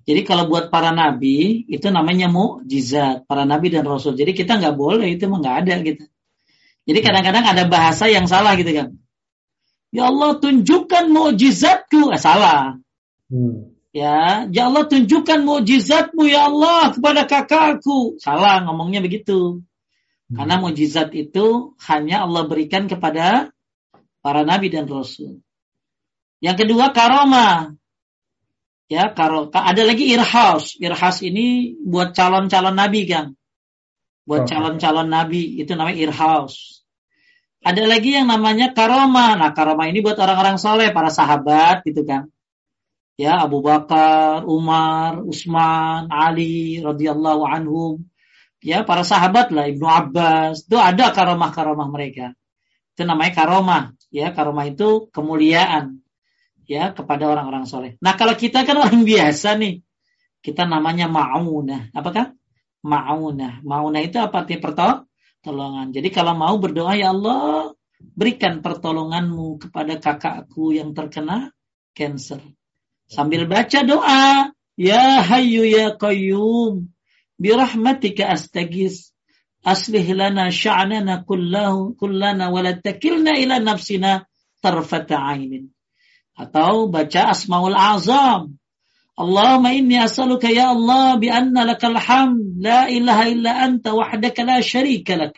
Jadi kalau buat para nabi itu namanya mukjizat, para nabi dan rasul. Jadi kita nggak boleh itu nggak ada gitu. Jadi kadang-kadang ada bahasa yang salah gitu kan. Ya Allah tunjukkan mukjizatku, eh, salah. Hmm. Ya, ya Allah tunjukkan mukjizatmu ya Allah kepada kakakku. Salah ngomongnya begitu. Hmm. Karena mukjizat itu hanya Allah berikan kepada para nabi dan rasul. Yang kedua karomah. Ya, kalau ada lagi irhas. Irhas ini buat calon-calon nabi kan. Buat calon-calon nabi itu namanya irhas. Ada lagi yang namanya karoma. Nah, karoma ini buat orang-orang soleh, para sahabat gitu kan. Ya, Abu Bakar, Umar, Utsman, Ali radhiyallahu anhum. Ya, para sahabat lah, Ibnu Abbas. Itu ada karomah-karomah mereka. Itu namanya karomah. Ya, karomah itu kemuliaan ya kepada orang-orang soleh. Nah kalau kita kan orang biasa nih, kita namanya maunah. Apakah? Maunah. Maunah itu apa artinya pertolongan. Jadi kalau mau berdoa ya Allah berikan pertolonganmu kepada kakakku yang terkena cancer. Sambil baca doa, ya hayyu ya qayyum birahmatika astagis aslih lana sya'nana kullahu kullana wa la takilna ila nafsina tarfata ainin atau baca Asmaul Azam. Allahumma inni as'aluka ya Allah bi anna lakal hamd la ilaha illa anta wahdaka la syarika lak.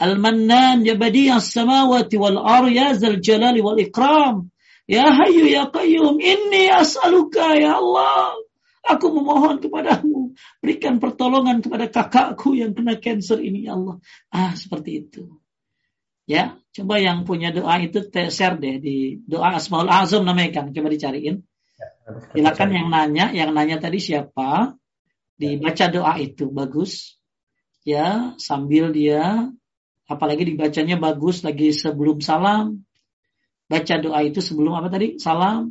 Al-Mannan ya badi'as samawati wal ar ya zal jalali wal ikram. Ya hayyu ya qayyum inni as'aluka ya Allah. Aku memohon kepadamu berikan pertolongan kepada kakakku yang kena cancer ini ya Allah. Ah seperti itu. Ya, coba yang punya doa itu share deh di doa Asmaul Azam namanya kan, coba dicariin. Ya, Silakan yang nanya, yang nanya tadi siapa? Dibaca doa itu bagus. Ya, sambil dia apalagi dibacanya bagus lagi sebelum salam. Baca doa itu sebelum apa tadi? Salam.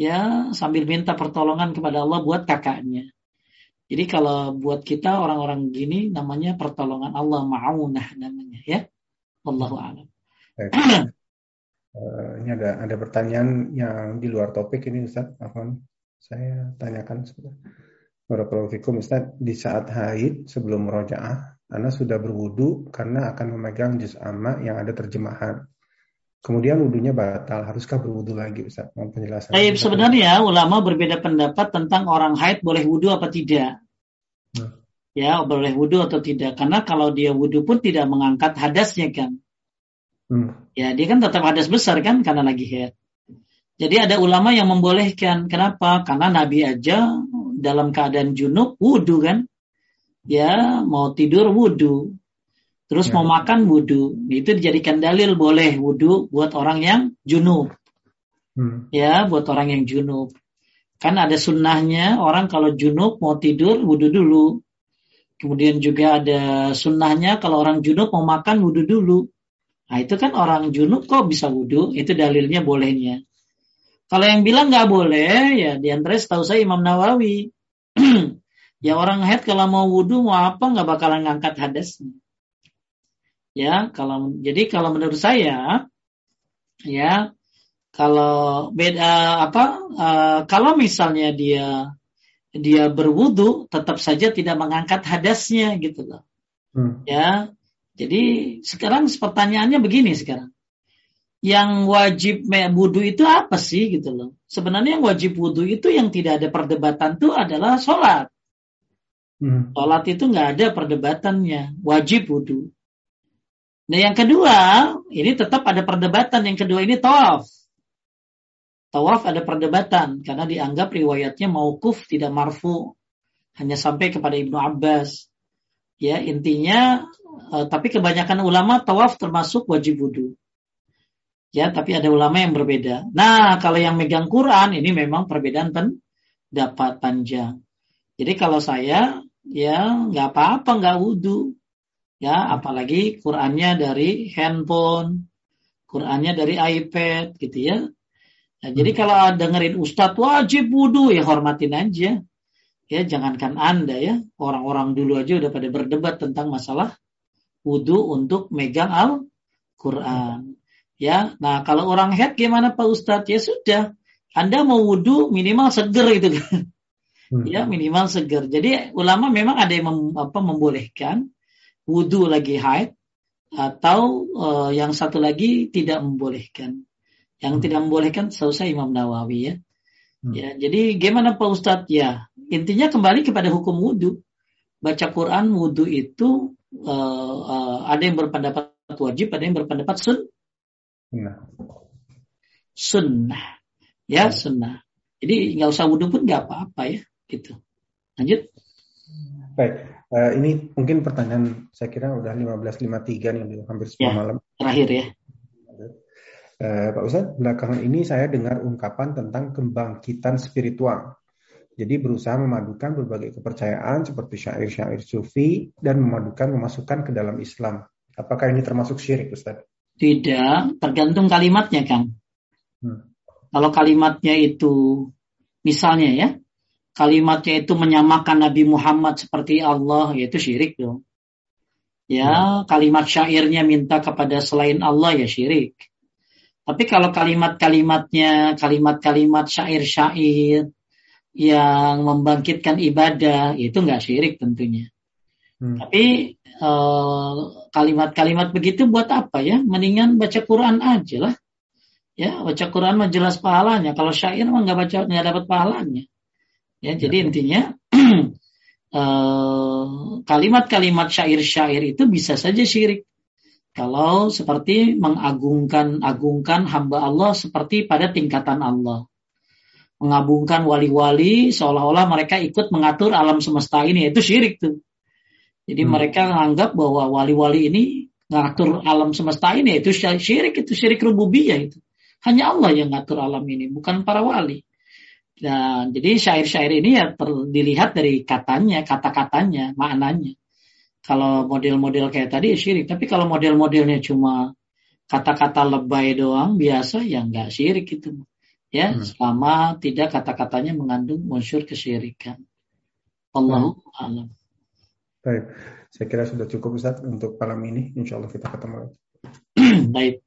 Ya, sambil minta pertolongan kepada Allah buat kakaknya. Jadi kalau buat kita orang-orang gini namanya pertolongan Allah ma'unah namanya ya. Allahu a'lam. Uh, ini ada ada pertanyaan yang di luar topik ini Ustaz. Afwan. Saya tanyakan sebentar. Barakallahu Ustaz, di saat haid sebelum rojaah, Anda sudah berwudu karena akan memegang juz amma yang ada terjemahan. Kemudian wudhunya batal, haruskah berwudu lagi Ustaz? Penjelasan. Baik, sebenarnya ulama berbeda pendapat tentang orang haid boleh wudhu apa tidak. Hmm. Ya, boleh wudhu atau tidak. Karena kalau dia wudhu pun tidak mengangkat hadasnya kan. Hmm. Ya, dia kan tetap hadas besar kan karena lagi haid. Jadi ada ulama yang membolehkan. Kenapa? Karena Nabi aja dalam keadaan junub wudhu kan. Ya, mau tidur wudhu. Terus ya. mau makan wudhu. Itu dijadikan dalil boleh wudhu buat orang yang junub. Hmm. Ya, buat orang yang junub. Kan ada sunnahnya orang kalau junub mau tidur wudhu dulu. Kemudian juga ada sunnahnya kalau orang junub mau makan wudhu dulu. Nah itu kan orang junub kok bisa wudhu, itu dalilnya bolehnya. Kalau yang bilang nggak boleh, ya di antara setahu saya Imam Nawawi. ya orang head kalau mau wudhu mau apa nggak bakalan ngangkat hadasnya. Ya kalau jadi kalau menurut saya, ya kalau beda apa, uh, kalau misalnya dia dia berwudhu tetap saja tidak mengangkat hadasnya gitu loh. Hmm. Ya, jadi sekarang pertanyaannya begini sekarang. Yang wajib wudhu itu apa sih gitu loh. Sebenarnya yang wajib wudhu itu yang tidak ada perdebatan itu adalah sholat. Hmm. Sholat itu nggak ada perdebatannya. Wajib wudhu. Nah yang kedua, ini tetap ada perdebatan. Yang kedua ini tawaf. Tawaf ada perdebatan karena dianggap riwayatnya maukuf tidak marfu. hanya sampai kepada Ibnu Abbas. Ya, intinya uh, tapi kebanyakan ulama tawaf termasuk wajib wudhu. Ya, tapi ada ulama yang berbeda. Nah, kalau yang megang Quran ini memang perbedaan pendapat panjang. Jadi kalau saya ya nggak apa-apa nggak wudhu. Ya, apalagi Qurannya dari handphone, Qurannya dari iPad gitu ya. Nah, jadi hmm. kalau dengerin Ustadz wajib wudhu ya hormatin aja. Ya jangankan anda ya orang-orang dulu aja udah pada berdebat tentang masalah wudhu untuk megang Al Quran. Ya, nah kalau orang head gimana Pak Ustadz? Ya sudah, anda mau wudhu minimal seger itu kan. Hmm. Ya minimal seger. Jadi ulama memang ada yang mem, apa, membolehkan wudhu lagi haid atau uh, yang satu lagi tidak membolehkan. Yang hmm. tidak membolehkan selesai Imam Nawawi ya. Hmm. Ya, jadi gimana Pak Ustadz? Ya, intinya kembali kepada hukum wudhu. Baca Quran wudhu itu uh, uh, ada yang berpendapat wajib, ada yang berpendapat sun. Sunnah. Sunnah. Ya, sunnah. Jadi nggak usah wudhu pun nggak apa-apa ya, gitu. Lanjut. Baik, uh, ini mungkin pertanyaan saya kira udah 15.53 nih, hampir 10 ya, malam. Terakhir ya. Eh, Pak Ustadz, belakangan ini saya dengar ungkapan tentang kebangkitan spiritual. Jadi berusaha memadukan berbagai kepercayaan seperti syair-syair sufi dan memadukan memasukkan ke dalam Islam. Apakah ini termasuk syirik, Ustaz? Tidak, tergantung kalimatnya, Kang. Hmm. Kalau kalimatnya itu, misalnya ya, kalimatnya itu menyamakan Nabi Muhammad seperti Allah, yaitu syirik dong. Ya, hmm. kalimat syairnya minta kepada selain Allah ya syirik. Tapi kalau kalimat-kalimatnya, kalimat-kalimat syair-syair yang membangkitkan ibadah, itu nggak syirik tentunya. Hmm. Tapi eh, kalimat-kalimat uh, begitu buat apa ya? Mendingan baca Quran aja lah. Ya, baca Quran mah jelas pahalanya. Kalau syair mah nggak baca nggak dapat pahalanya. Ya, jadi ya. intinya uh, kalimat-kalimat syair-syair itu bisa saja syirik. Kalau seperti mengagungkan agungkan hamba Allah seperti pada tingkatan Allah. Mengagungkan wali-wali seolah-olah mereka ikut mengatur alam semesta ini itu syirik tuh. Jadi hmm. mereka menganggap bahwa wali-wali ini ngatur alam semesta ini itu syirik itu syirik rububiyah itu. Hanya Allah yang ngatur alam ini, bukan para wali. Dan jadi syair-syair ini ya ter, dilihat dari katanya, kata-katanya, maknanya. Kalau model-model kayak tadi ya syirik. Tapi kalau model-modelnya cuma kata-kata lebay doang biasa ya nggak syirik itu. Ya, hmm. selama tidak kata-katanya mengandung unsur kesyirikan. Allahu hmm. alam. Baik, saya kira sudah cukup Ustaz untuk malam ini. Insya Allah kita ketemu. Baik.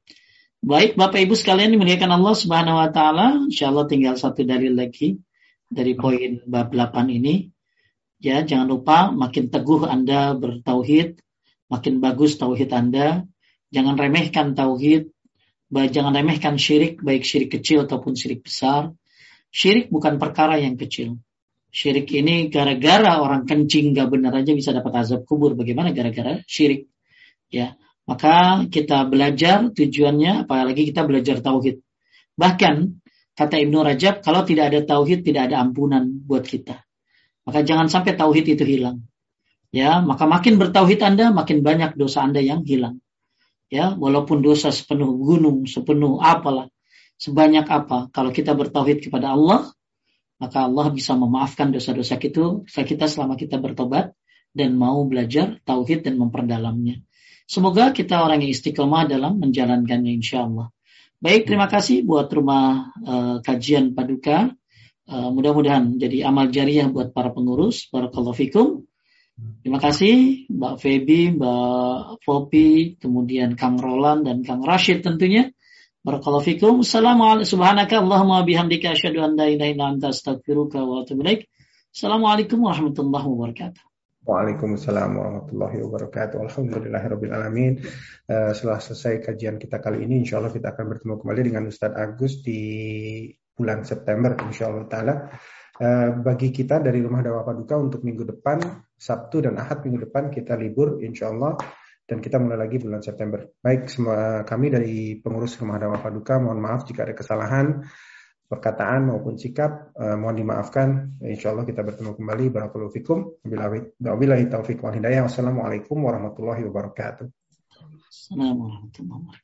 Baik, Bapak Ibu sekalian dimuliakan Allah Subhanahu wa taala. Insya Allah tinggal satu dalil lagi dari poin bab 8 ini. Ya, jangan lupa makin teguh Anda bertauhid, makin bagus tauhid Anda. Jangan remehkan tauhid, jangan remehkan syirik, baik syirik kecil ataupun syirik besar. Syirik bukan perkara yang kecil. Syirik ini gara-gara orang kencing gak benar aja bisa dapat azab kubur. Bagaimana gara-gara syirik? Ya, maka kita belajar tujuannya, apalagi kita belajar tauhid. Bahkan kata Ibnu Rajab, kalau tidak ada tauhid tidak ada ampunan buat kita. Maka jangan sampai tauhid itu hilang. Ya, maka makin bertauhid Anda, makin banyak dosa Anda yang hilang. Ya, walaupun dosa sepenuh gunung, sepenuh apalah, sebanyak apa, kalau kita bertauhid kepada Allah, maka Allah bisa memaafkan dosa-dosa kita, selama kita bertobat dan mau belajar tauhid dan memperdalamnya. Semoga kita orang yang istiqomah dalam menjalankannya insya Allah. Baik, terima kasih buat rumah uh, kajian Paduka. Uh, mudah-mudahan jadi amal jariah buat para pengurus. Barakallahu fikum. Terima kasih Mbak Feby, Mbak Fopi, kemudian Kang Roland dan Kang Rashid tentunya. Barakallahu fikum. Assalamualaikum subhanaka Allahumma bihamdika asyhadu an la ilaha illa anta astaghfiruka wa atubu ilaik. Assalamualaikum warahmatullahi wabarakatuh. Waalaikumsalam warahmatullahi wabarakatuh. Alhamdulillahirabbil alamin. Uh, setelah selesai kajian kita kali ini, insya Allah kita akan bertemu kembali dengan Ustadz Agus di bulan September insya Allah taala. Eh, bagi kita dari Rumah Dakwah Paduka untuk minggu depan Sabtu dan Ahad minggu depan kita libur insya Allah dan kita mulai lagi bulan September. Baik semua kami dari pengurus Rumah Dakwah Paduka mohon maaf jika ada kesalahan. Perkataan maupun sikap uh, mohon dimaafkan. Insya Allah kita bertemu kembali. Barakallahu fikum. Wabillahi taufiq wal hidayah. Wassalamualaikum warahmatullahi wabarakatuh. Assalamualaikum warahmatullahi wabarakatuh